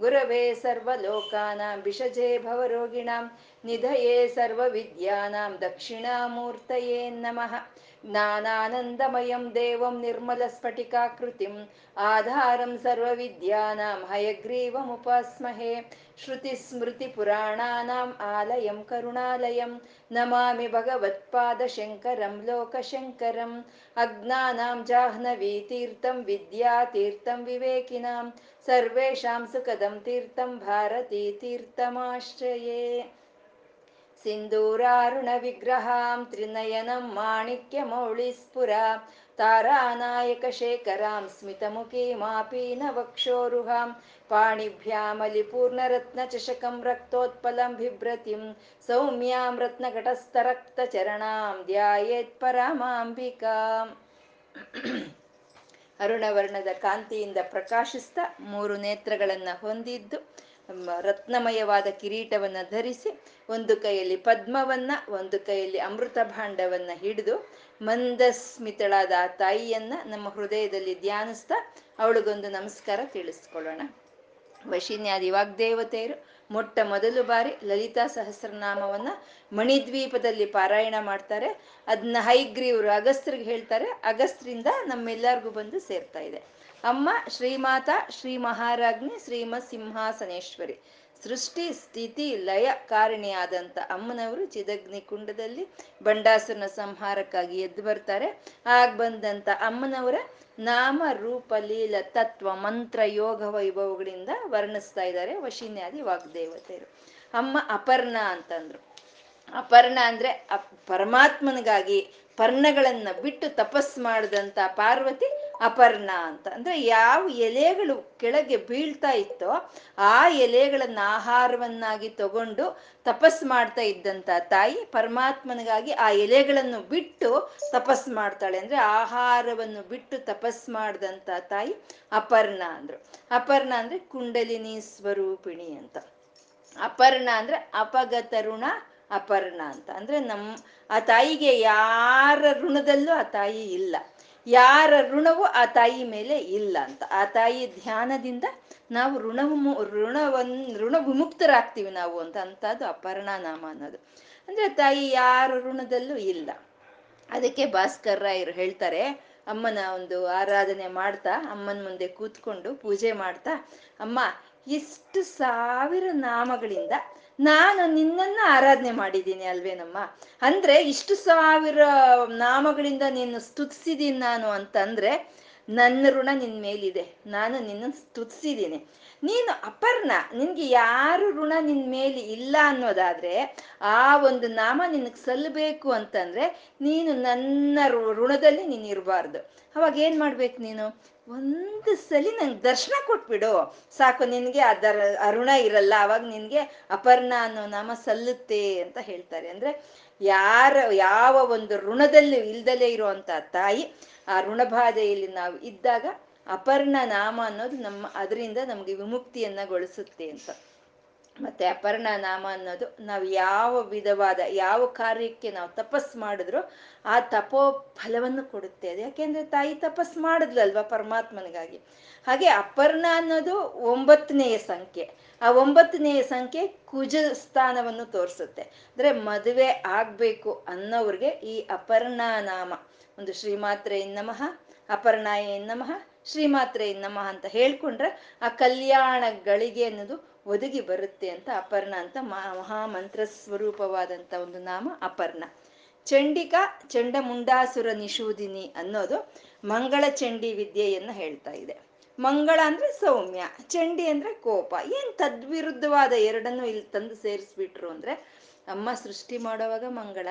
ಗುರವೇ ಸರ್ವಲೋಕಾನಾಂ ವಿಷಜೇ ಭವರೋಗಿಣಾಂ ನಿಧಯೇ ಸರ್ವವಿದ್ಯಾನಾಂ ದಕ್ಷಿಣಾಮೂರ್ತಯೇ ನಮಃ. ज्ञानानन्दमयं देवं निर्मलस्फटिकाकृतिम् आधारं सर्वविद्यानां हयग्रीवमुपास्महे श्रुतिस्मृतिपुराणानाम् आलयं करुणालयं नमामि भगवत्पादशङ्करं लोकशङ्करम् अज्ञानां जाह्नवीतीर्थं विद्यातीर्थं विवेकिनां सर्वेषां सुखदं तीर्थं भारतीतीर्थमाश्रये सिन्दूरारुणविग्रहां त्रिनयनं माणिक्यमौळिस्फुरा तारानायकशेखरां स्मितमुखीमापीनवक्षोरुहां पाणिभ्यामलिपूर्णरत्नचषकं रक्तोत्पलं बिभ्रतिं सौम्यां रत्नघटस्थरक्तचरणां ಧ್ಯಾಯೇತ್ಪರಮಾಂಬಿಕಾಂ ಅರುಣವರ್ಣದ ಕಾಂತಿಯಿಂದ ಪ್ರಕಾಶಿಸ್ತಾ ಮೂರು ನೇತ್ರಗಳನ್ನ ಹೊಂದಿದ್ದು ರತ್ನಮಯವಾದ ಕಿರೀಟವನ್ನ ಧರಿಸಿ ಒಂದು ಕೈಯಲ್ಲಿ ಪದ್ಮವನ್ನ, ಒಂದು ಕೈಯಲ್ಲಿ ಅಮೃತ ಭಾಂಡವನ್ನ ಹಿಡಿದು ಮಂದಸ್ಮಿತಳಾದ ಆ ತಾಯಿಯನ್ನ ನಮ್ಮ ಹೃದಯದಲ್ಲಿ ಧ್ಯಾನಿಸ್ತಾ ಅವಳಿಗೊಂದು ನಮಸ್ಕಾರ ತಿಳಿಸ್ಕೊಳ್ಳೋಣ. ವಶಿನ್ಯಾದಿ ವಾಗ್ದೇವತೆಯರು, ಮೊಟ್ಟ ಮೊದಲು ಬಾರಿ ಲಲಿತಾ ಸಹಸ್ರನಾಮವನ್ನ ಮಣಿದ್ವೀಪದಲ್ಲಿ ಪಾರಾಯಣ ಮಾಡ್ತಾರೆ. ಅದನ್ನ ಹೈಗ್ರೀವ್ರು ಅಗಸ್ತ್ರಿಗೆ ಹೇಳ್ತಾರೆ. ಅಗಸ್ತ್ರಿಂದ ನಮ್ಮೆಲ್ಲರಿಗೂ ಬಂದು ಸೇರ್ತಾ ಇದೆ. ಅಮ್ಮ, ಶ್ರೀಮಾತ ಶ್ರೀ ಮಹಾರಾಜ್ಞಿ ಶ್ರೀಮತ್ ಸಿಂಹಾಸನೇಶ್ವರಿ ಸೃಷ್ಟಿ, ಸ್ಥಿತಿ, ಲಯ ಕಾರಣಿಯಾದಂಥ ಅಮ್ಮನವರು ಚಿದಗ್ನಿ ಕುಂಡದಲ್ಲಿ ಬಂಡಾಸುರನ ಸಂಹಾರಕ್ಕಾಗಿ ಎದ್ದು ಬರ್ತಾರೆ. ಆಗ ಬಂದಂತ ಅಮ್ಮನವರ ನಾಮ, ರೂಪ, ಲೀಲ, ತತ್ವ, ಮಂತ್ರ, ಯೋಗ ವೈಭವಗಳಿಂದ ವರ್ಣಿಸ್ತಾ ಇದ್ದಾರೆ ವಶಿನ್ಯಾದಿ ವಾಗ್ದೇವತೆಯರು. ಅಮ್ಮ ಅಪರ್ಣ ಅಂತಂದ್ರು. ಅಪರ್ಣ ಅಂದ್ರೆ ಪರಮಾತ್ಮನಿಗಾಗಿ ಪರ್ಣಗಳನ್ನ ಬಿಟ್ಟು ತಪಸ್ ಮಾಡಿದಂತ ಪಾರ್ವತಿ ಅಪರ್ಣ ಅಂತ. ಅಂದ್ರೆ ಯಾವ ಎಲೆಗಳು ಕೆಳಗೆ ಬೀಳ್ತಾ ಇತ್ತೋ ಆ ಎಲೆಗಳನ್ನ ಆಹಾರವನ್ನಾಗಿ ತಗೊಂಡು ತಪಸ್ ಮಾಡ್ತಾ ಇದ್ದಂತ ತಾಯಿ ಪರಮಾತ್ಮನಿಗಾಗಿ ಆ ಎಲೆಗಳನ್ನು ಬಿಟ್ಟು ತಪಸ್ ಮಾಡ್ತಾಳೆ. ಅಂದ್ರೆ ಆಹಾರವನ್ನು ಬಿಟ್ಟು ತಪಸ್ ಮಾಡಿದಂತ ತಾಯಿ ಅಪರ್ಣ ಅಂದ್ರು. ಅಪರ್ಣ ಅಂದ್ರೆ ಕುಂಡಲಿನಿ ಸ್ವರೂಪಿಣಿ ಅಂತ. ಅಪರ್ಣ ಅಂದ್ರೆ ಅಪಗತ ಋಣ ಅಪರ್ಣ ಅಂತ. ಅಂದ್ರೆ ನಮ್, ಆ ತಾಯಿಗೆ ಯಾರ ಋಣದಲ್ಲೂ ಆ ತಾಯಿ ಇಲ್ಲ. ಯಾರ ಋಣವು ಆ ತಾಯಿ ಮೇಲೆ ಇಲ್ಲ ಅಂತ. ಆ ತಾಯಿ ಧ್ಯಾನದಿಂದ ನಾವು ಋಣ ಋಣವನ್, ಋಣ ವಿಮುಕ್ತರಾಗ್ತೀವಿ ನಾವು ಅಂತ ಅಂತದ್ದು ಅಪರ್ಣ ನಾಮ ಅನ್ನೋದು. ಅಂದ್ರೆ ತಾಯಿ ಯಾರ ಋಣದಲ್ಲೂ ಇಲ್ಲ. ಅದಕ್ಕೆ ಭಾಸ್ಕರ್ ರಾಯರು ಹೇಳ್ತಾರೆ, ಅಮ್ಮನ ಒಂದು ಆರಾಧನೆ ಮಾಡ್ತಾ, ಅಮ್ಮನ ಮುಂದೆ ಕೂತ್ಕೊಂಡು ಪೂಜೆ ಮಾಡ್ತಾ, ಅಮ್ಮ, ಇಷ್ಟು ಸಾವಿರ ನಾಮಗಳಿಂದ ನಾನು ನಿನ್ನನ್ನ ಆರಾಧನೆ ಮಾಡಿದ್ದೀನಿ ಅಲ್ವೇನಮ್ಮ? ಅಂದ್ರೆ ಇಷ್ಟು ಸಾವಿರ ನಾಮಗಳಿಂದ ನೀನು ಸ್ತುತಿಸಿದೀನಿ ನಾನು ಅಂತಂದ್ರೆ ನನ್ನ ಋಣ ನಿನ್ ಮೇಲಿದೆ. ನಾನು ನಿನ್ನ ಸ್ತುತಿಸಿದ್ದೀನಿ. ನೀನು ಅಪರ್ಣ. ನಿನ್ಗೆ ಯಾರು ಋಣ ನಿನ್ ಮೇಲೆ ಇಲ್ಲ ಅನ್ನೋದಾದ್ರೆ, ಆ ಒಂದು ನಾಮ ನಿನಗೆ ಸಲ್ಲಬೇಕು ಅಂತಂದ್ರೆ ನೀನು ನನ್ನ ಋಣದಲ್ಲಿ ನೀನು ಇರಬಾರ್ದು. ಅವಾಗ ಏನ್ ಮಾಡ್ಬೇಕು ನೀನು? ಒಂದು ಸಲಿ ನಂಗೆ ದರ್ಶನ ಕೊಟ್ಬಿಡು. ಸಾಕು, ನಿನ್ಗೆ ದರ್ ಅರುಣ ಇರಲ್ಲ. ಅವಾಗ ನಿನ್ಗೆ ಅಪರ್ಣ ಅನ್ನೋ ನಾಮ ಸಲ್ಲುತ್ತೆ ಅಂತ ಹೇಳ್ತಾರೆ. ಅಂದ್ರೆ ಯಾರ ಯಾವ ಒಂದು ಋಣದಲ್ಲಿ ಇಲ್ದಲೇ ಇರುವಂತ ತಾಯಿ, ಆ ಋಣಬಾಧೆಯಲ್ಲಿ ನಾವು ಇದ್ದಾಗ ಅಪರ್ಣ ನಾಮ ಅನ್ನೋದು ನಮ್ಮ, ಅದರಿಂದ ನಮ್ಗೆ ವಿಮುಕ್ತಿಯನ್ನ ಗೊಳಿಸುತ್ತೆ ಅಂತ. ಮತ್ತೆ ಅಪರ್ಣ ನಾಮ ಅನ್ನೋದು ನಾವು ಯಾವ ವಿಧವಾದ, ಯಾವ ಕಾರ್ಯಕ್ಕೆ ನಾವು ತಪಸ್ ಮಾಡಿದ್ರು ಆ ತಪೋ ಫಲವನ್ನು ಕೊಡುತ್ತೆ. ಅದು ಯಾಕೆಂದ್ರೆ ತಾಯಿ ತಪಸ್ ಮಾಡಿದ್ಲಲ್ವಾ ಪರಮಾತ್ಮನಿಗಾಗಿ? ಹಾಗೆ ಅಪರ್ಣ ಅನ್ನೋದು ಒಂಬತ್ತನೆಯ ಸಂಖ್ಯೆ. ಆ ಒಂಬತ್ತನೆಯ ಸಂಖ್ಯೆ ಕುಜ ಸ್ಥಾನವನ್ನು ತೋರಿಸುತ್ತೆ. ಅಂದ್ರೆ ಮದುವೆ ಆಗ್ಬೇಕು ಅನ್ನೋರ್ಗೆ ಈ ಅಪರ್ಣ ನಾಮ ಒಂದು ಶ್ರೀಮಾತ್ರೆ ನಮಃ ಅಪರ್ಣಾಯ ನಮಃ ಶ್ರೀಮಾತ್ರೆ ನಮಃ ಅಂತ ಹೇಳ್ಕೊಂಡ್ರೆ ಆ ಕಲ್ಯಾಣ ಗಳಿಗೆ ಅನ್ನೋದು ಒದಗಿ ಬರುತ್ತೆ ಅಂತ ಅಪರ್ಣ ಅಂತ ಮಹಾಮಂತ್ರ ಸ್ವರೂಪವಾದಂತ ಒಂದು ನಾಮ ಅಪರ್ಣ. ಚಂಡಿಕಾ ಚಂಡಮುಂಡಾಸುರ ನಿಷೂದಿನಿ ಅನ್ನೋದು ಮಂಗಳ ಚಂಡಿ ವಿದ್ಯೆಯನ್ನ ಹೇಳ್ತಾ ಇದೆ. ಮಂಗಳ ಅಂದ್ರೆ ಸೌಮ್ಯ, ಚಂಡಿ ಅಂದ್ರೆ ಕೋಪ, ಏನ್ ತದ್ವಿರುದ್ಧವಾದ ಎರಡನ್ನು ಇಲ್ಲಿ ತಂದು ಸೇರಿಸ್ಬಿಟ್ರು ಅಂದ್ರೆ ಅಮ್ಮ ಸೃಷ್ಟಿ ಮಾಡೋವಾಗ ಮಂಗಳ,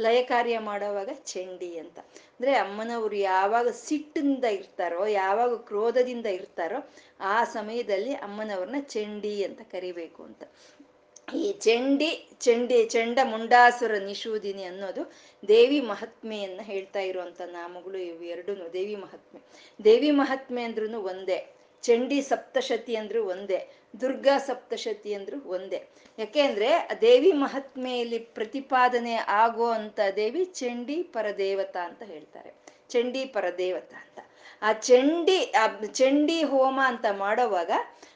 ಲಯ ಕಾರ್ಯ ಮಾಡೋವಾಗ ಚಂಡಿ ಅಂತ. ಅಂದ್ರೆ ಅಮ್ಮನವರು ಯಾವಾಗ ಸಿಟ್ಟಿಂದ ಇರ್ತಾರೋ, ಯಾವಾಗ ಕ್ರೋಧದಿಂದ ಇರ್ತಾರೋ ಆ ಸಮಯದಲ್ಲಿ ಅಮ್ಮನವ್ರನ್ನ ಚಂಡಿ ಅಂತ ಕರಿಬೇಕು ಅಂತ. ಈ ಚಂಡಿ ಚಂಡಿ, ಚಂಡ ಮುಂಡಾಸುರ ನಿಶೂದಿನಿ ಅನ್ನೋದು ದೇವಿ ಮಹಾತ್ಮೆಯನ್ನ ಹೇಳ್ತಾ ಇರುವಂತ ನಾಮಗಳು ಇವು ಎರಡೂ ದೇವಿ ಮಹಾತ್ಮೆ. ದೇವಿ ಮಹಾತ್ಮೆ ಅಂದ್ರೂ ಒಂದೇ. ಚಂಡಿ ಸಪ್ತಶತಿ ಅಂದ್ರು ಒಂದೇ. ದುರ್ಗಾ ಸಪ್ತಶತಿ ಅಂದ್ರು ಒಂದೇ. ಯಾಕೆ ಅಂದ್ರೆ ದೇವಿ ಮಹಾತ್ಮೆಯಲ್ಲಿ ಪ್ರತಿಪಾದನೆ ಆಗೋ ಅಂತ ದೇವಿ ಚಂಡಿ ಪರದೇವತಾ ಅಂತ ಹೇಳ್ತಾರೆ. ಚಂಡಿ ಪರದೇವತ ಅಂತ. ಆ ಚಂಡಿ ಆ ಚಂಡಿ ಹೋಮ ಅಂತ ಮಾಡೋವಾಗ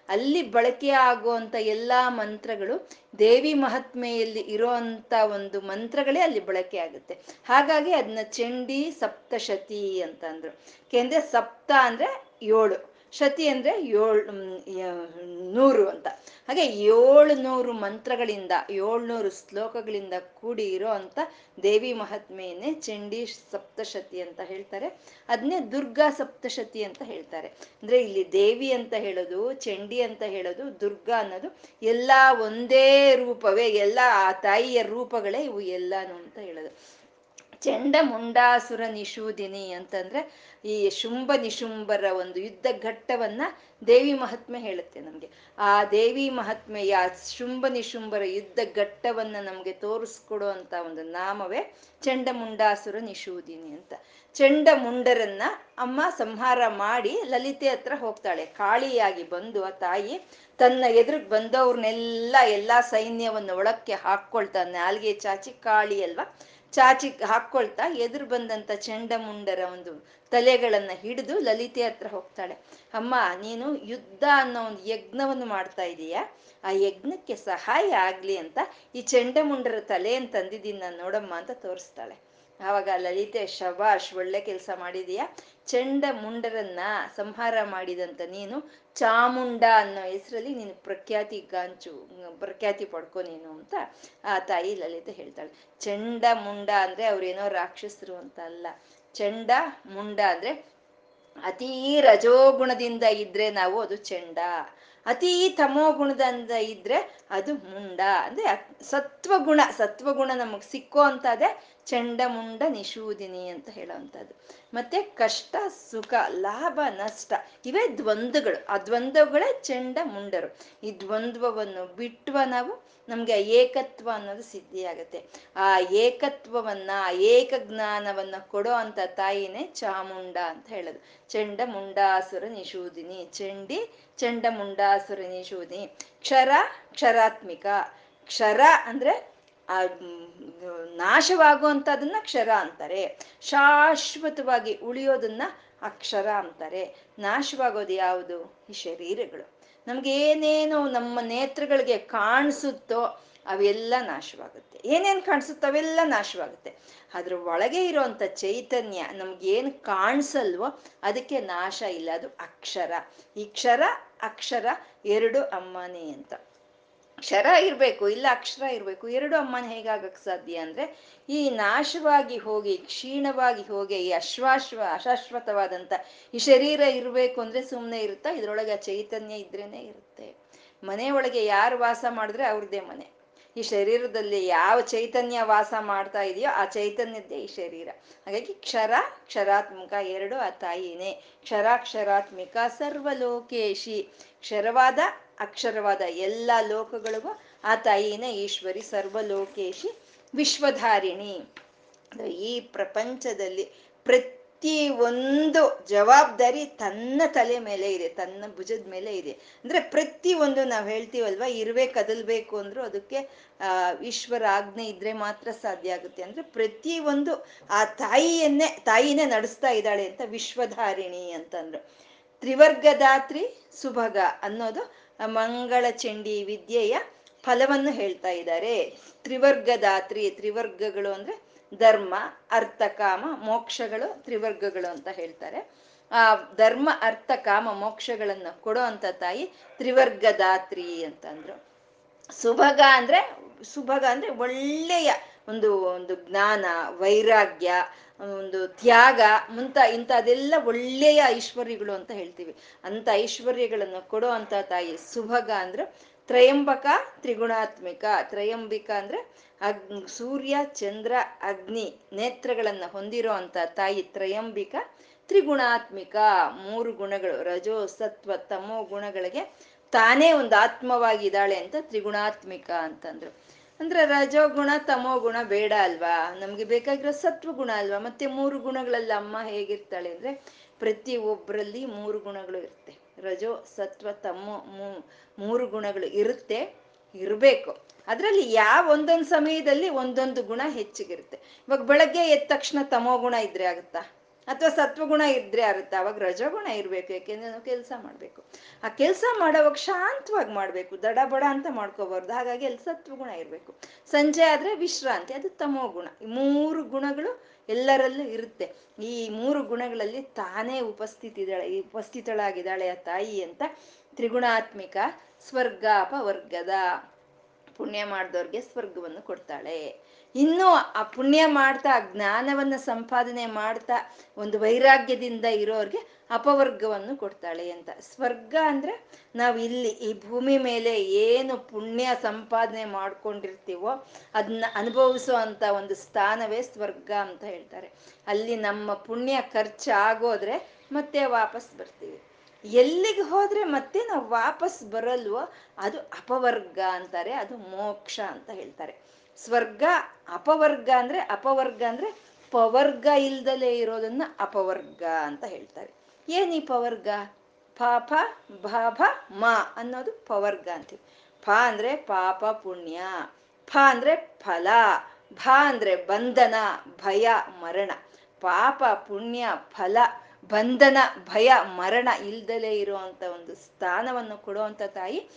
ಅಲ್ಲಿ ಬಳಕೆ ಆಗುವಂತ ಎಲ್ಲಾ ಮಂತ್ರಗಳು ದೇವಿ ಮಹಾತ್ಮೆಯಲ್ಲಿ ಇರೋ ಅಂತ ಒಂದು ಮಂತ್ರಗಳೇ ಅಲ್ಲಿ ಬಳಕೆ ಆಗುತ್ತೆ. ಹಾಗಾಗಿ ಅದನ್ನ ಚಂಡಿ ಸಪ್ತಶತಿ ಅಂತ ಅಂದ್ರು. ಸಪ್ತ ಅಂದ್ರೆ ಏಳು. ಶತಿ ಅಂದ್ರೆ ಏಳು ನೂರು ಅಂತ. ಹಾಗೆ ಏಳ್ನೂರು ಮಂತ್ರಗಳಿಂದ ಏಳ್ನೂರು ಶ್ಲೋಕಗಳಿಂದ ಕೂಡಿ ಇರೋ ಅಂತ ದೇವಿ ಮಹಾತ್ಮೆಯನ್ನೇ ಚಂಡಿ ಸಪ್ತಶತಿ ಅಂತ ಹೇಳ್ತಾರೆ. ಅದನ್ನೇ ದುರ್ಗಾ ಸಪ್ತಶತಿ ಅಂತ ಹೇಳ್ತಾರೆ. ಅಂದ್ರೆ ಇಲ್ಲಿ ದೇವಿ ಅಂತ ಹೇಳೋದು, ಚಂಡಿ ಅಂತ ಹೇಳೋದು, ದುರ್ಗಾ ಅನ್ನೋದು ಎಲ್ಲ ಒಂದೇ ರೂಪವೇ, ಎಲ್ಲ ಆ ತಾಯಿಯ ರೂಪಗಳೇ ಇವು ಎಲ್ಲಾನು ಅಂತ ಚಂಡ ಮುಂಡಾಸುರ ನಿಶೂದಿನಿ ಅಂತಂದ್ರೆ ಈ ಶುಂಭ ನಿಶುಂಭರ ಒಂದು ಯುದ್ಧ ಘಟ್ಟವನ್ನ ದೇವಿ ಮಹಾತ್ಮೆ ಹೇಳುತ್ತೆ ನಮ್ಗೆ. ಆ ದೇವಿ ಮಹಾತ್ಮೆಯ ಶುಂಭ ನಿಶುಂಭರ ಯುದ್ಧ ಘಟ್ಟವನ್ನ ನಮ್ಗೆ ತೋರಿಸ್ಕೊಡೋ ಅಂತ ಒಂದು ನಾಮವೇ ಚಂಡ ಮುಂಡಾಸುರ ನಿಶೂದಿನಿ ಅಂತ. ಚಂಡ ಮುಂಡರನ್ನ ಅಮ್ಮ ಸಂಹಾರ ಮಾಡಿ ಲಲಿತೆ ಹತ್ರ ಹೋಗ್ತಾಳೆ. ಕಾಳಿಯಾಗಿ ಬಂದು ಆ ತಾಯಿ ತನ್ನ ಎದುರಿಗೆ ಬಂದವ್ರನ್ನೆಲ್ಲ ಎಲ್ಲಾ ಸೈನ್ಯವನ್ನು ಒಳಕ್ಕೆ ಹಾಕ್ಕೊಳ್ತಾ ನಾಲ್ಗೆ ಚಾಚಿ ಕಾಳಿ ಅಲ್ವಾ? ಚಾಚಿ ಹಾಕೊಳ್ತಾ ಎದುರು ಬಂದಂತ ಚಂಡಮುಂಡರ ಒಂದು ತಲೆಗಳನ್ನ ಹಿಡಿದು ಲಲಿತೆ ಹತ್ರ ಹೋಗ್ತಾಳೆ. ಅಮ್ಮ, ನೀನು ಯುದ್ಧ ಅನ್ನೋ ಒಂದು ಯಜ್ಞವನ್ನು ಮಾಡ್ತಾ ಇದೀಯ? ಆ ಯಜ್ಞಕ್ಕೆ ಸಹಾಯ ಆಗ್ಲಿ ಅಂತ ಈ ಚಂಡಮುಂಡರ ತಲೆ ಅಂತ ತಂದಿದ್ದೀನಿ ನಾನು ನೋಡಮ್ಮ ಅಂತ ತೋರಿಸ್ತಾಳೆ. ಆವಾಗ ಲಲಿತೆ, ಶಬಾಷ್, ಒಳ್ಳೆ ಕೆಲಸ ಮಾಡಿದೀಯ? ಚಂಡ ಮುಂಡರನ್ನ ಸಂಹಾರ ಮಾಡಿದಂತ ನೀನು ಚಾಮುಂಡ ಅನ್ನೋ ಹೆಸರಲ್ಲಿ ನೀನು ಪ್ರಖ್ಯಾತಿ ಗಾಂಚು, ಪ್ರಖ್ಯಾತಿ ಪಡ್ಕೊ ನೀನು ಅಂತ ಆ ತಾಯಿ ಲಲಿತೆ ಹೇಳ್ತಾಳೆ. ಚಂಡ ಮುಂಡ ಅಂದ್ರೆ ಅವ್ರೇನೋ ರಾಕ್ಷಸರು ಅಂತ ಅಲ್ಲ. ಚಂಡ ಮುಂಡ ಅಂದ್ರೆ ಅತೀ ರಜೋಗುಣದಿಂದ ಇದ್ರೆ ನಾವು ಅದು ಚಂಡ, ಅತೀ ತಮೋ ಗುಣದಿಂದ ಇದ್ರೆ ಅದು ಮುಂಡ. ಅಂದ್ರೆ ಸತ್ವಗುಣ ಸತ್ವಗುಣ ನಮಗ್ ಸಿಕ್ಕೋ ಅಂತದೇ ಚಂಡಮುಂಡ ನಿಶೂದಿನಿ ಅಂತ ಹೇಳೋವಂಥದ್ದು. ಮತ್ತೆ ಕಷ್ಟ, ಸುಖ, ಲಾಭ, ನಷ್ಟ ಇವೇ ದ್ವಂದ್ವಗಳು. ಆ ದ್ವಂದ್ವಗಳೇ ಚಂಡ, ಮುಂಡರು. ಈ ದ್ವಂದ್ವವನ್ನು ಬಿಟ್ಟುವ ನಾವು ನಮ್ಗೆ ಏಕತ್ವ ಅನ್ನೋದು ಸಿದ್ಧಿಯಾಗುತ್ತೆ. ಆ ಏಕತ್ವವನ್ನ ಏಕ ಜ್ಞಾನವನ್ನ ಕೊಡೋ ಅಂತ ತಾಯಿನೇ ಚಾಮುಂಡ ಅಂತ ಹೇಳೋದು. ಚಂಡ, ಮುಂಡಾಸುರ ನಿಶೂದಿನಿ ಚಂಡಿ, ಚಂಡ, ಮುಂಡಾಸುರ ನಿಶೂದಿನಿ ಕ್ಷರ, ಕ್ಷರಾತ್ಮಿಕ. ಕ್ಷರ ಅಂದ್ರೆ ಆ ನಾಶವಾಗುವಂಥದನ್ನ ಕ್ಷರ ಅಂತಾರೆ. ಶಾಶ್ವತವಾಗಿ ಉಳಿಯೋದನ್ನ ಅಕ್ಷರ ಅಂತಾರೆ. ನಾಶವಾಗೋದು ಯಾವುದು? ಈ ಶರೀರಗಳು. ನಮ್ಗೆ ಏನೇನೋ ನಮ್ಮ ನೇತ್ರಗಳಿಗೆ ಕಾಣಿಸುತ್ತೋ ಅವೆಲ್ಲ ನಾಶವಾಗುತ್ತೆ. ಏನೇನು ಕಾಣಿಸುತ್ತೋ ಅವೆಲ್ಲ ನಾಶವಾಗುತ್ತೆ. ಅದ್ರ ಒಳಗೆ ಇರೋಂಥ ಚೈತನ್ಯ ನಮ್ಗೇನು ಕಾಣಿಸಲ್ವೋ ಅದಕ್ಕೆ ನಾಶ ಇಲ್ಲ. ಅದು ಅಕ್ಷರ. ಈ ಕ್ಷರ, ಅಕ್ಷರ ಎರಡು ಅಮ್ಮನೇ ಅಂತ. ಕ್ಷರ ಇರಬೇಕು, ಇಲ್ಲ ಅಕ್ಷರ ಇರಬೇಕು, ಎರಡು ಅಮ್ಮನ ಹೇಗಾಗಕ್ಕೆ ಸಾಧ್ಯ ಅಂದ್ರೆ, ಈ ನಾಶವಾಗಿ ಹೋಗಿ, ಕ್ಷೀಣವಾಗಿ ಹೋಗಿ, ಈ ಅಶ್ವಾಶ್ವ, ಅಶಾಶ್ವತವಾದಂತ ಈ ಶರೀರ ಇರಬೇಕು ಅಂದ್ರೆ ಸುಮ್ಮನೆ ಇರುತ್ತಾ? ಇದ್ರೊಳಗೆ ಚೈತನ್ಯ ಇದ್ರೇನೆ ಇರುತ್ತೆ. ಮನೆ ಒಳಗೆ ಯಾರು ವಾಸ ಮಾಡಿದ್ರೆ ಅವ್ರದ್ದೇ ಮನೆ. ಈ ಶರೀರದಲ್ಲಿ ಯಾವ ಚೈತನ್ಯ ವಾಸ ಮಾಡ್ತಾ ಇದೆಯೋ ಆ ಚೈತನ್ಯದ್ದೇ ಈ ಶರೀರ. ಹಾಗಾಗಿ ಕ್ಷರ, ಕ್ಷರಾತ್ಮಕ ಎರಡು ಆ ತಾಯಿನೇ. ಕ್ಷರಾಕ್ಷರಾತ್ಮಿಕ ಸರ್ವಲೋಕೇಶಿ. ಕ್ಷರವಾದ ಅಕ್ಷರವಾದ ಎಲ್ಲ ಲೋಕಗಳಿಗೂ ಆ ತಾಯಿನೇ ಈಶ್ವರಿ ಸರ್ವಲೋಕೇಶಿ ವಿಶ್ವಧಾರಿಣಿ. ಈ ಪ್ರಪಂಚದಲ್ಲಿ ಪ್ರತಿ ಒಂದು ಜವಾಬ್ದಾರಿ ತನ್ನ ತಲೆ ಮೇಲೆ ಇದೆ, ತನ್ನ ಭುಜದ ಮೇಲೆ ಇದೆ. ಅಂದ್ರೆ ಪ್ರತಿ ಒಂದು ನಾವು ಹೇಳ್ತೀವಲ್ವಾ, ಇರುವೆ ಕದಲ್ಬೇಕು ಅಂದ್ರು ಅದಕ್ಕೆ, ಆ, ಈಶ್ವರ ಆಜ್ಞೆ ಇದ್ರೆ ಮಾತ್ರ ಸಾಧ್ಯ ಆಗುತ್ತೆ. ಅಂದ್ರೆ ಪ್ರತಿ ಒಂದು ಆ ತಾಯಿಯನ್ನೇ, ತಾಯಿನೇ ನಡೆಸ್ತಾ ಇದ್ದಾಳೆ ಅಂತ ವಿಶ್ವಧಾರಿಣಿ ಅಂತಂದ್ರು. ತ್ರಿವರ್ಗದಾತ್ರಿ ಸುಭಗ ಅನ್ನೋದು ಮಂಗಳ ಚಂಡಿ ವಿದ್ಯೆಯ ಫಲವನ್ನು ಹೇಳ್ತಾ ಇದ್ದಾರೆ. ತ್ರಿವರ್ಗದಾತ್ರಿ, ತ್ರಿವರ್ಗಗಳು ಅಂದ್ರೆ ಧರ್ಮ, ಅರ್ಥ, ಕಾಮ, ಮೋಕ್ಷಗಳು, ತ್ರಿವರ್ಗಗಳು ಅಂತ ಹೇಳ್ತಾರೆ. ಆ ಧರ್ಮ, ಅರ್ಥ, ಕಾಮ, ಮೋಕ್ಷಗಳನ್ನ ಕೊಡೋ ಅಂತ ತಾಯಿ ತ್ರಿವರ್ಗದಾತ್ರಿ ಅಂತಂದ್ರು. ಸುಭಗ ಅಂದ್ರೆ ಸುಭಗ ಅಂದ್ರೆ ಒಳ್ಳೆಯ ಒಂದು ಒಂದು ಜ್ಞಾನ, ವೈರಾಗ್ಯ, ಒಂದು ತ್ಯಾಗ ಮುಂತ ಇಂಥದೆಲ್ಲ ಒಳ್ಳೆಯ ಐಶ್ವರ್ಯಗಳು ಅಂತ ಹೇಳ್ತೀವಿ. ಅಂತ ಐಶ್ವರ್ಯಗಳನ್ನು ಕೊಡೋ ಅಂತ ತಾಯಿ ಸುಭಗ ಅಂದ್ರೆ ತ್ರಯಂಬಕ ತ್ರಿಗುಣಾತ್ಮಿಕ. ತ್ರಯಂಬಿಕ ಅಂದ್ರೆ ಅಗ್, ಸೂರ್ಯ, ಚಂದ್ರ, ಅಗ್ನಿ ನೇತ್ರಗಳನ್ನ ಹೊಂದಿರೋ ಅಂತ ತಾಯಿ ತ್ರಯಂಬಿಕ ತ್ರಿಗುಣಾತ್ಮಿಕ. ಮೂರು ಗುಣಗಳು, ರಜೋ, ಸತ್ವ, ತಮೋ ಗುಣಗಳಿಗೆ ತಾನೇ ಒಂದು ಆತ್ಮವಾಗಿದ್ದಾಳೆ ಅಂತ ತ್ರಿಗುಣಾತ್ಮಿಕ ಅಂತಂದ್ರು. ಅಂದ್ರೆ ರಜೋ ಗುಣ ತಮೋ ಗುಣ ಬೇಡ ಅಲ್ವಾ? ನಮ್ಗೆ ಬೇಕಾಗಿರೋ ಸತ್ವ ಗುಣ ಅಲ್ವಾ? ಮತ್ತೆ ಮೂರು ಗುಣಗಳಲ್ಲಿ ಅಮ್ಮ ಹೇಗಿರ್ತಾಳೆ ಅಂದ್ರೆ ಪ್ರತಿ ಒಬ್ಬರಲ್ಲಿ ಮೂರು ಗುಣಗಳು ಇರುತ್ತೆ. ರಜೋ, ಸತ್ವ, ತಮೋ ಮೂರು ಗುಣಗಳು ಇರುತ್ತೆ, ಇರಬೇಕು. ಅದರಲ್ಲಿ ಯಾವ ಒಂದೊಂದು ಸಮಯದಲ್ಲಿ ಒಂದೊಂದು ಗುಣ ಹೆಚ್ಚಿಗಿರುತ್ತೆ. ಇವಾಗ ಬೆಳಗ್ಗೆ ಎದ್ದ ತಕ್ಷಣ ತಮೋ ಗುಣ ಇದ್ರೆ ಆಗುತ್ತಾ? ಅಥವಾ ಸತ್ವಗುಣ ಇದ್ರೆ ಆಗುತ್ತೆ ಅವಾಗ ರಜಗುಣ ಇರ್ಬೇಕು, ಯಾಕೆಂದ್ರೆ ನಾವು ಕೆಲಸ ಮಾಡ್ಬೇಕು. ಆ ಕೆಲಸ ಮಾಡೋವಾಗ ಶಾಂತವಾಗಿ ಮಾಡ್ಬೇಕು, ದಡ ಬಡ ಅಂತ ಮಾಡ್ಕೋಬಾರ್ದು, ಹಾಗಾಗಿ ಅಲ್ಲಿ ಸತ್ವಗುಣ ಇರ್ಬೇಕು. ಸಂಜೆ ಆದ್ರೆ ವಿಶ್ರಾಂತಿ, ಅದು ತಮೋ ಗುಣ. ಈ ಮೂರು ಗುಣಗಳು ಎಲ್ಲರಲ್ಲೂ ಇರುತ್ತೆ. ಈ ಮೂರು ಗುಣಗಳಲ್ಲಿ ತಾನೇ ಉಪಸ್ಥಿತಿದಾಳೆ ಉಪಸ್ಥಿತಳಾಗಿದ್ದಾಳೆ ಆ ತಾಯಿ ಅಂತ ತ್ರಿಗುಣಾತ್ಮಿಕ ಸ್ವರ್ಗಾಪ ಅಪವರ್ಗದ ಪುಣ್ಯ ಮಾಡಿದವ್ರಿಗೆ ಸ್ವರ್ಗವನ್ನು ಕೊಡ್ತಾಳೆ. ಇನ್ನು ಆ ಪುಣ್ಯ ಮಾಡ್ತಾ, ಜ್ಞಾನವನ್ನ ಸಂಪಾದನೆ ಮಾಡ್ತಾ, ಒಂದು ವೈರಾಗ್ಯದಿಂದ ಇರೋರ್ಗೆ ಅಪವರ್ಗವನ್ನು ಕೊಡ್ತಾಳೆ ಅಂತ. ಸ್ವರ್ಗ ಅಂದ್ರೆ ನಾವು ಇಲ್ಲಿ ಈ ಭೂಮಿ ಮೇಲೆ ಏನು ಪುಣ್ಯ ಸಂಪಾದನೆ ಮಾಡ್ಕೊಂಡಿರ್ತೀವೋ ಅದನ್ನ ಅನುಭವಿಸೋ ಅಂತ ಒಂದು ಸ್ಥಾನವೇ ಸ್ವರ್ಗ ಅಂತ ಹೇಳ್ತಾರೆ. ಅಲ್ಲಿ ನಮ್ಮ ಪುಣ್ಯ ಖರ್ಚಾಗೋದ್ರೆ ಮತ್ತೆ ವಾಪಸ್ ಬರ್ತೀವಿ. ಎಲ್ಲಿಗೆ ಹೋದ್ರೆ ಮತ್ತೆ ನಾವು ವಾಪಸ್ ಬರಲ್ವೋ ಅದು ಅಪವರ್ಗ ಅಂತಾರೆ, ಅದು ಮೋಕ್ಷ ಅಂತ ಹೇಳ್ತಾರೆ. ಸ್ವರ್ಗ, ಅಪವರ್ಗ ಅಂದ್ರೆ ಅಪವರ್ಗ ಅಂದ್ರೆ ಪವರ್ಗ ಇಲ್ದಲೇ ಇರೋದನ್ನ ಅಪವರ್ಗ ಅಂತ ಹೇಳ್ತಾರೆ. ಏನ್ ಈ ಪವರ್ಗ? ಪಾಪ ಭಾಭ ಮ ಅನ್ನೋದು ಪವರ್ಗ ಅಂತೀವಿ. ಪ ಅಂದ್ರೆ ಪಾಪ, ಪುಣ್ಯ. ಫ ಅಂದ್ರೆ ಫಲ. ಭ ಅಂದ್ರೆ ಬಂಧನ, ಭಯ, ಮರಣ. ಪಾಪ, ಪುಣ್ಯ, ಫಲ, ಬಂಧನ, ಭಯ, ಮರಣ ಇಲ್ದಲೇ ಇರುವಂತ ಒಂದು ಸ್ಥಾನವನ್ನು ಕೊಡುವಂತ ತಾಯಿ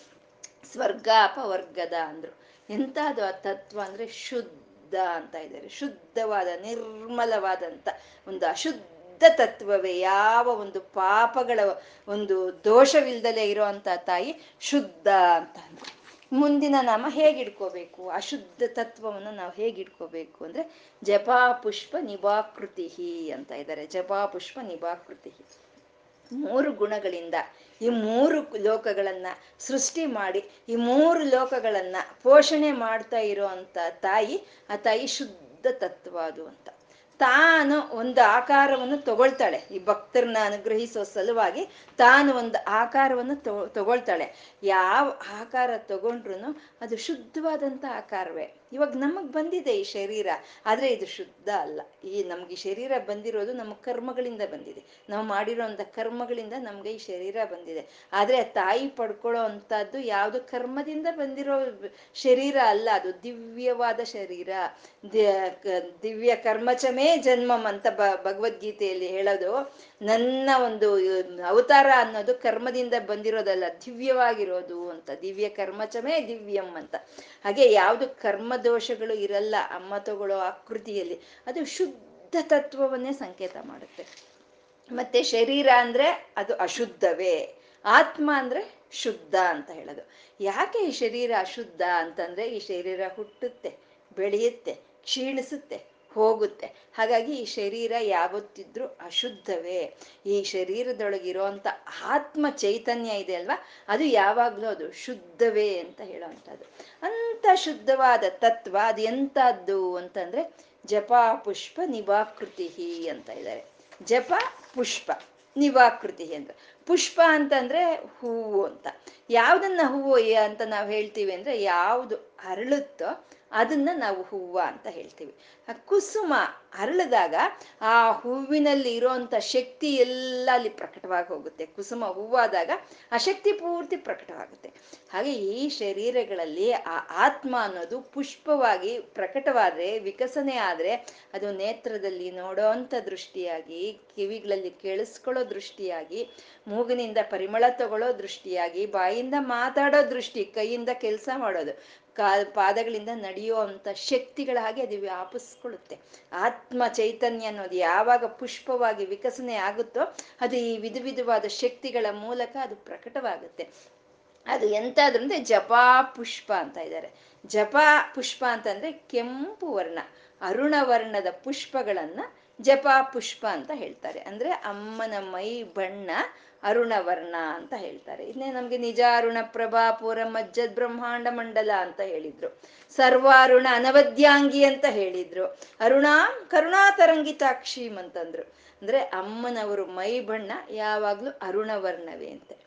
ಸ್ವರ್ಗ, ಅಪವರ್ಗದ ಅಂದ್ರು. ಎಂತದು ಆ ತತ್ವ ಅಂದ್ರೆ ಶುದ್ಧ ಅಂತ ಇದ್ದಾರೆ. ಶುದ್ಧವಾದ ನಿರ್ಮಲವಾದಂಥ ಒಂದು ಅಶುದ್ಧ ತತ್ವವೇ. ಯಾವ ಒಂದು ಪಾಪಗಳ ಒಂದು ದೋಷವಿಲ್ದಲೇ ಇರುವಂತ ತಾಯಿ ಶುದ್ಧ ಅಂತ ಅಂದ್ರೆ ಮುಂದಿನ ನಾಮ ಹೇಗಿಡ್ಕೋಬೇಕು? ಅಶುದ್ಧ ತತ್ವವನ್ನು ನಾವು ಹೇಗಿಡ್ಕೋಬೇಕು ಅಂದ್ರೆ ಜಪಾ ಪುಷ್ಪ ನಿಭಾಕೃತಿ ಅಂತ ಇದ್ದಾರೆ. ಜಪಾ ಪುಷ್ಪ ನಿಭಾಕೃತಿ ಮೂರು ಗುಣಗಳಿಂದ, ಈ ಮೂರು ಲೋಕಗಳನ್ನ ಸೃಷ್ಟಿ ಮಾಡಿ, ಈ ಮೂರು ಲೋಕಗಳನ್ನ ಪೋಷಣೆ ಮಾಡ್ತಾ ಇರೋವಂಥ ತಾಯಿ, ಆ ತಾಯಿ ಶುದ್ಧ ತತ್ವ ಅದು ಅಂತ. ತಾನು ಒಂದು ಆಕಾರವನ್ನು ತಗೊಳ್ತಾಳೆ. ಈ ಭಕ್ತರನ್ನ ಅನುಗ್ರಹಿಸೋ ಸಲುವಾಗಿ ತಾನು ಒಂದು ಆಕಾರವನ್ನು ತಗೊಳ್ತಾಳೆ. ಯಾವ ಆಕಾರ ತಗೊಂಡ್ರು ಅದು ಶುದ್ಧವಾದಂಥ ಆಕಾರವೇ. ಇವಾಗ ನಮಗ್ ಬಂದಿದೆ ಈ ಶರೀರ, ಆದ್ರೆ ಇದು ಶುದ್ಧ ಅಲ್ಲ. ಈ ನಮ್ಗೆ ಈ ಶರೀರ ಬಂದಿರೋದು ನಮ್ಮ ಕರ್ಮಗಳಿಂದ ಬಂದಿದೆ. ನಾವು ಮಾಡಿರೋ ಕರ್ಮಗಳಿಂದ ನಮ್ಗೆ ಈ ಶರೀರ ಬಂದಿದೆ. ಆದ್ರೆ ತಾಯಿ ಪಡ್ಕೊಳ್ಳೋ ಅಂತದ್ದು ಯಾವುದು ಕರ್ಮದಿಂದ ಬಂದಿರೋ ಶರೀರ ಅಲ್ಲ, ಅದು ದಿವ್ಯವಾದ ಶರೀರ. ದಿವ್ಯ ಕರ್ಮಚಮೇ ಜನ್ಮಂ ಅಂತ ಬ ಭಗವದ್ಗೀತೆಯಲ್ಲಿ ಹೇಳೋದು, ನನ್ನ ಒಂದು ಅವತಾರ ಅನ್ನೋದು ಕರ್ಮದಿಂದ ಬಂದಿರೋದಲ್ಲ, ದಿವ್ಯವಾಗಿರೋದು ಅಂತ, ದಿವ್ಯ ಕರ್ಮಚಮೇ ದಿವ್ಯಂ ಅಂತ. ಹಾಗೆ ಯಾವುದು ಕರ್ಮ ದೋಷಗಳು ಇರಲ್ಲ ಅಮ್ಮ ತಗೊಳ್ಳೋ ಆಕೃತಿಯಲ್ಲಿ. ಅದು ಶುದ್ಧ ತತ್ವವನ್ನೇ ಸಂಕೇತ ಮಾಡುತ್ತೆ. ಮತ್ತೆ ಶರೀರ ಅಂದ್ರೆ ಅದು ಅಶುದ್ಧವೇ. ಆತ್ಮ ಅಂದ್ರೆ ಶುದ್ಧ ಅಂತ ಹೇಳೋದು. ಯಾಕೆ ಈ ಶರೀರ ಅಶುದ್ಧ ಅಂತಂದ್ರೆ ಈ ಶರೀರ ಹುಟ್ಟುತ್ತೆ, ಬೆಳೆಯುತ್ತೆ, ಕ್ಷೀಣಿಸುತ್ತೆ. ಹೋಗುತ್ತೆ. ಹಾಗಾಗಿ ಈ ಶರೀರ ಯಾವತ್ತಿದ್ರೂ ಅಶುದ್ಧವೇ. ಈ ಶರೀರದೊಳಗಿರೋಂಥ ಆತ್ಮ ಚೈತನ್ಯ ಇದೆ ಅಲ್ವಾ? ಅದು ಯಾವಾಗಲೂ ಅದು ಶುದ್ಧವೇ ಅಂತ ಹೇಳೋವಂಥದ್ದು. ಅಂತ ಶುದ್ಧವಾದ ತತ್ವ ಅದು ಎಂಥದ್ದು ಅಂತಂದ್ರೆ ಜಪ, ಪುಷ್ಪ, ನಿವಾಕೃತಿ ಅಂತ ಇದ್ದಾರೆ. ಜಪ, ಪುಷ್ಪ, ನಿವಾಕೃತಿ ಅಂತ ಪುಷ್ಪ ಅಂತಂದ್ರೆ ಹೂವು ಅಂತ. ಯಾವ್ದನ್ನ ಹೂವು ಅಂತ ನಾವು ಹೇಳ್ತೀವಿ ಅಂದ್ರೆ ಯಾವುದು ಅರಳುತ್ತೋ ಅದನ್ನ ನಾವು ಹೂವ ಅಂತ ಹೇಳ್ತೀವಿ. ಆ ಕುಸುಮ ಅರಳಿದಾಗ ಆ ಹೂವಿನಲ್ಲಿ ಇರೋಂಥ ಶಕ್ತಿ ಎಲ್ಲ ಅಲ್ಲಿ ಪ್ರಕಟವಾಗಿ ಹೋಗುತ್ತೆ. ಕುಸುಮ ಹೂವಾದಾಗ ಆ ಶಕ್ತಿ ಪೂರ್ತಿ ಪ್ರಕಟವಾಗುತ್ತೆ. ಹಾಗೆ ಈ ಶರೀರಗಳಲ್ಲಿ ಆ ಆತ್ಮ ಅನ್ನೋದು ಪುಷ್ಪವಾಗಿ ಪ್ರಕಟವಾದ್ರೆ, ವಿಕಸನೆ ಆದ್ರೆ ಅದು ನೇತ್ರದಲ್ಲಿ ನೋಡೋ ಅಂಥ ದೃಷ್ಟಿಯಾಗಿ, ಕಿವಿಗಳಲ್ಲಿ ಕೇಳಿಸ್ಕೊಳ್ಳೋ ದೃಷ್ಟಿಯಾಗಿ, ಮೂಗಿನಿಂದ ಪರಿಮಳ ತಗೊಳ್ಳೋ ದೃಷ್ಟಿಯಾಗಿ, ಬಾಯಿಂದ ಮಾತಾಡೋ ದೃಷ್ಟಿ, ಕೈಯಿಂದ ಕೆಲಸ ಮಾಡೋದು ಪಾದಗಳಿಂದ ನಡೆಯೋ ಅಂತ ಶಕ್ತಿಗಳ ಹಾಗೆ ಅದು ವ್ಯಾಪಿಸ್ಕೊಳ್ಳುತ್ತೆ. ಆತ್ಮ ಚೈತನ್ಯ ಅನ್ನೋದು ಯಾವಾಗ ಪುಷ್ಪವಾಗಿ ವಿಕಸನೆ ಆಗುತ್ತೋ ಅದು ಈ ವಿಧ ವಿಧವಾದ ಶಕ್ತಿಗಳ ಮೂಲಕ ಅದು ಪ್ರಕಟವಾಗುತ್ತೆ. ಅದು ಎಂತಾದ್ರು ಅಂದ್ರೆ ಜಪಾ ಪುಷ್ಪ ಅಂತ ಇದ್ದಾರೆ. ಜಪಾ ಪುಷ್ಪ ಅಂತಂದ್ರೆ ಕೆಂಪು ವರ್ಣ, ಅರುಣ ವರ್ಣದ ಪುಷ್ಪಗಳನ್ನ ಜಪಾ ಪುಷ್ಪ ಅಂತ ಹೇಳ್ತಾರೆ. ಅಂದ್ರೆ ಅಮ್ಮನ ಮೈ ಬಣ್ಣ ಅರುಣವರ್ಣ ಅಂತ ಹೇಳ್ತಾರೆ. ಇನ್ನೇ ನಮ್ಗೆ ನಿಜ ಅರುಣ ಪ್ರಭಾ ಪೂರ ಮಜ್ಜದ್ ಬ್ರಹ್ಮಾಂಡ ಮಂಡಲ ಅಂತ ಹೇಳಿದ್ರು. ಸರ್ವಾರುಣ ಅನವದ್ಯಾಂಗಿ ಅಂತ ಹೇಳಿದ್ರು. ಅರುಣಾಂ ಕರುಣಾತರಂಗಿತಾಕ್ಷೀಮ್ ಅಂತಂದ್ರು. ಅಂದ್ರೆ ಅಮ್ಮನವರು ಮೈ ಬಣ್ಣ ಯಾವಾಗ್ಲೂ ಅರುಣವರ್ಣವೇ ಅಂತೆ.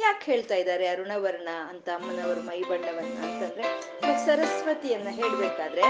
ಯಾಕೆ ಹೇಳ್ತಾ ಇದ್ದಾರೆ ಅರುಣವರ್ಣ ಅಂತ ಅಮ್ಮನವರು ಮೈ ಬಣ್ಣವನ್ನ ಅಂತಂದ್ರೆ ಸರಸ್ವತಿಯನ್ನ ಹೇಳ್ಬೇಕಾದ್ರೆ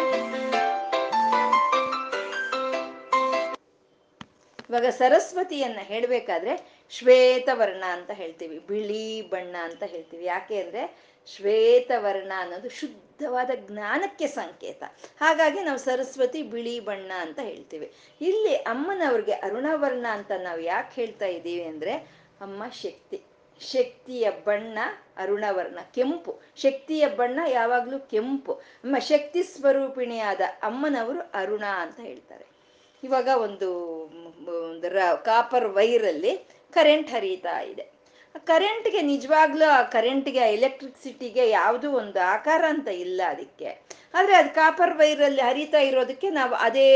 ಇವಾಗ ಸರಸ್ವತಿಯನ್ನ ಹೇಳ್ಬೇಕಾದ್ರೆ ಶ್ವೇತವರ್ಣ ಅಂತ ಹೇಳ್ತೀವಿ, ಬಿಳಿ ಬಣ್ಣ ಅಂತ ಹೇಳ್ತೀವಿ. ಯಾಕೆ ಅಂದ್ರೆ ಶ್ವೇತವರ್ಣ ಅನ್ನೋದು ಶುದ್ಧವಾದ ಜ್ಞಾನಕ್ಕೆ ಸಂಕೇತ. ಹಾಗಾಗಿ ನಾವು ಸರಸ್ವತಿ ಬಿಳಿ ಬಣ್ಣ ಅಂತ ಹೇಳ್ತೀವಿ. ಇಲ್ಲಿ ಅಮ್ಮನವ್ರಿಗೆ ಅರುಣವರ್ಣ ಅಂತ ನಾವು ಯಾಕೆ ಹೇಳ್ತಾ ಇದ್ದೀವಿ ಅಂದ್ರೆ ಅಮ್ಮ ಶಕ್ತಿ, ಶಕ್ತಿಯ ಬಣ್ಣ ಅರುಣವರ್ಣ, ಕೆಂಪು. ಶಕ್ತಿಯ ಬಣ್ಣ ಯಾವಾಗ್ಲೂ ಕೆಂಪು. ಅಮ್ಮ ಶಕ್ತಿ ಸ್ವರೂಪಿಣಿಯಾದ ಅಮ್ಮನವರು ಅರುಣ ಅಂತ ಹೇಳ್ತಾರೆ. ಇವಾಗ ಒಂದು ಕಾಪರ್ ವೈರಲ್ಲಿ ಕರೆಂಟ್ ಹರಿತಾ ಇದೆ. ಕರೆಂಟ್ಗೆ ನಿಜವಾಗ್ಲೂ ಆ ಕರೆಂಟ್ಗೆ ಎಲೆಕ್ಟ್ರಿಸಿಟಿಗೆ ಯಾವುದೂ ಒಂದು ಆಕಾರ ಅಂತ ಇಲ್ಲ ಅದಕ್ಕೆ. ಆದರೆ ಅದು ಕಾಪರ್ ವೈರಲ್ಲಿ ಹರಿತಾ ಇರೋದಕ್ಕೆ ನಾವು ಅದೇ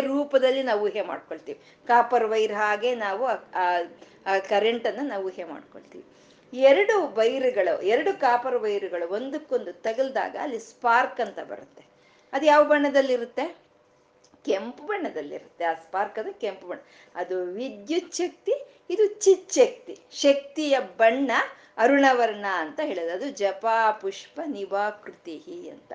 ರೂಪದಲ್ಲಿ ನಾವು ಊಹೆ ಮಾಡ್ಕೊಳ್ತೀವಿ. ಕಾಪರ್ ವೈರ್ ಹಾಗೆ ನಾವು ಆ ಕರೆಂಟನ್ನು ನಾವು ಊಹೆ ಮಾಡ್ಕೊಳ್ತೀವಿ. ಎರಡು ವೈರುಗಳು ಎರಡು ಕಾಪರ್ ವೈರುಗಳು ಒಂದಕ್ಕೊಂದು ತಗಲ್ದಾಗ ಅಲ್ಲಿ ಸ್ಪಾರ್ಕ್ ಅಂತ ಬರುತ್ತೆ. ಅದು ಯಾವ ಬಣ್ಣದಲ್ಲಿರುತ್ತೆ? ಕೆಂಪು ಬಣ್ಣದಲ್ಲಿರುತ್ತೆ. ಆ ಸ್ಪಾರ್ಕ್ ಅದು ಕೆಂಪು ಬಣ್ಣ. ಅದು ವಿದ್ಯುತ್ ಶಕ್ತಿ, ಇದು ಚಿಚ್ಚಕ್ತಿ ಶಕ್ತಿಯ ಬಣ್ಣ ಅರುಣವರ್ಣ ಅಂತ ಹೇಳೋದು. ಅದು ಜಪ, ಪುಷ್ಪ, ನಿವಾಕೃತಿ ಅಂತ.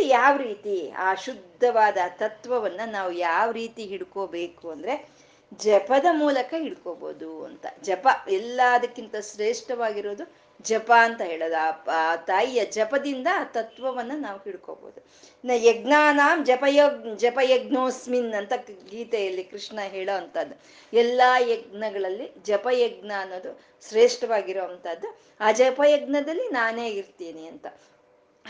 ಯಾವ ರೀತಿ? ಆ ಶುದ್ಧವಾದ ತತ್ವವನ್ನ ನಾವು ಯಾವ ರೀತಿ ಹಿಡ್ಕೋಬೇಕು ಅಂದ್ರೆ ಜಪದ ಮೂಲಕ ಹಿಡ್ಕೋಬಹುದು ಅಂತ. ಜಪ ಎಲ್ಲದಕ್ಕಿಂತ ಶ್ರೇಷ್ಠವಾಗಿರೋದು ಜಪ ಅಂತ ಹೇಳೋದು. ಆ ತಾಯಿಯ ಜಪದಿಂದ ತತ್ವವನ್ನ ನಾವು ಹಿಡ್ಕೋಬಹುದು ನ ಯಜ್ಞಾನಾಂ ಜಪಯಗ್, ಜಪಯಜ್ಞೋಸ್ಮಿನ್ ಅಂತ ಗೀತೆಯಲ್ಲಿ ಕೃಷ್ಣ ಹೇಳೋ ಅಂಥದ್ದು. ಎಲ್ಲಾ ಯಜ್ಞಗಳಲ್ಲಿ ಜಪಯಜ್ಞ ಅನ್ನೋದು ಶ್ರೇಷ್ಠವಾಗಿರೋ ಅಂಥದ್ದು. ಆ ಜಪಯಜ್ಞದಲ್ಲಿ ನಾನೇ ಇರ್ತೀನಿ ಅಂತ.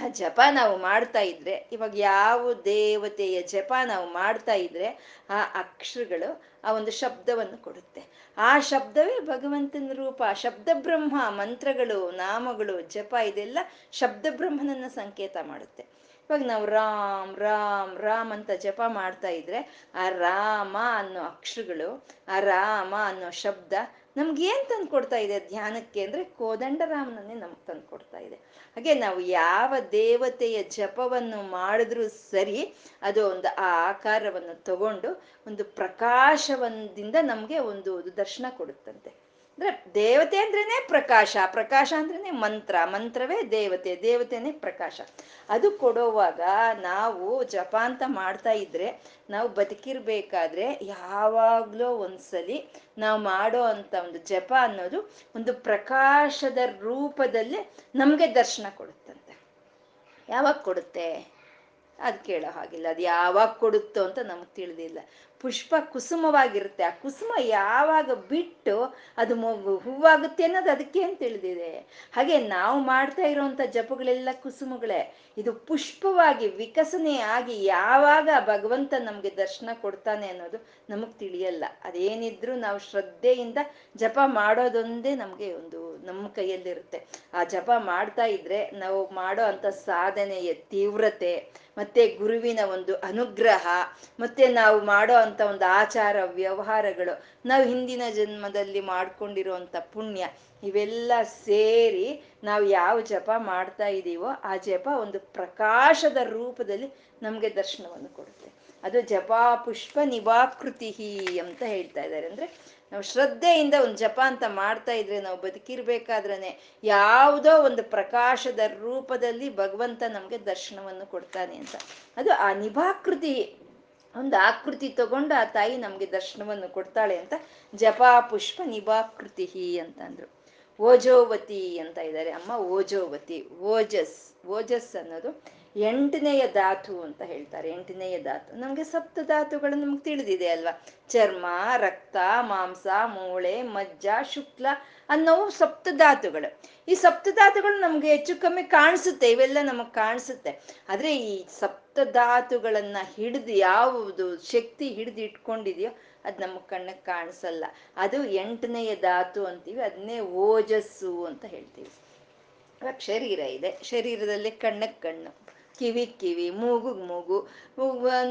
ಆ ಜಪ ನಾವು ಮಾಡ್ತಾ ಇದ್ರೆ, ಇವಾಗ ಯಾವ ದೇವತೆಯ ಜಪ ನಾವು ಮಾಡ್ತಾ ಇದ್ರೆ, ಆ ಅಕ್ಷರಗಳು ಆ ಒಂದು ಶಬ್ದವನ್ನು ಕೊಡುತ್ತೆ. ಆ ಶಬ್ದವೇ ಭಗವಂತನ ರೂಪ, ಶಬ್ದ ಬ್ರಹ್ಮ, ಮಂತ್ರಗಳು, ನಾಮಗಳು, ಜಪ ಇದೆಲ್ಲ ಶಬ್ದ ಬ್ರಹ್ಮನನ್ನ ಸಂಕೇತ ಮಾಡುತ್ತೆ. ಇವಾಗ ನಾವು ರಾಮ್ ರಾಮ್ ರಾಮ್ ಅಂತ ಜಪ ಮಾಡ್ತಾ ಇದ್ರೆ, ಆ ರಾಮ ಅನ್ನೋ ಅಕ್ಷರಗಳು, ಆ ರಾಮ ಅನ್ನೋ ಶಬ್ದ ನಮ್ಗೆ ಏನ್ ತಂದ್ಕೊಡ್ತಾ ಇದೆ? ಧ್ಯಾನಕ್ಕೆ ಅಂದ್ರೆ ಕೋದಂಡರಾಮನನ್ನೇ ನಮ್ಗೆ ತಂದ್ಕೊಡ್ತಾ ಇದೆ. ಹಾಗೆ ನಾವು ಯಾವ ದೇವತೆಯ ಜಪವನ್ನು ಮಾಡಿದ್ರೂ ಸರಿ, ಅದು ಒಂದು ಆ ಆಕಾರವನ್ನು ತಗೊಂಡು ಒಂದು ಪ್ರಕಾಶವಂದಿಂದ ನಮ್ಗೆ ಒಂದು ದರ್ಶನ ಕೊಡುತ್ತಂತೆ. ಅಂದ್ರೆ ದೇವತೆ ಅಂದ್ರೇನೆ ಪ್ರಕಾಶ ಪ್ರಕಾಶ ಅಂದ್ರೇನೆ ಮಂತ್ರ, ಮಂತ್ರವೇ ದೇವತೆ, ದೇವತೆನೇ ಪ್ರಕಾಶ. ಅದು ಕೊಡೋವಾಗ ನಾವು ಜಪ ಅಂತ ಮಾಡ್ತಾ ಇದ್ರೆ, ನಾವು ಬದುಕಿರ್ಬೇಕಾದ್ರೆ ಯಾವಾಗ್ಲೋ ಒಂದ್ಸಲಿ ನಾವು ಮಾಡೋ ಅಂತ ಒಂದು ಜಪ ಅನ್ನೋದು ಒಂದು ಪ್ರಕಾಶದ ರೂಪದಲ್ಲಿ ನಮ್ಗೆ ದರ್ಶನ ಕೊಡುತ್ತಂತೆ. ಯಾವಾಗ ಕೊಡುತ್ತೆ? ಅದು ಕೇಳೋ ಹಾಗಿಲ್ಲ. ಅದು ಯಾವಾಗ ಕೊಡುತ್ತೋ ಅಂತ ನಮ್ಗೆ ತಿಳಿದಿಲ್ಲ. ಪುಷ್ಪ ಕುಸುಮವಾಗಿರುತ್ತೆ. ಆ ಕುಸುಮ ಯಾವಾಗ ಬಿಟ್ಟು ಅದು ಮಗು ಹೂವಾಗುತ್ತೆ ಅನ್ನೋದು ಅದಕ್ಕೆ ಅಂತ ತಿಳಿದಿದೆ. ಹಾಗೆ ನಾವು ಮಾಡ್ತಾ ಇರೋವಂಥ ಜಪಗಳೆಲ್ಲ ಕುಸುಮಗಳೇ, ಇದು ಪುಷ್ಪವಾಗಿ, ವಿಕಸನೆ ಆಗಿ ಯಾವಾಗ ಭಗವಂತ ನಮ್ಗೆ ದರ್ಶನ ಕೊಡ್ತಾನೆ ಅನ್ನೋದು ನಮಗ್ ತಿಳಿಯಲ್ಲ. ಅದೇನಿದ್ರು ನಾವು ಶ್ರದ್ಧೆಯಿಂದ ಜಪ ಮಾಡೋದೊಂದೇ ನಮ್ಗೆ ಒಂದು, ನಮ್ಮ ಕೈಯಲ್ಲಿರುತ್ತೆ. ಆ ಜಪ ಮಾಡ್ತಾ ಇದ್ರೆ ನಾವು ಮಾಡೋ ಅಂತ ಸಾಧನೆಯ ತೀವ್ರತೆ, ಮತ್ತೆ ಗುರುವಿನ ಒಂದು ಅನುಗ್ರಹ, ಮತ್ತೆ ನಾವು ಮಾಡೋ ಅಂತ ಒಂದು ಆಚಾರ, ವ್ಯವಹಾರಗಳು. ನಾವು ಹಿಂದಿನ ಜನ್ಮದಲ್ಲಿ ಮಾಡ್ಕೊಂಡಿರುವಂತ ಪುಣ್ಯ, ಇವೆಲ್ಲ ಸೇರಿ ನಾವು ಯಾವ ಜಪ ಮಾಡ್ತಾ ಇದ್ದೀವೋ ಆ ಜಪ ಒಂದು ಪ್ರಕಾಶದ ರೂಪದಲ್ಲಿ ನಮ್ಗೆ ದರ್ಶನವನ್ನು ಕೊಡುತ್ತೆ. ಅದು ಜಪಾ ಪುಷ್ಪ ನಿವಾಕೃತಿ ಅಂತ ಹೇಳ್ತಾ ಇದ್ದಾರೆ. ಅಂದ್ರೆ ನಾವು ಶ್ರದ್ಧೆಯಿಂದ ಒಂದು ಜಪ ಅಂತ ಮಾಡ್ತಾ ಇದ್ರೆ ನಾವು ಬದುಕಿರ್ಬೇಕಾದ್ರೆ ಯಾವುದೋ ಒಂದು ಪ್ರಕಾಶದ ರೂಪದಲ್ಲಿ ಭಗವಂತ ನಮ್ಗೆ ದರ್ಶನವನ್ನು ಕೊಡ್ತಾನೆ ಅಂತ. ಅದು ಆ ನಿಭಾಕೃತಿ ಒಂದು ಆಕೃತಿ ತಗೊಂಡು ಆ ತಾಯಿ ನಮ್ಗೆ ದರ್ಶನವನ್ನು ಕೊಡ್ತಾಳೆ ಅಂತ ಜಪಾ, ಪುಷ್ಪ ನಿಭಾಕೃತಿ ಅಂತಂದ್ರು. ಓಜೋವತಿ ಅಂತ ಇದ್ದಾರೆ ಅಮ್ಮ, ಓಜೋವತಿ. ಓಜಸ್ ಓಜಸ್ ಅನ್ನೋದು ಎಂಟನೆಯ ಧಾತು ಅಂತ ಹೇಳ್ತಾರೆ, ಎಂಟನೆಯ ಧಾತು. ನಮ್ಗೆ ಸಪ್ತ ಧಾತುಗಳು ನಮ್ಗೆ ತಿಳಿದಿದೆ ಅಲ್ವಾ? ಚರ್ಮ, ರಕ್ತ, ಮಾಂಸ, ಮೂಳೆ, ಮಜ್ಜ, ಶುಕ್ಲ ಅನ್ನೋ ಸಪ್ತ ಧಾತುಗಳು. ಈ ಸಪ್ತ ಧಾತುಗಳು ನಮ್ಗೆ ಹೆಚ್ಚು ಕಮ್ಮಿ ಕಾಣಿಸುತ್ತೆ, ಇವೆಲ್ಲ ನಮಗ್ ಕಾಣಿಸುತ್ತೆ. ಆದ್ರೆ ಈ ಧಾತುಗಳನ್ನ ಹಿಡಿದು ಯಾವುದು ಶಕ್ತಿ ಹಿಡಿದು ಇಟ್ಕೊಂಡಿದೆಯೋ ಅದು ನಮ್ಮ ಕಣ್ಣಕ್ಕೆ ಕಾಣಿಸಲ್ಲ. ಅದು ಎಂಟನೆಯ ಧಾತು ಅಂತೀವಿ ಅದನ್ನೇ ಓಜಸ್ಸು ಅಂತ ಹೇಳ್ತೀವಿ. ಶರೀರ ಇದೆ, ಶರೀರದಲ್ಲಿ ಕಣ್ಣಕ್ಕೆ ಕಣ್ಣು, ಕಿವಿ ಕಿವಿ, ಮೂಗು ಮೂಗು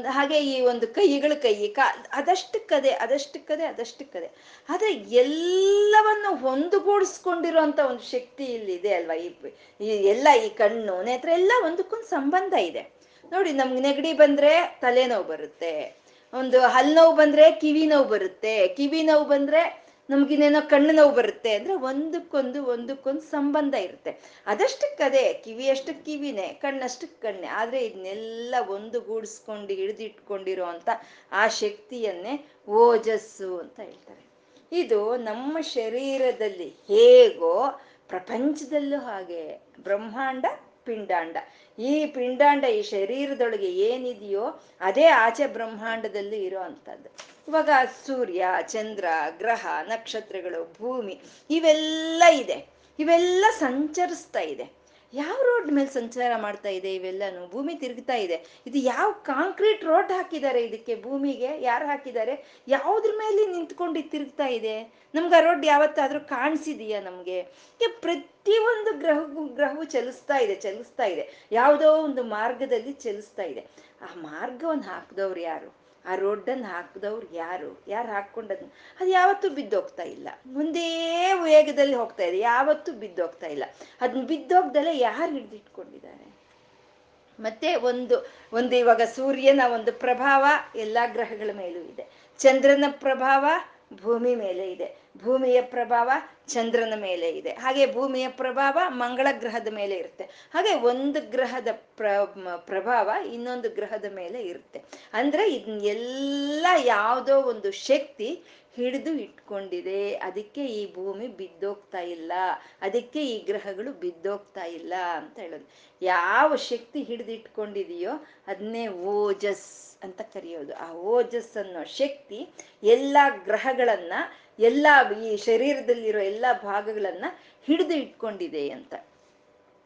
ಹಾಗೆ ಈ ಒಂದು ಕೈಗಳು ಕೈ, ಕಾ ಕದೆ, ಅದಷ್ಟು ಕದೆ ಆದ್ರೆ ಎಲ್ಲವನ್ನು ಹೊಂದುಗೂಡಿಸ್ಕೊಂಡಿರುವಂತ ಒಂದು ಶಕ್ತಿ ಇಲ್ಲಿದೆ ಅಲ್ವಾ? ಈ ಎಲ್ಲ ಈ ಕಣ್ಣು, ನೇತ್ರ ಎಲ್ಲ ಒಂದಕ್ಕೊಂದು ಸಂಬಂಧ ಇದೆ. ನೋಡಿ, ನಮ್ಗೆ ನೆಗಡಿ ಬಂದ್ರೆ ತಲೆನೋವು ಬರುತ್ತೆ. ಒಂದು ಹಲ್ ನೋವು ಬಂದ್ರೆ ಕಿವಿ ನೋವು ಬರುತ್ತೆ. ಕಿವಿ ನೋವು ಬಂದ್ರೆ ನಮ್ಗಿನ್ನೇನೋ ಕಣ್ಣು ನೋವು ಬರುತ್ತೆ ಅಂದ್ರೆ ಒಂದಕ್ಕೊಂದು ಒಂದಕ್ಕೊಂದು ಸಂಬಂಧ ಇರುತ್ತೆ. ಅದಷ್ಟಕ್ಕದೇ ಕಿವಿ ಅಷ್ಟಕ್ಕೆ ಕಿವಿನೇ ಕಣ್ಣಷ್ಟಕ್ಕೆ ಕಣ್ಣೆ. ಆದ್ರೆ ಇದನ್ನೆಲ್ಲ ಒಂದುಗೂಡಿಸ್ಕೊಂಡು, ಹಿಡಿದಿಟ್ಕೊಂಡಿರೋ ಅಂತ ಆ ಶಕ್ತಿಯನ್ನೇ ಓಜಸ್ಸು ಅಂತ ಹೇಳ್ತಾರೆ. ಇದು ನಮ್ಮ ಶರೀರದಲ್ಲಿ ಹೇಗೋ ಪ್ರಪಂಚದಲ್ಲೂ ಹಾಗೆ, ಬ್ರಹ್ಮಾಂಡ, ಪಿಂಡಾಂಡ. ಈ ಪಿಂಡಾಂಡ ಈ ಶರೀರದೊಳಗೆ ಏನಿದೆಯೋ ಅದೇ ಆಚೆ ಬ್ರಹ್ಮಾಂಡದಲ್ಲಿ ಇರೋ ಅಂಥದ್ದು. ಇವಾಗ ಸೂರ್ಯ, ಚಂದ್ರ, ಗ್ರಹ, ನಕ್ಷತ್ರಗಳು, ಭೂಮಿ ಇವೆಲ್ಲ ಇದೆ. ಇವೆಲ್ಲ ಸಂಚರಿಸ್ತಾ ಇದೆ. ಯಾವ ರೋಡ್ ಮೇಲೆ ಸಂಚಾರ ಮಾಡ್ತಾ ಇದೆ ಇವೆಲ್ಲನು? ಭೂಮಿ ತಿರುಗ್ತಾ ಇದೆ. ಇದು ಯಾವ ಕಾಂಕ್ರೀಟ್ ರೋಡ್ ಹಾಕಿದ್ದಾರೆ ಇದಕ್ಕೆ ಭೂಮಿಗೆ? ಯಾರು ಹಾಕಿದ್ದಾರೆ? ಯಾವುದ್ರ ಮೇಲೆ ನಿಂತ್ಕೊಂಡು ತಿರುಗ್ತಾ ಇದೆ? ನಮ್ಗೆ ಆ ರೋಡ್ ಯಾವತ್ತಾದ್ರೂ ಕಾಣಿಸಿದೀಯಾ ನಮ್ಗೆ? ಪ್ರತಿಯೊಂದು ಗ್ರಹ ಗ್ರಹವು ಚಲಿಸ್ತಾ ಇದೆ ಚಲಿಸ್ತಾ ಇದೆ. ಯಾವುದೋ ಒಂದು ಮಾರ್ಗದಲ್ಲಿ ಚಲಿಸ್ತಾ ಇದೆ. ಆ ಮಾರ್ಗವನ್ನು ಹಾಕಿದವ್ರು ಯಾರು? ಆ ರೋಡನ್ನು ಹಾಕಿದವ್ರು ಯಾರು? ಯಾರು ಹಾಕ್ಕೊಂಡದ್ ಅದು ಯಾವತ್ತೂ ಬಿದ್ದೋಗ್ತಾ ಇಲ್ಲ. ಮುಂದೇ ವೇಗದಲ್ಲಿ ಹೋಗ್ತಾ ಇದೆ. ಯಾವತ್ತೂ ಬಿದ್ದೋಗ್ತಾ ಇಲ್ಲ. ಅದನ್ನ ಬಿದ್ದೋಗ್ದಲ್ಲೇ ಯಾರು ಹಿಡಿದಿಟ್ಕೊಂಡಿದ್ದಾರೆ? ಮತ್ತೆ ಒಂದು ಒಂದು ಇವಾಗ ಸೂರ್ಯನ ಒಂದು ಪ್ರಭಾವ ಎಲ್ಲ ಗ್ರಹಗಳ ಮೇಲೂ ಇದೆ. ಚಂದ್ರನ ಪ್ರಭಾವ ಭೂಮಿ ಮೇಲೆ ಇದೆ. ಭೂಮಿಯ ಪ್ರಭಾವ ಚಂದ್ರನ ಮೇಲೆ ಇದೆ. ಹಾಗೆ ಭೂಮಿಯ ಪ್ರಭಾವ ಮಂಗಳ ಗ್ರಹದ ಮೇಲೆ ಇರುತ್ತೆ. ಹಾಗೆ ಒಂದು ಗ್ರಹದ ಪ್ರ ಪ್ರಭಾವ ಇನ್ನೊಂದು ಗ್ರಹದ ಮೇಲೆ ಇರುತ್ತೆ. ಅಂದ್ರೆ ಇದನ್ನೆಲ್ಲ ಯಾವುದೋ ಒಂದು ಶಕ್ತಿ ಹಿಡಿದು ಇಟ್ಕೊಂಡಿದೆ. ಅದಕ್ಕೆ ಈ ಭೂಮಿ ಬಿದ್ದೋಗ್ತಾ ಇಲ್ಲ. ಅದಕ್ಕೆ ಈ ಗ್ರಹಗಳು ಬಿದ್ದೋಗ್ತಾ ಇಲ್ಲ ಅಂತ ಹೇಳೋದು. ಯಾವ ಶಕ್ತಿ ಹಿಡಿದಿಟ್ಕೊಂಡಿದೆಯೋ ಅದನ್ನೇ ಓಜಸ್ ಅಂತ ಕರೆಯೋದು. ಆ ಓಜಸ್ ಅನ್ನೋ ಶಕ್ತಿ ಎಲ್ಲ ಗ್ರಹಗಳನ್ನ ಎಲ್ಲ ಈ ಶರೀರದಲ್ಲಿರೋ ಎಲ್ಲ ಭಾಗಗಳನ್ನ ಹಿಡಿದು ಇಟ್ಕೊಂಡಿದೆ ಅಂತ.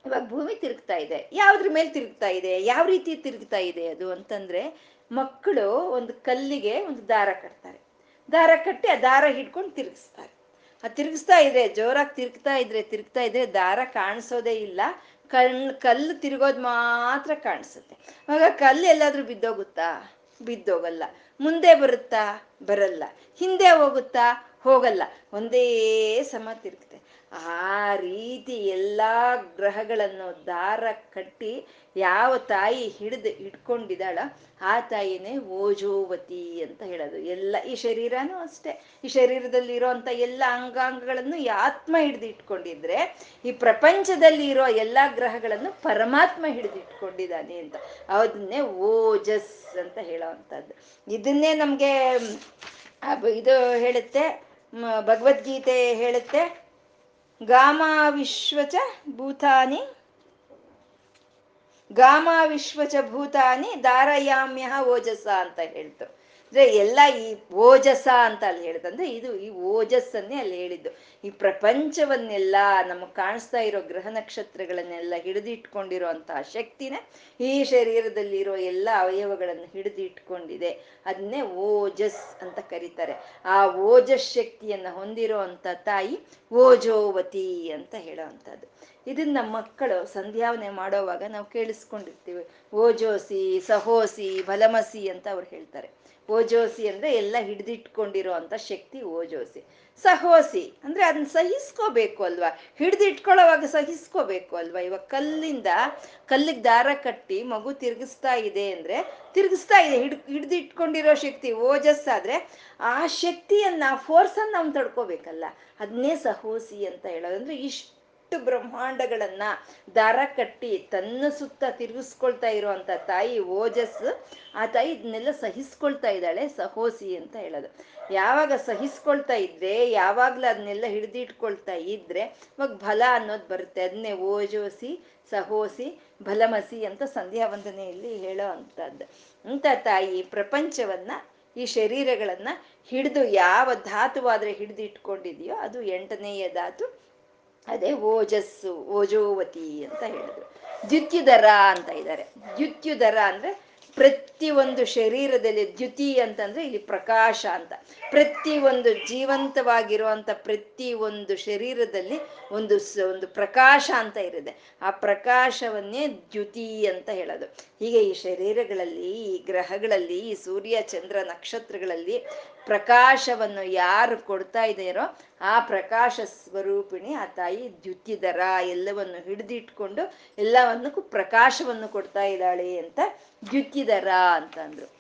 ಇವಾಗ ಭೂಮಿ ತಿರುಗ್ತಾ ಇದೆ. ಯಾವ್ದ್ರ ಮೇಲೆ ತಿರುಗ್ತಾ ಇದೆ? ಯಾವ ರೀತಿ ತಿರುಗ್ತಾ ಇದೆ ಅದು ಅಂತಂದ್ರೆ ಮಕ್ಕಳು ಒಂದು ಕಲ್ಲಿಗೆ ಒಂದು ದಾರ ಕಟ್ತಾರೆ. ದಾರ ಕಟ್ಟಿ ಆ ದಾರ ಹಿಡ್ಕೊಂಡು ತಿರುಗಿಸ್ತಾರೆ. ಆ ತಿರುಗಿಸ್ತಾ ಇದ್ರೆ, ಜೋರಾಗಿ ತಿರುಗ್ತಾ ಇದ್ರೆ ತಿರುಗ್ತಾ ಇದ್ರೆ ದಾರ ಕಾಣಿಸೋದೇ ಇಲ್ಲ. ಕಣ್, ಕಲ್ಲು ತಿರುಗೋದು ಮಾತ್ರ ಕಾಣಿಸುತ್ತೆ. ಆಗ ಕಲ್ಲು ಎಲ್ಲಾದ್ರೂ ಬಿದ್ದೋಗುತ್ತಾ? ಬಿದ್ದೋಗಲ್ಲ. ಮುಂದೆ ಬರುತ್ತಾ ಬರಲ್ಲ. ಹಿಂದೆ ಹೋಗುತ್ತಾ ಹೋಗಲ್ಲ. ಒಂದೇ ಸಮ ತಿರುಗುತ್ತೆ ಆ ರೀತಿ ಎಲ್ಲಾ ಗ್ರಹಗಳನ್ನು ದಾರ ಕಟ್ಟಿ ಯಾವ ತಾಯಿ ಹಿಡಿದು ಇಟ್ಕೊಂಡಿದ್ದಾಳ, ಆ ತಾಯಿನೇ ಓಜೋವತಿ ಅಂತ ಹೇಳೋದು. ಎಲ್ಲ ಈ ಶರೀರನೂ ಅಷ್ಟೇ. ಈ ಶರೀರದಲ್ಲಿ ಇರೋಂಥ ಎಲ್ಲ ಅಂಗಾಂಗಗಳನ್ನು ಈ ಆತ್ಮ ಹಿಡಿದು ಇಟ್ಕೊಂಡಿದ್ರೆ, ಈ ಪ್ರಪಂಚದಲ್ಲಿ ಇರೋ ಎಲ್ಲಾ ಗ್ರಹಗಳನ್ನು ಪರಮಾತ್ಮ ಹಿಡಿದು ಇಟ್ಕೊಂಡಿದ್ದಾನೆ ಅಂತ. ಅದನ್ನೇ ಓಜಸ್ ಅಂತ ಹೇಳೋ ಅಂಥದ್ದು ಇದನ್ನೇ ನಮ್ಗೆ ಇದು ಹೇಳುತ್ತೆ ಭಗವದ್ಗೀತೆ ಹೇಳುತ್ತೆ ಗಾಮ ವಿಶ್ವಚ ಭೂತಾನಿ. ಗಾಮಾ ವಿಶ್ವಚ ಭೂತಾನಿ ದಾರಯಾಮ್ಯ ಓಜಸ ಅಂತ ಹೇಳ್ತು. ಅಂದ್ರೆ ಎಲ್ಲ ಈ ಓಜಸ ಅಂತ ಅಲ್ಲಿ ಹೇಳಿದಂದ್ರೆ ಇದು ಈ ಓಜಸ್ಸನ್ನೇ ಅಲ್ಲಿ ಹೇಳಿದ್ದು. ಈ ಪ್ರಪಂಚವನ್ನೆಲ್ಲ ನಮಗ್ ಕಾಣಿಸ್ತಾ ಇರೋ ಗ್ರಹ ನಕ್ಷತ್ರಗಳನ್ನೆಲ್ಲ ಹಿಡಿದಿಟ್ಕೊಂಡಿರೋ ಅಂತಹ ಶಕ್ತಿನೇ ಈ ಶರೀರದಲ್ಲಿರೋ ಎಲ್ಲ ಅವಯವಗಳನ್ನು ಹಿಡಿದಿಟ್ಕೊಂಡಿದೆ. ಅದನ್ನೇ ಓಜಸ್ ಅಂತ ಕರೀತಾರೆ. ಆ ಓಜಸ್ ಶಕ್ತಿಯನ್ನ ಹೊಂದಿರೋ ಅಂತ ತಾಯಿ ಓಜೋವತಿ ಅಂತ ಹೇಳೋ ಇದನ್ನ ಮಕ್ಕಳು ಸಂಧ್ಯಾವನೆ ಮಾಡೋವಾಗ ನಾವು ಕೇಳಿಸ್ಕೊಂಡಿರ್ತೀವಿ. ಓಜೋಸಿ, ಸಹೋಸಿ ಬಲಮಸಿ ಅಂತ ಅವ್ರು ಹೇಳ್ತಾರೆ. ಓಜೋಸಿ ಅಂದ್ರೆ ಎಲ್ಲ ಹಿಡಿದಿಟ್ಕೊಂಡಿರೋ ಅಂತ ಶಕ್ತಿ ಓಜೋಸಿ. ಸಹೋಸಿ ಅಂದ್ರೆ ಅದನ್ನ ಸಹಿಸ್ಕೋಬೇಕು ಅಲ್ವಾ? ಹಿಡಿದಿಟ್ಕೊಳ್ಳೋವಾಗ ಸಹಿಸ್ಕೋಬೇಕು ಅಲ್ವಾ? ಇವಾಗ ಕಲ್ಲಿಂದ, ಕಲ್ಲಿಗೆ ದಾರ ಕಟ್ಟಿ ಮಗು ತಿರುಗಿಸ್ತಾ ಇದೆ ಅಂದ್ರೆ ತಿರುಗಿಸ್ತಾ ಇದೆ. ಹಿಡ್, ಹಿಡಿದಿಟ್ಕೊಂಡಿರೋ ಶಕ್ತಿ ಓಜಸ್ ಆದ್ರೆ ಆ ಶಕ್ತಿಯನ್ನ ಫೋರ್ಸನ್ನ ನಾವು ತಡ್ಕೋಬೇಕಲ್ಲ. ಅದನ್ನೇ ಸಹೋಸಿ ಅಂತ ಹೇಳೋದಂದ್ರೆ ಇಷ್ಟು ಎಷ್ಟು ಬ್ರಹ್ಮಾಂಡಗಳನ್ನ ದಾರ ಕಟ್ಟಿ ತನ್ನ ಸುತ್ತ ತಿರುಗಿಸ್ಕೊಳ್ತಾ ಇರುವಂತ ತಾಯಿ ಓಜಸ್, ಆ ತಾಯಿ ಇದನ್ನೆಲ್ಲ ಸಹಿಸ್ಕೊಳ್ತಾ ಇದ್ದಾಳೆ, ಸಹೋಸಿ ಅಂತ ಹೇಳೋದು. ಯಾವಾಗ ಸಹಿಸ್ಕೊಳ್ತಾ ಇದ್ರೆ, ಯಾವಾಗ್ಲೂ ಅದನ್ನೆಲ್ಲ ಹಿಡಿದಿಟ್ಕೊಳ್ತಾ ಇದ್ರೆ ಅವಾಗ ಫಲ ಅನ್ನೋದು ಬರುತ್ತೆ. ಅದನ್ನೇ ಓಜೋಸಿ, ಸಹೋಸಿ, ಬಲಮಸಿ ಅಂತ ಸಂಧ್ಯಾ ವಂದನೆಯಲ್ಲಿ ಹೇಳೋ ಅಂತದ್ದು ಅಂತ ತಾಯಿ ಪ್ರಪಂಚವನ್ನ, ಈ ಶರೀರಗಳನ್ನ ಹಿಡಿದು ಯಾವ ಧಾತುವಾದ್ರೆ ಹಿಡಿದು ಇಟ್ಕೊಂಡಿದೆಯೋ ಅದು ಎಂಟನೆಯ ಧಾತು. ಅದೇ ಓಜಸ್ಸು, ಓಜೋವತಿ ಅಂತ ಹೇಳಿದ್ರು. ದ್ಯುತ್ಯುದರ ಅಂತ ಇದ್ದಾರೆ. ದ್ಯುತ್ಯುದರ ಅಂದ್ರೆ ಪ್ರತಿ ಒಂದು ಶರೀರದಲ್ಲಿ ದ್ಯುತಿ ಅಂತಂದ್ರೆ ಇಲ್ಲಿ ಪ್ರಕಾಶ ಅಂತ. ಪ್ರತಿ ಒಂದು ಜೀವಂತವಾಗಿರುವಂತ ಪ್ರತಿ ಒಂದು ಶರೀರದಲ್ಲಿ ಒಂದು ಒಂದು ಪ್ರಕಾಶ ಅಂತ ಇರುತ್ತೆ. ಆ ಪ್ರಕಾಶವನ್ನೇ ದ್ಯುತಿ ಅಂತ ಹೇಳೋದು. ಹೀಗೆ ಈ ಶರೀರಗಳಲ್ಲಿ, ಈ ಗ್ರಹಗಳಲ್ಲಿ, ಈ ಸೂರ್ಯ, ಚಂದ್ರ, ನಕ್ಷತ್ರಗಳಲ್ಲಿ ಪ್ರಕಾಶವನ್ನು ಯಾರು ಕೊಡ್ತಾ ಇದೆಯರೋ ಆ ಪ್ರಕಾಶ ಸ್ವರೂಪಿಣಿ, ಆ ತಾಯಿ ದ್ಯುತಿದರ ಎಲ್ಲವನ್ನು ಹಿಡಿದಿಟ್ಕೊಂಡು ಎಲ್ಲವನ್ನಕ್ಕೂ ಪ್ರಕಾಶವನ್ನು ಕೊಡ್ತಾ ಇದ್ದಾಳೆ ಅಂತ ದ್ಯುತಿದರ ಅಂತಂದ್ರು.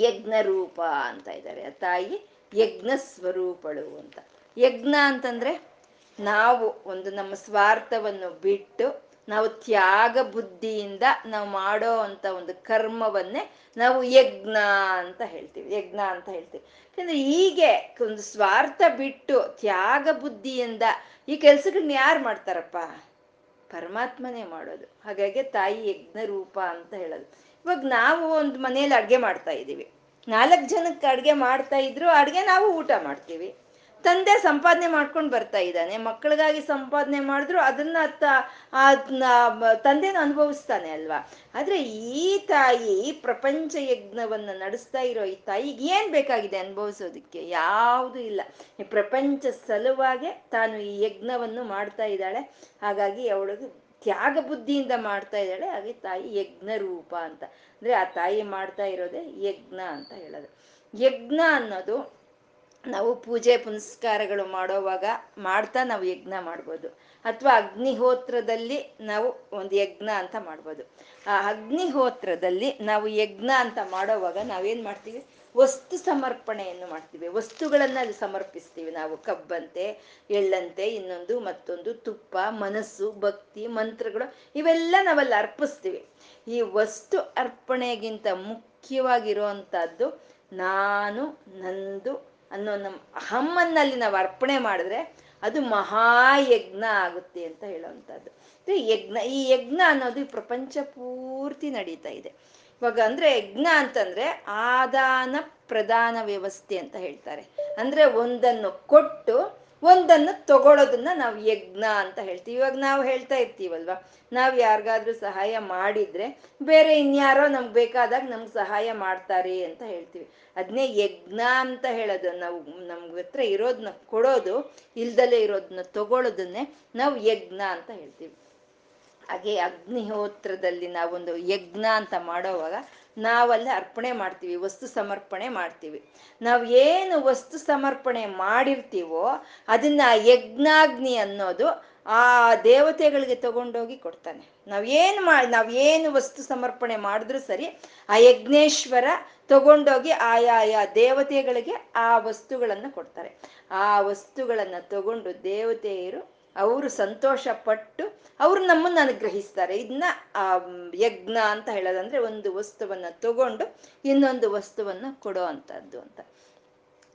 ಯಜ್ಞ ರೂಪ ಅಂತ ಇದ್ದಾರೆ. ಆ ತಾಯಿ ಯಜ್ಞ ಸ್ವರೂಪಳು ಅಂತ. ಯಜ್ಞ ಅಂತಂದ್ರೆ ನಾವು ಒಂದು ನಮ್ಮ ಸ್ವಾರ್ಥವನ್ನು ಬಿಟ್ಟು ನಾವು ತ್ಯಾಗ ಬುದ್ಧಿಯಿಂದ ನಾವು ಮಾಡೋ ಅಂತ ಒಂದು ಕರ್ಮವನ್ನೇ ನಾವು ಯಜ್ಞ ಅಂತ ಹೇಳ್ತೀವಿ, ಯಜ್ಞ ಅಂತ ಹೇಳ್ತೀವಿ. ಯಾಕಂದ್ರೆ ಹೀಗೆ ಒಂದು ಸ್ವಾರ್ಥ ಬಿಟ್ಟು ತ್ಯಾಗ ಬುದ್ಧಿಯಿಂದ ಈ ಕೆಲ್ಸಗಳನ್ನ ಯಾರು ಮಾಡ್ತಾರಪ್ಪ? ಪರಮಾತ್ಮನೇ ಮಾಡೋದು. ಹಾಗಾಗಿ ತಾಯಿ ಯಜ್ಞ ರೂಪ ಅಂತ ಹೇಳೋದು. ಇವಾಗ ನಾವು ಒಂದು ಮನೇಲಿ ಅಡ್ಗೆ ಮಾಡ್ತಾ ಇದ್ದೀವಿ. ನಾಲ್ಕು ಜನಕ್ಕೆ ಅಡ್ಗೆ ಮಾಡ್ತಾ ಇದ್ರು ಅಡ್ಗೆ ನಾವು ಊಟ ಮಾಡ್ತೀವಿ. ತಂದೆ ಸಂಪಾದನೆ ಮಾಡ್ಕೊಂಡು ಬರ್ತಾ ಇದ್ದಾನೆ. ಮಕ್ಕಳಿಗಾಗಿ ಸಂಪಾದನೆ ಮಾಡಿದ್ರು ಅದನ್ನ ತಂದೆನ ಅನುಭವಿಸ್ತಾನೆ ಅಲ್ವಾ? ಆದ್ರೆ ಈ ತಾಯಿ ಪ್ರಪಂಚ ಯಜ್ಞವನ್ನ ನಡೆಸ್ತಾ ಇರೋ ಈ ತಾಯಿಗೆ ಏನ್ ಬೇಕಾಗಿದೆ ಅನುಭವಿಸೋದಕ್ಕೆ? ಯಾವುದು ಇಲ್ಲ. ಪ್ರಪಂಚ ಸಲುವಾಗೆ ತಾನು ಈ ಯಜ್ಞವನ್ನು ಮಾಡ್ತಾ ಇದ್ದಾಳೆ. ಹಾಗಾಗಿ ಅವಳಿಗೆ ತ್ಯಾಗ ಬುದ್ಧಿಯಿಂದ ಮಾಡ್ತಾ ಇದ್ದಾಳೆ. ಹಾಗೆ ತಾಯಿ ಯಜ್ಞ ರೂಪ ಅಂತ. ಅಂದ್ರೆ ಆ ತಾಯಿ ಮಾಡ್ತಾ ಇರೋದೇ ಯಜ್ಞ ಅಂತ ಹೇಳೋದು. ಯಜ್ಞ ಅನ್ನೋದು ನಾವು ಪೂಜೆ ಪುನಸ್ಕಾರಗಳು ಮಾಡೋವಾಗ ಮಾಡ್ತಾ ನಾವು ಯಜ್ಞ ಮಾಡ್ಬೋದು. ಅಥವಾ ಅಗ್ನಿಹೋತ್ರದಲ್ಲಿ ನಾವು ಒಂದು ಯಜ್ಞ ಅಂತ ಮಾಡ್ಬೋದು. ಆ ಅಗ್ನಿಹೋತ್ರದಲ್ಲಿ ನಾವು ಯಜ್ಞ ಅಂತ ಮಾಡೋವಾಗ ನಾವೇನು ಮಾಡ್ತೀವಿ? ವಸ್ತು ಸಮರ್ಪಣೆಯನ್ನು ಮಾಡ್ತೀವಿ. ವಸ್ತುಗಳನ್ನು ಅಲ್ಲಿ ಸಮರ್ಪಿಸ್ತೀವಿ. ನಾವು ಕಬ್ಬಂತೆ, ಎಳ್ಳಂತೆ, ಇನ್ನೊಂದು ಮತ್ತೊಂದು ತುಪ್ಪ, ಮನಸ್ಸು, ಭಕ್ತಿ, ಮಂತ್ರಗಳು ಇವೆಲ್ಲ ನಾವಲ್ಲಿ ಅರ್ಪಿಸ್ತೀವಿ. ಈ ವಸ್ತು ಅರ್ಪಣೆಗಿಂತ ಮುಖ್ಯವಾಗಿರುವಂಥದ್ದು ನಾನು, ನಂದು ಅನ್ನೋ ನಮ್ಮ ಅಹಮ್ಮನ್ನಲ್ಲಿ ನಾವು ಅರ್ಪಣೆ ಮಾಡಿದ್ರೆ ಅದು ಮಹಾಯಜ್ಞ ಆಗುತ್ತೆ ಅಂತ ಹೇಳುವಂಥದ್ದು. ಯಜ್ಞ, ಈ ಯಜ್ಞ ಅನ್ನೋದು ಪ್ರಪಂಚ ಪೂರ್ತಿ ನಡೀತಾ ಇದೆ. ಇವಾಗ ಅಂದ್ರೆ ಯಜ್ಞ ಅಂತಂದ್ರೆ ಆದಾನ ಪ್ರದಾನ ವ್ಯವಸ್ಥೆ ಅಂತ ಹೇಳ್ತಾರೆ. ಅಂದ್ರೆ ಒಂದನ್ನು ಕೊಟ್ಟು ಒಂದನ್ನು ತಗೊಳ್ಳೋದನ್ನ ನಾವು ಯಜ್ಞ ಅಂತ ಹೇಳ್ತೀವಿ. ಇವಾಗ ನಾವು ಹೇಳ್ತಾ ಇರ್ತೀವಲ್ವಾ? ನಾವು ಯಾರಿಗಾದ್ರೂ ಸಹಾಯ ಮಾಡಿದ್ರೆ ಬೇರೆ ಇನ್ಯಾರೋ ನಮ್ಗೆ ಬೇಕಾದಾಗ ನಮ್ಗೆ ಸಹಾಯ ಮಾಡ್ತಾರೆ ಅಂತ ಹೇಳ್ತೀವಿ. ಅದನ್ನೇ ಯಜ್ಞ ಅಂತ ಹೇಳೋದು. ನಾವು ನಮ್ಗೆ ಹತ್ರ ಇರೋದನ್ನ ಕೊಡೋದು, ಇಲ್ದಲೇ ಇರೋದನ್ನ ತಗೊಳ್ಳೋದನ್ನೇ ನಾವು ಯಜ್ಞ ಅಂತ ಹೇಳ್ತೀವಿ. ಹಾಗೆ ಅಗ್ನಿಹೋತ್ರದಲ್ಲಿ ನಾವೊಂದು ಯಜ್ಞ ಅಂತ ಮಾಡೋವಾಗ ನಾವಲ್ಲೇ ಅರ್ಪಣೆ ಮಾಡ್ತೀವಿ, ವಸ್ತು ಸಮರ್ಪಣೆ ಮಾಡ್ತೀವಿ. ನಾವು ಏನು ವಸ್ತು ಸಮರ್ಪಣೆ ಮಾಡಿರ್ತೀವೋ ಅದನ್ನ ಯಜ್ಞಾಗ್ನಿ ಅನ್ನೋದು ಆ ದೇವತೆಗಳಿಗೆ ತಗೊಂಡೋಗಿ ಕೊಡ್ತಾನೆ. ನಾವೇನು ಮಾಡಿ ನಾವೇನು ವಸ್ತು ಸಮರ್ಪಣೆ ಮಾಡಿದ್ರು ಸರಿ ಆ ಯಜ್ಞೇಶ್ವರ ತಗೊಂಡೋಗಿ ಆಯಾಯ ದೇವತೆಗಳಿಗೆ ಆ ವಸ್ತುಗಳನ್ನು ಕೊಡ್ತಾರೆ. ಆ ವಸ್ತುಗಳನ್ನ ತಗೊಂಡು ದೇವತೆಯರು ಅವರು ಸಂತೋಷ ಪಟ್ಟು ಅವ್ರು ನಮ್ಮನ್ನು ಅನುಗ್ರಹಿಸ್ತಾರೆ. ಇದನ್ನ, ಆ, ಯಜ್ಞ ಅಂತ ಹೇಳೋದಂದ್ರೆ ಒಂದು ವಸ್ತುವನ್ನ ತಗೊಂಡು ಇನ್ನೊಂದು ವಸ್ತುವನ್ನ ಕೊಡೋ ಅಂತದ್ದು ಅಂತ.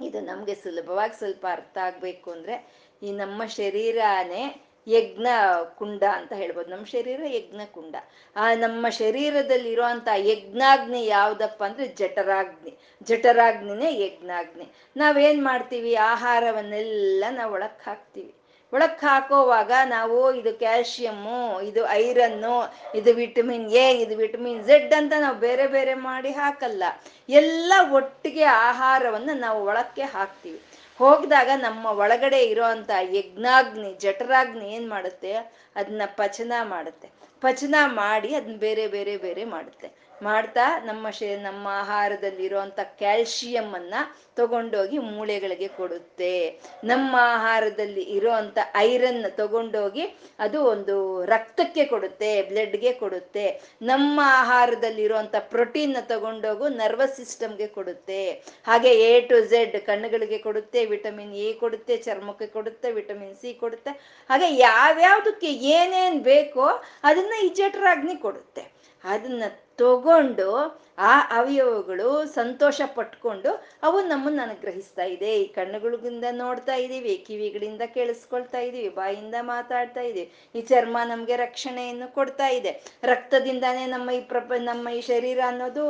ಇದು ನಮ್ಗೆ ಸುಲಭವಾಗಿ ಸ್ವಲ್ಪ ಅರ್ಥ ಆಗ್ಬೇಕು ಅಂದ್ರೆ ಈ ನಮ್ಮ ಶರೀರನೇ ಯಜ್ಞ ಕುಂಡ ಅಂತ ಹೇಳ್ಬೋದು. ನಮ್ಮ ಶರೀರ ಯಜ್ಞ ಕುಂಡ. ಆ, ನಮ್ಮ ಶರೀರದಲ್ಲಿ ಇರುವಂತ ಯಜ್ಞಾಗ್ನಿ ಯಾವ್ದಪ್ಪ ಅಂದ್ರೆ ಜಠರಾಗ್ನಿ. ಜಠರಾಗ್ನಿನೇ ಯಜ್ಞಾಗ್ನಿ. ನಾವೇನ್ ಮಾಡ್ತೀವಿ? ಆಹಾರವನ್ನೆಲ್ಲ ನಾವು ಒಳಕ್ ಹಾಕ್ತೀವಿ ಒಳಕ್ ಹಾಕೋವಾಗ ನಾವು ಇದು ಕ್ಯಾಲ್ಶಿಯಮ್ಮು, ಇದು ಐರನ್ನು, ಇದು ವಿಟಮಿನ್ ಎ, ಇದು ವಿಟಮಿನ್ ಝೆಡ್ ಅಂತ ನಾವು ಬೇರೆ ಬೇರೆ ಮಾಡಿ ಹಾಕಲ್ಲ. ಎಲ್ಲ ಒಟ್ಟಿಗೆ ಆಹಾರವನ್ನು ನಾವು ಒಳಕ್ಕೆ ಹಾಕ್ತೀವಿ. ಹೋಗಿದಾಗ ನಮ್ಮ ಒಳಗಡೆ ಇರೋಂಥ ಯಜ್ಞಾಗ್ನಿ, ಜಠರಾಗ್ನಿ ಏನು ಮಾಡುತ್ತೆ? ಅದನ್ನ ಪಚನ ಮಾಡುತ್ತೆ. ಪಚನ ಮಾಡಿ ಅದನ್ನ ಬೇರೆ ಬೇರೆ ಬೇರೆ ಮಾಡುತ್ತೆ. ಮಾಡ್ತಾ ನಮ್ಮ ಶೇ, ನಮ್ಮ ಆಹಾರದಲ್ಲಿ ಇರುವಂತ ಕ್ಯಾಲ್ಶಿಯಂ ಅನ್ನ ತಗೊಂಡೋಗಿ ಮೂಳೆಗಳಿಗೆ ಕೊಡುತ್ತೆ. ನಮ್ಮ ಆಹಾರದಲ್ಲಿ ಇರುವಂತ ಐರನ್ ತಗೊಂಡೋಗಿ ಅದು ಒಂದು ರಕ್ತಕ್ಕೆ ಕೊಡುತ್ತೆ, ಬ್ಲಡ್ಗೆ ಕೊಡುತ್ತೆ. ನಮ್ಮ ಆಹಾರದಲ್ಲಿ ಇರುವಂತ ಪ್ರೋಟೀನ್ ತಗೊಂಡೋಗು ನರ್ವಸ್ ಸಿಸ್ಟಮ್ಗೆ ಕೊಡುತ್ತೆ. ಹಾಗೆ ಎ ಟು ಝೆಡ್ ಕಣ್ಣುಗಳಿಗೆ ಕೊಡುತ್ತೆ, ವಿಟಮಿನ್ ಎ ಕೊಡುತ್ತೆ, ಚರ್ಮಕ್ಕೆ ಕೊಡುತ್ತೆ, ವಿಟಮಿನ್ ಸಿ ಕೊಡುತ್ತೆ. ಹಾಗೆ ಯಾವ್ಯಾವ್ದಕ್ಕೆ ಏನೇನ್ ಬೇಕೋ ಅದನ್ನ ಈ ಕೊಡುತ್ತೆ. ಅದನ್ನ ತಗೊಂಡು ಆ ಅವಯವಗಳು ಸಂತೋಷ ಪಟ್ಕೊಂಡು ಅವು ನಮ್ಮನ್ನ ಅನುಗ್ರಹಿಸ್ತಾ ಇದೆ. ಈ ಕಣ್ಣುಗಳಿಂದ ನೋಡ್ತಾ ಇದೀವಿ, ಕಿವಿಗಳಿಂದ ಕೇಳಿಸ್ಕೊಳ್ತಾ ಇದೀವಿ, ಬಾಯಿಂದ ಮಾತಾಡ್ತಾ ಇದೀವಿ. ಈ ಚರ್ಮ ನಮ್ಗೆ ರಕ್ಷಣೆಯನ್ನು ಕೊಡ್ತಾ ಇದೆ. ರಕ್ತದಿಂದಾನೇ ನಮ್ಮ ಈ ಪ್ರಪ, ನಮ್ಮ ಈ ಶರೀರ ಅನ್ನೋದು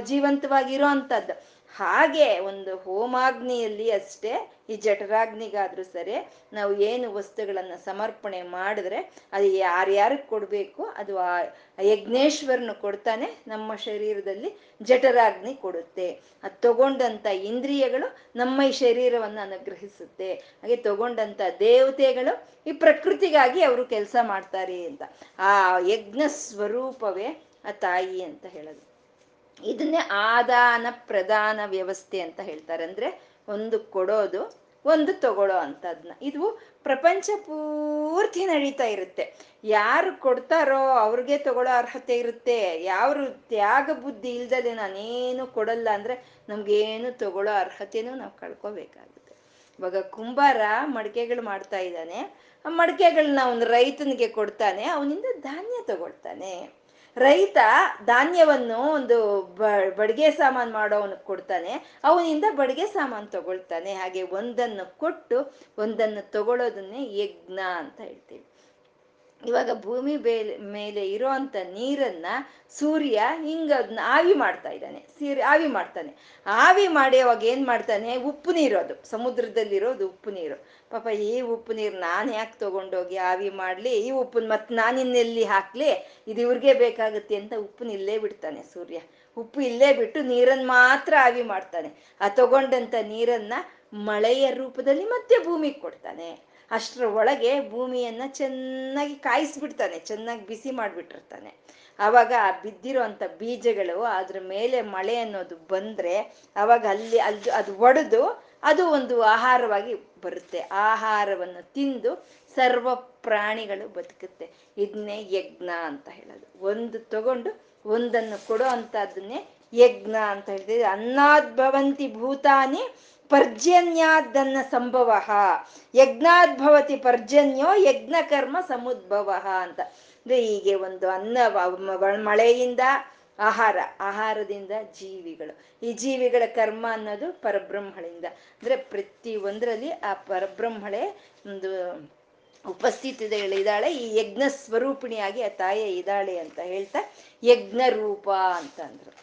ಜೀವಂತವಾಗಿರೋ ಅಂತದ್ದು ಹಾಗೆ ಒಂದು ಹೋಮಾಗ್ನಿಯಲ್ಲಿ ಅಷ್ಟೇ ಈ ಜಠರಾಗ್ನಿಗಾದ್ರೂ ಸರಿ ನಾವು ಏನು ವಸ್ತುಗಳನ್ನು ಸಮರ್ಪಣೆ ಮಾಡಿದ್ರೆ ಅದು ಯಾರ್ಯಾರಿಗೆ ಕೊಡಬೇಕು, ಅದು ಆ ಯಜ್ಞೇಶ್ವರನು ಕೊಡ್ತಾನೆ, ನಮ್ಮ ಶರೀರದಲ್ಲಿ ಜಠರಾಗ್ನಿ ಕೊಡುತ್ತೆ. ಅದು ತಗೊಂಡಂತ ಇಂದ್ರಿಯಗಳು ನಮ್ಮ ಈ ಶರೀರವನ್ನು ಅನುಗ್ರಹಿಸುತ್ತೆ. ಹಾಗೆ ತಗೊಂಡಂತ ದೇವತೆಗಳು ಈ ಪ್ರಕೃತಿಗಾಗಿ ಅವರು ಕೆಲಸ ಮಾಡ್ತಾರೆ ಅಂತ. ಆ ಯಜ್ಞ ಸ್ವರೂಪವೇ ಆ ತಾಯಿ ಅಂತ ಹೇಳೋದು. ಇದನ್ನೇ ಆದಾನ ಪ್ರಧಾನ ವ್ಯವಸ್ಥೆ ಅಂತ ಹೇಳ್ತಾರೆ. ಅಂದ್ರೆ ಒಂದು ಕೊಡೋದು, ಒಂದು ತಗೊಳ್ಳೋ ಅಂತದ್ನ ಇದು ಪ್ರಪಂಚ ಪೂರ್ತಿ ನಡೀತಾ ಇರುತ್ತೆ. ಯಾರು ಕೊಡ್ತಾರೋ ಅವ್ರಿಗೆ ತಗೊಳ್ಳೋ ಅರ್ಹತೆ ಇರುತ್ತೆ. ಯಾರು ತ್ಯಾಗ ಬುದ್ಧಿ ಇಲ್ದಲೆ ನಾನೇನು ಕೊಡಲ್ಲ ಅಂದ್ರೆ ನಮ್ಗೇನು ತಗೊಳ್ಳೋ ಅರ್ಹತೆನೂ ನಾವು ಕಳ್ಕೊಬೇಕಾಗುತ್ತೆ. ಇವಾಗ ಕುಂಬಾರ ಮಡಿಕೆಗಳು ಮಾಡ್ತಾ ಇದ್ದಾನೆ. ಆ ಮಡಿಕೆಗಳನ್ನ ಅವನು ರೈತನಿಗೆ ಕೊಡ್ತಾನೆ. ಅವನಿಂದ ಧಾನ್ಯ ತಗೊಳ್ತಾನೆ. ರೈತ ಧಾನ್ಯವನ್ನು ಒಂದು ಬಡಿಗೆ ಸಾಮಾನು ಮಾಡೋವನು ಕೊಡ್ತಾನೆ. ಅವನಿಂದ ಬಡಿಗೆ ಸಾಮಾನ್ ತಗೊಳ್ತಾನೆ. ಹಾಗೆ ಒಂದನ್ನು ಕೊಟ್ಟು ಒಂದನ್ನು ತಗೊಳ್ಳೋದನ್ನೇ ಯಜ್ಞ ಅಂತ ಹೇಳ್ತೀವಿ. ಇವಾಗ ಭೂಮಿ ಬೇಲೆ, ಮೇಲೆ ಇರೋಂಥ ನೀರನ್ನ ಸೂರ್ಯ ಹಿಂಗ ಅದನ್ನ ಆವಿ ಮಾಡ್ತಾ ಇದ್ದಾನೆ. ಸೀರೆ ಆವಿ ಮಾಡ್ತಾನೆ. ಆವಿ ಮಾಡಿ ಅವಾಗ ಏನ್ ಮಾಡ್ತಾನೆ? ಉಪ್ಪು ನೀರು ಅದು. ಸಮುದ್ರದಲ್ಲಿರೋದು ಉಪ್ಪು ನೀರು. ಪಾಪ ಈ ಉಪ್ಪು ನೀರು ನಾನು ಯಾಕೆ ತೊಗೊಂಡೋಗಿ ಆವಿ ಮಾಡಲಿ? ಈ ಉಪ್ಪು ಮತ್ತೆ ನಾನಿನ್ನೆಲ್ಲಿ ಹಾಕಲಿ? ಇದು ಇವ್ರಿಗೆ ಬೇಕಾಗುತ್ತೆ ಅಂತ ಉಪ್ಪು ಇಲ್ಲೇ ಬಿಡ್ತಾನೆ ಸೂರ್ಯ. ಉಪ್ಪು ಇಲ್ಲೇ ಬಿಟ್ಟು ನೀರನ್ನು ಮಾತ್ರ ಆವಿ ಮಾಡ್ತಾನೆ. ಆ ತಗೊಂಡಂಥ ನೀರನ್ನು ಮಳೆಯ ರೂಪದಲ್ಲಿ ಮತ್ತೆ ಭೂಮಿಗೆ ಕೊಡ್ತಾನೆ. ಅಷ್ಟರ ಒಳಗೆ ಭೂಮಿಯನ್ನು ಚೆನ್ನಾಗಿ ಕಾಯಿಸ್ಬಿಡ್ತಾನೆ, ಚೆನ್ನಾಗಿ ಬಿಸಿ ಮಾಡಿಬಿಟ್ಟಿರ್ತಾನೆ. ಆವಾಗ ಆ ಬಿದ್ದಿರೋ ಬೀಜಗಳು ಅದ್ರ ಮೇಲೆ ಮಳೆ ಅನ್ನೋದು ಬಂದರೆ ಅವಾಗ ಅಲ್ಲಿ ಅಲ್ಲಿ ಅದು ಒಡೆದು ಅದು ಒಂದು ಆಹಾರವಾಗಿ ಬರುತ್ತೆ. ಆಹಾರವನ್ನು ತಿಂದು ಸರ್ವ ಪ್ರಾಣಿಗಳು ಬದುಕುತ್ತೆ. ಇದನ್ನೇ ಯಜ್ಞ ಅಂತ ಹೇಳೋದು. ಒಂದು ತಗೊಂಡು ಒಂದನ್ನು ಕೊಡೋ ಅಂತದನ್ನೇ ಯಜ್ಞ ಅಂತ ಹೇಳ್ತಿದ್ರೆ ಅನ್ನೋದ್ಭವಂತಿ ಭೂತಾನಿ ಪರ್ಜನ್ಯಾದನ್ನ ಸಂಭವ. ಯಜ್ಞಾದ್ಭವತಿ ಪರ್ಜನ್ಯೋ ಯಜ್ಞ ಕರ್ಮ ಸಮುದ್ಭವ ಅಂತ. ಅಂದ್ರೆ ಹೀಗೆ ಒಂದು ಅನ್ನ ಮಳೆಯಿಂದ ಆಹಾರ, ಆಹಾರದಿಂದ ಜೀವಿಗಳು. ಈ ಜೀವಿಗಳ ಕರ್ಮ ಅನ್ನೋದು ಪರಬ್ರಹ್ಮಳಿಂದ. ಅಂದ್ರೆ ಪ್ರತಿ ಒಂದರಲ್ಲಿ ಆ ಪರಬ್ರಹ್ಮಳೆ ಒಂದು ಉಪಸ್ಥಿತಿಗಳಿದ್ದಾಳೆ ಈ ಯಜ್ಞ ಸ್ವರೂಪಿಣಿಯಾಗಿ ಆ ತಾಯಿ ಇದ್ದಾಳೆ ಅಂತ ಹೇಳ್ತಾ ಯಜ್ಞ ರೂಪ ಅಂತಂದ್ರು.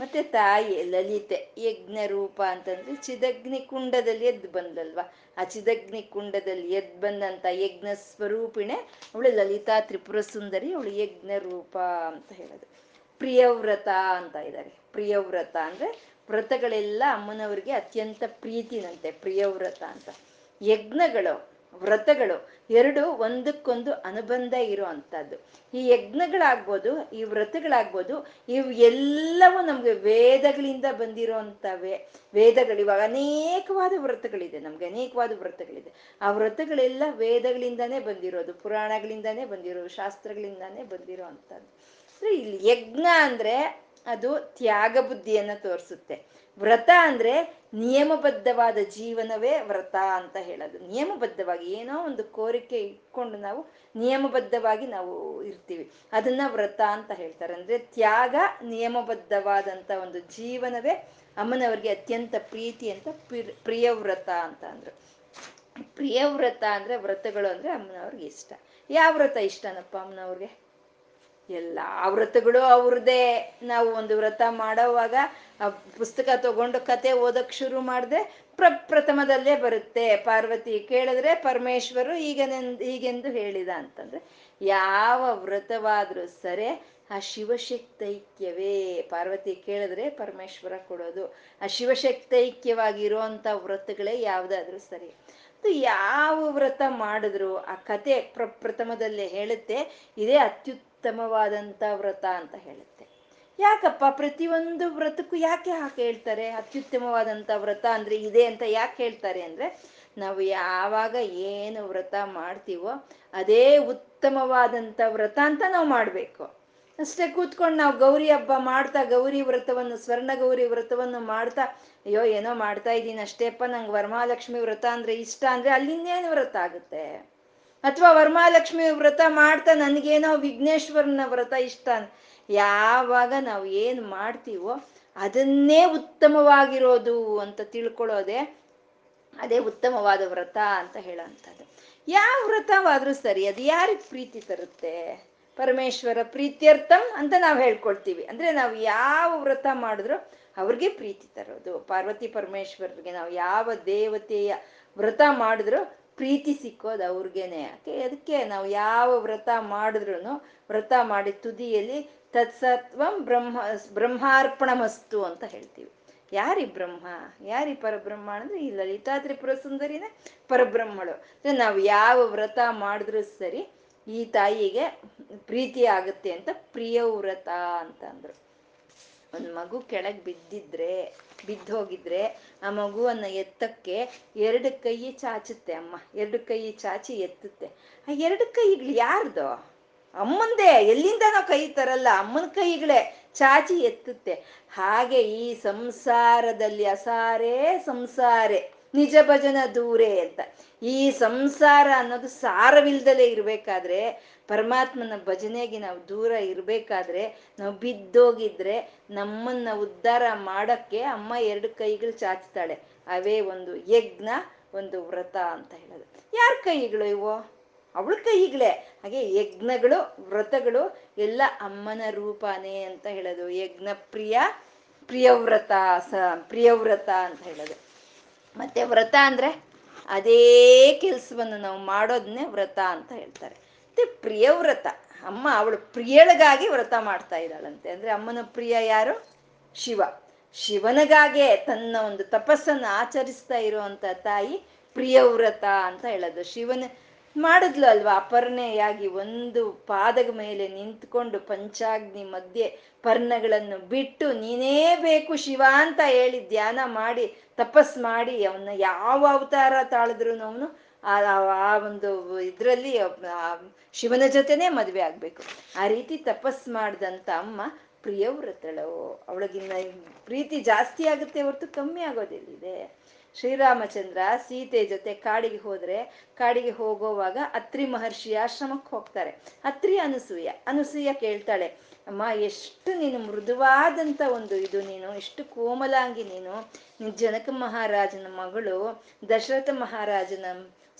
ಮತ್ತೆ ತಾಯಿ ಲಲಿತೆ ಯಜ್ಞ ರೂಪ ಅಂತಂದ್ರೆ ಚಿದಗ್ನಿ ಕುಂಡದಲ್ಲಿ ಎದ್ದು ಬಂದಲ್ವಾ? ಆ ಚಿದಗ್ನಿ ಕುಂಡದಲ್ಲಿ ಎದ್ದು ಬಂದಂತ ಯಜ್ಞ ಸ್ವರೂಪಿಣೆ, ಅವಳು ಲಲಿತಾ ತ್ರಿಪುರ ಸುಂದರಿ ಅವಳು ಯಜ್ಞ ರೂಪ ಅಂತ ಹೇಳೋದು. ಪ್ರಿಯವ್ರತ ಅಂತ ಇದ್ದಾರೆ. ಪ್ರಿಯವ್ರತ ಅಂದ್ರೆ ವ್ರತಗಳೆಲ್ಲ ಅಮ್ಮನವ್ರಿಗೆ ಅತ್ಯಂತ ಪ್ರೀತಿನಂತೆ, ಪ್ರಿಯವ್ರತ ಅಂತ. ಯಜ್ಞಗಳು, ವ್ರತಗಳು ಎರಡು ಒಂದಕ್ಕೊಂದು ಅನುಬಂಧ ಇರೋ ಅಂಥದ್ದು ಈ ಯಜ್ಞಗಳಾಗ್ಬೋದು, ಈ ವ್ರತಗಳಾಗ್ಬೋದು, ಇವು ಎಲ್ಲವೂ ನಮ್ಗೆ ವೇದಗಳಿಂದ ಬಂದಿರೋ ಅಂಥವೇ ವೇದಗಳು ಇವಾಗ ಅನೇಕವಾದ ವ್ರತಗಳಿದೆ, ನಮ್ಗೆ ಅನೇಕವಾದ ವ್ರತಗಳಿದೆ. ಆ ವ್ರತಗಳೆಲ್ಲ ವೇದಗಳಿಂದಾನೇ ಬಂದಿರೋದು, ಪುರಾಣಗಳಿಂದಾನೇ ಬಂದಿರೋದು, ಶಾಸ್ತ್ರಗಳಿಂದಾನೇ ಬಂದಿರೋ ಅಂದ್ರೆ ಇಲ್ಲಿ ಯಜ್ಞ ಅಂದ್ರೆ ಅದು ತ್ಯಾಗ ಬುದ್ಧಿಯನ್ನ ತೋರಿಸುತ್ತೆ. ವ್ರತ ಅಂದ್ರೆ ನಿಯಮಬದ್ಧವಾದ ಜೀವನವೇ ವ್ರತ ಅಂತ ಹೇಳೋದು. ನಿಯಮಬದ್ಧವಾಗಿ ಏನೋ ಒಂದು ಕೋರಿಕೆ ಇಟ್ಕೊಂಡು ನಾವು ನಿಯಮಬದ್ಧವಾಗಿ ನಾವು ಇರ್ತೀವಿ. ಅದನ್ನ ವ್ರತ ಅಂತ ಹೇಳ್ತಾರೆ. ಅಂದ್ರೆ ತ್ಯಾಗ ನಿಯಮಬದ್ಧವಾದಂತ ಒಂದು ಜೀವನವೇ ಅಮ್ಮನವ್ರಿಗೆ ಅತ್ಯಂತ ಪ್ರೀತಿ ಅಂತ ಪ್ರಿಯ ವ್ರತ ಅಂತ ಅಂದ್ರು. ಪ್ರಿಯವ್ರತ ಅಂದ್ರೆ ವ್ರತಗಳು ಅಂದ್ರೆ ಅಮ್ಮನವ್ರಿಗೆ ಇಷ್ಟ. ಯಾವ ವ್ರತ ಇಷ್ಟನಪ್ಪ ಅಮ್ಮನವ್ರಿಗೆ? ಎಲ್ಲ ವ್ರತಗಳು ಅವ್ರದ್ದೇ. ನಾವು ಒಂದು ವ್ರತ ಮಾಡೋವಾಗ ಪುಸ್ತಕ ತಗೊಂಡು ಕತೆ ಓದಕ್ ಶುರು ಮಾಡಿದೆ, ಪ್ರ, ಪ್ರಥಮದಲ್ಲೇ ಬರುತ್ತೆ. ಪಾರ್ವತಿ ಕೇಳಿದ್ರೆ ಪರಮೇಶ್ವರು ಈಗನೆಂದು ಹೀಗೆಂದು ಹೇಳಿದ ಅಂತಂದ್ರೆ, ಯಾವ ವ್ರತವಾದ್ರೂ ಸರಿ, ಆ ಶಿವಶಕ್ತೈಕ್ಯವೇ. ಪಾರ್ವತಿ ಕೇಳಿದ್ರೆ ಪರಮೇಶ್ವರ ಕೊಡೋದು. ಆ ಶಿವಶಕ್ತೈಕ್ಯವಾಗಿರುವಂತ ವ್ರತಗಳೇ ಯಾವ್ದಾದ್ರೂ ಸರಿ. ಯಾವ ವ್ರತ ಮಾಡಿದ್ರು ಆ ಕತೆ ಪ್ರ, ಪ್ರಥಮದಲ್ಲೇ ಹೇಳುತ್ತೆ. ಇದೇ ಅತ್ಯುತ್ತಮವಾದಂತ ವ್ರತ ಅಂತ ಹೇಳುತ್ತೆ. ಯಾಕಪ್ಪ ಪ್ರತಿಯೊಂದು ವ್ರತಕ್ಕೂ ಯಾಕೆ ಹಾಗೆ ಹೇಳ್ತಾರೆ? ಅತ್ಯುತ್ತಮವಾದಂಥ ವ್ರತ ಅಂದ್ರೆ ಇದೆ ಅಂತ ಯಾಕೆ ಹೇಳ್ತಾರೆ ಅಂದ್ರೆ ನಾವು ಯಾವಾಗ ಏನು ವ್ರತ ಮಾಡ್ತೀವೋ ಅದೇ ಉತ್ತಮವಾದಂಥ ವ್ರತ ಅಂತ ನಾವು ಮಾಡಬೇಕು. ಅಷ್ಟೇ ಕೂತ್ಕೊಂಡು ನಾವು ಗೌರಿ ಹಬ್ಬ ಮಾಡ್ತಾ ಗೌರಿ ವ್ರತವನ್ನು, ಸ್ವರ್ಣ ಗೌರಿ ವ್ರತವನ್ನು ಮಾಡ್ತಾ, ಅಯ್ಯೋ ಏನೋ ಮಾಡ್ತಾ ಇದ್ದೀನಿ ಅಷ್ಟೇಪ್ಪ ನಂಗೆ ವರಮಹಾಲಕ್ಷ್ಮಿ ವ್ರತ ಅಂದ್ರೆ ಇಷ್ಟ ಅಂದ್ರೆ ಅಲ್ಲಿಂದೇನು ವ್ರತ ಆಗುತ್ತೆ? ಅಥವಾ ವರ್ಮಾಲಕ್ಷ್ಮಿ ವ್ರತ ಮಾಡ್ತಾ ನನ್ಗೇನೋ ವಿಘ್ನೇಶ್ವರನ ವ್ರತ ಇಷ್ಟ ಯಾವಾಗ ನಾವು ಏನು ಮಾಡ್ತೀವೋ ಅದನ್ನೇ ಉತ್ತಮವಾಗಿರೋದು ಅಂತ ತಿಳ್ಕೊಳ್ಳೋದೆ ಅದೇ ಉತ್ತಮವಾದ ವ್ರತ ಅಂತ ಹೇಳೋಂಥದ್ದು. ಯಾವ ವ್ರತವಾದ್ರೂ ಸರಿ, ಅದು ಯಾರಿಗೆ ಪ್ರೀತಿ ತರುತ್ತೆ? ಪರಮೇಶ್ವರ ಪ್ರೀತ್ಯರ್ಥಂ ಅಂತ ನಾವು ಹೇಳ್ಕೊಳ್ತೀವಿ. ಅಂದ್ರೆ ನಾವು ಯಾವ ವ್ರತ ಮಾಡಿದ್ರು ಅವ್ರಿಗೆ ಪ್ರೀತಿ ತರೋದು. ಪಾರ್ವತಿ ಪರಮೇಶ್ವರ್ಗೆ ನಾವು ಯಾವ ದೇವತೆಯ ವ್ರತ ಮಾಡಿದ್ರು ಪ್ರೀತಿ ಸಿಕ್ಕೋದು ಅವ್ರಿಗೇನೆ. ಯಾಕೆ? ಅದಕ್ಕೆ ನಾವು ಯಾವ ವ್ರತ ಮಾಡಿದ್ರು ವ್ರತ ಮಾಡಿ ತುದಿಯಲ್ಲಿ ತತ್ಸತ್ವಂ ಬ್ರಹ್ಮ ಬ್ರಹ್ಮಾರ್ಪಣ ಮಸ್ತು ಅಂತ ಹೇಳ್ತೀವಿ. ಯಾರಿ ಬ್ರಹ್ಮ? ಯಾರಿ ಪರಬ್ರಹ್ಮ ಅಂದ್ರೆ ಈ ಲಲಿತಾ ತ್ರಿಪುರ ಸುಂದರಿನೇ ಪರಬ್ರಹ್ಮಳು. ನಾವು ಯಾವ ವ್ರತ ಮಾಡಿದ್ರು ಸರಿ ಈ ತಾಯಿಗೆ ಪ್ರೀತಿ ಆಗುತ್ತೆ ಅಂತ ಪ್ರಿಯ ವ್ರತ ಅಂತ ಅಂದ್ರು. ಒಂದು ಮಗು ಕೆಳಗೆ ಬಿದ್ದಿದ್ರೆ ಬಿದ್ದೋಗಿದ್ರೆ ಆ ಮಗುವನ್ನ ಎತ್ತಕ್ಕೆ ಎರಡು ಕೈ ಚಾಚುತ್ತೆ ಅಮ್ಮ, ಎರಡು ಕೈ ಚಾಚಿ ಎತ್ತುತ್ತೆ. ಆ ಎರಡು ಕೈಗಳು ಯಾರ್ದು? ಅಮ್ಮಂದೇ ಎಲ್ಲಿಂದ ನಾವು ಕೈ ತರಲ್ಲ, ಅಮ್ಮನ ಕೈಗಳೇ ಚಾಚಿ ಎತ್ತುತ್ತೆ. ಹಾಗೆ ಈ ಸಂಸಾರದಲ್ಲಿ ಅಸಾರೇ ಸಂಸಾರೆ. ನಿಜ ಭಜನ ದೂರೇ ಅಂತ. ಈ ಸಂಸಾರ ಅನ್ನೋದು ಸಾರವಿಲ್ದಲೇ ಇರ್ಬೇಕಾದ್ರೆ, ಪರಮಾತ್ಮನ ಭಜನೆಗೆ ನಾವು ದೂರ ಇರ್ಬೇಕಾದ್ರೆ, ನಾವು ಬಿದ್ದೋಗಿದ್ರೆ ನಮ್ಮನ್ನ ಉದ್ಧಾರ ಮಾಡಕ್ಕೆ ಅಮ್ಮ ಎರಡು ಕೈಗಳು ಚಾಚ್ತಾಳೆ. ಅವೇ ಒಂದು ಯಜ್ಞ, ಒಂದು ವ್ರತ ಅಂತ ಹೇಳೋದು. ಯಾರ ಕೈಗಳು ಇವು? ಅವಳ ಕೈಗಳೇ. ಹಾಗೆ ಯಜ್ಞಗಳು, ವ್ರತಗಳು ಎಲ್ಲ ಅಮ್ಮನ ರೂಪಾನೇ ಅಂತ ಹೇಳೋದು. ಯಜ್ಞ ಪ್ರಿಯ ಪ್ರಿಯವ್ರತ ಸ ಪ್ರಿಯವ್ರತ ಅಂತ ಹೇಳೋದು. ಮತ್ತೆ ವ್ರತ ಅಂದ್ರೆ ಅದೇ ಕೆಲ್ಸವನ್ನು ನಾವು ಮಾಡೋದನ್ನೇ ವ್ರತ ಅಂತ ಹೇಳ್ತಾರೆ. ಮತ್ತೆ ಪ್ರಿಯವ್ರತ ಅಮ್ಮ ಅವಳು ಪ್ರಿಯಳಿಗಾಗಿ ವ್ರತ ಮಾಡ್ತಾ ಇದ್ದಾಳಂತೆ. ಅಂದ್ರೆ ಅಮ್ಮನ ಪ್ರಿಯ ಯಾರು? ಶಿವ. ಶಿವನಿಗಾಗೆ ತನ್ನ ಒಂದು ತಪಸ್ಸನ್ನು ಆಚರಿಸ್ತಾ ಇರುವಂತ ತಾಯಿ ಪ್ರಿಯವ್ರತ ಅಂತ ಹೇಳೋದು. ಶಿವನ ಮಾಡಿದ್ಲು ಅಲ್ವಾ? ಅಪರ್ಣೆಯಾಗಿ ಒಂದು ಪಾದದ ಮೇಲೆ ನಿಂತ್ಕೊಂಡು ಪಂಚಾಗ್ನಿ ಮಧ್ಯೆ ಪರ್ಣಗಳನ್ನು ಬಿಟ್ಟು, ನೀನೇ ಬೇಕು ಶಿವ ಅಂತ ಹೇಳಿ ಧ್ಯಾನ ಮಾಡಿ, ತಪಸ್ ಮಾಡಿ, ಅವನ್ನ ಯಾವ ಅವತಾರ ತಾಳಿದ್ರು ಅವನು, ಆ ಒಂದು ಇದ್ರಲ್ಲಿ ಶಿವನ ಜೊತೆನೆ ಮದ್ವೆ ಆಗ್ಬೇಕು. ಆ ರೀತಿ ತಪಸ್ ಮಾಡ್ದಂತ ಅಮ್ಮ ಪ್ರಿಯವ್ರತಳು. ಅವಳಿಗಿನ್ನ ಪ್ರೀತಿ ಜಾಸ್ತಿ ಆಗುತ್ತೆ ಹೊರತು ಕಮ್ಮಿ ಆಗೋದಿಲ್ಲಿದೆ ಶ್ರೀರಾಮಚಂದ್ರ ಸೀತೆ ಜೊತೆ ಕಾಡಿಗೆ ಹೋದ್ರೆ, ಕಾಡಿಗೆ ಹೋಗೋವಾಗ ಅತ್ರಿ ಮಹರ್ಷಿ ಆಶ್ರಮಕ್ಕೆ ಹೋಗ್ತಾರೆ. ಅತ್ರಿ ಅನಸೂಯ ಅನಸೂಯ ಕೇಳ್ತಾಳೆ, ಅಮ್ಮ, ಎಷ್ಟು ನೀನು ಮೃದುವಾದಂಥ ಒಂದು ಇದು ನೀನು, ಎಷ್ಟು ಕೋಮಲಾಂಗಿ ನೀನು. ಜನಕ ಮಹಾರಾಜನ ಮಗಳು, ದಶರಥ ಮಹಾರಾಜನ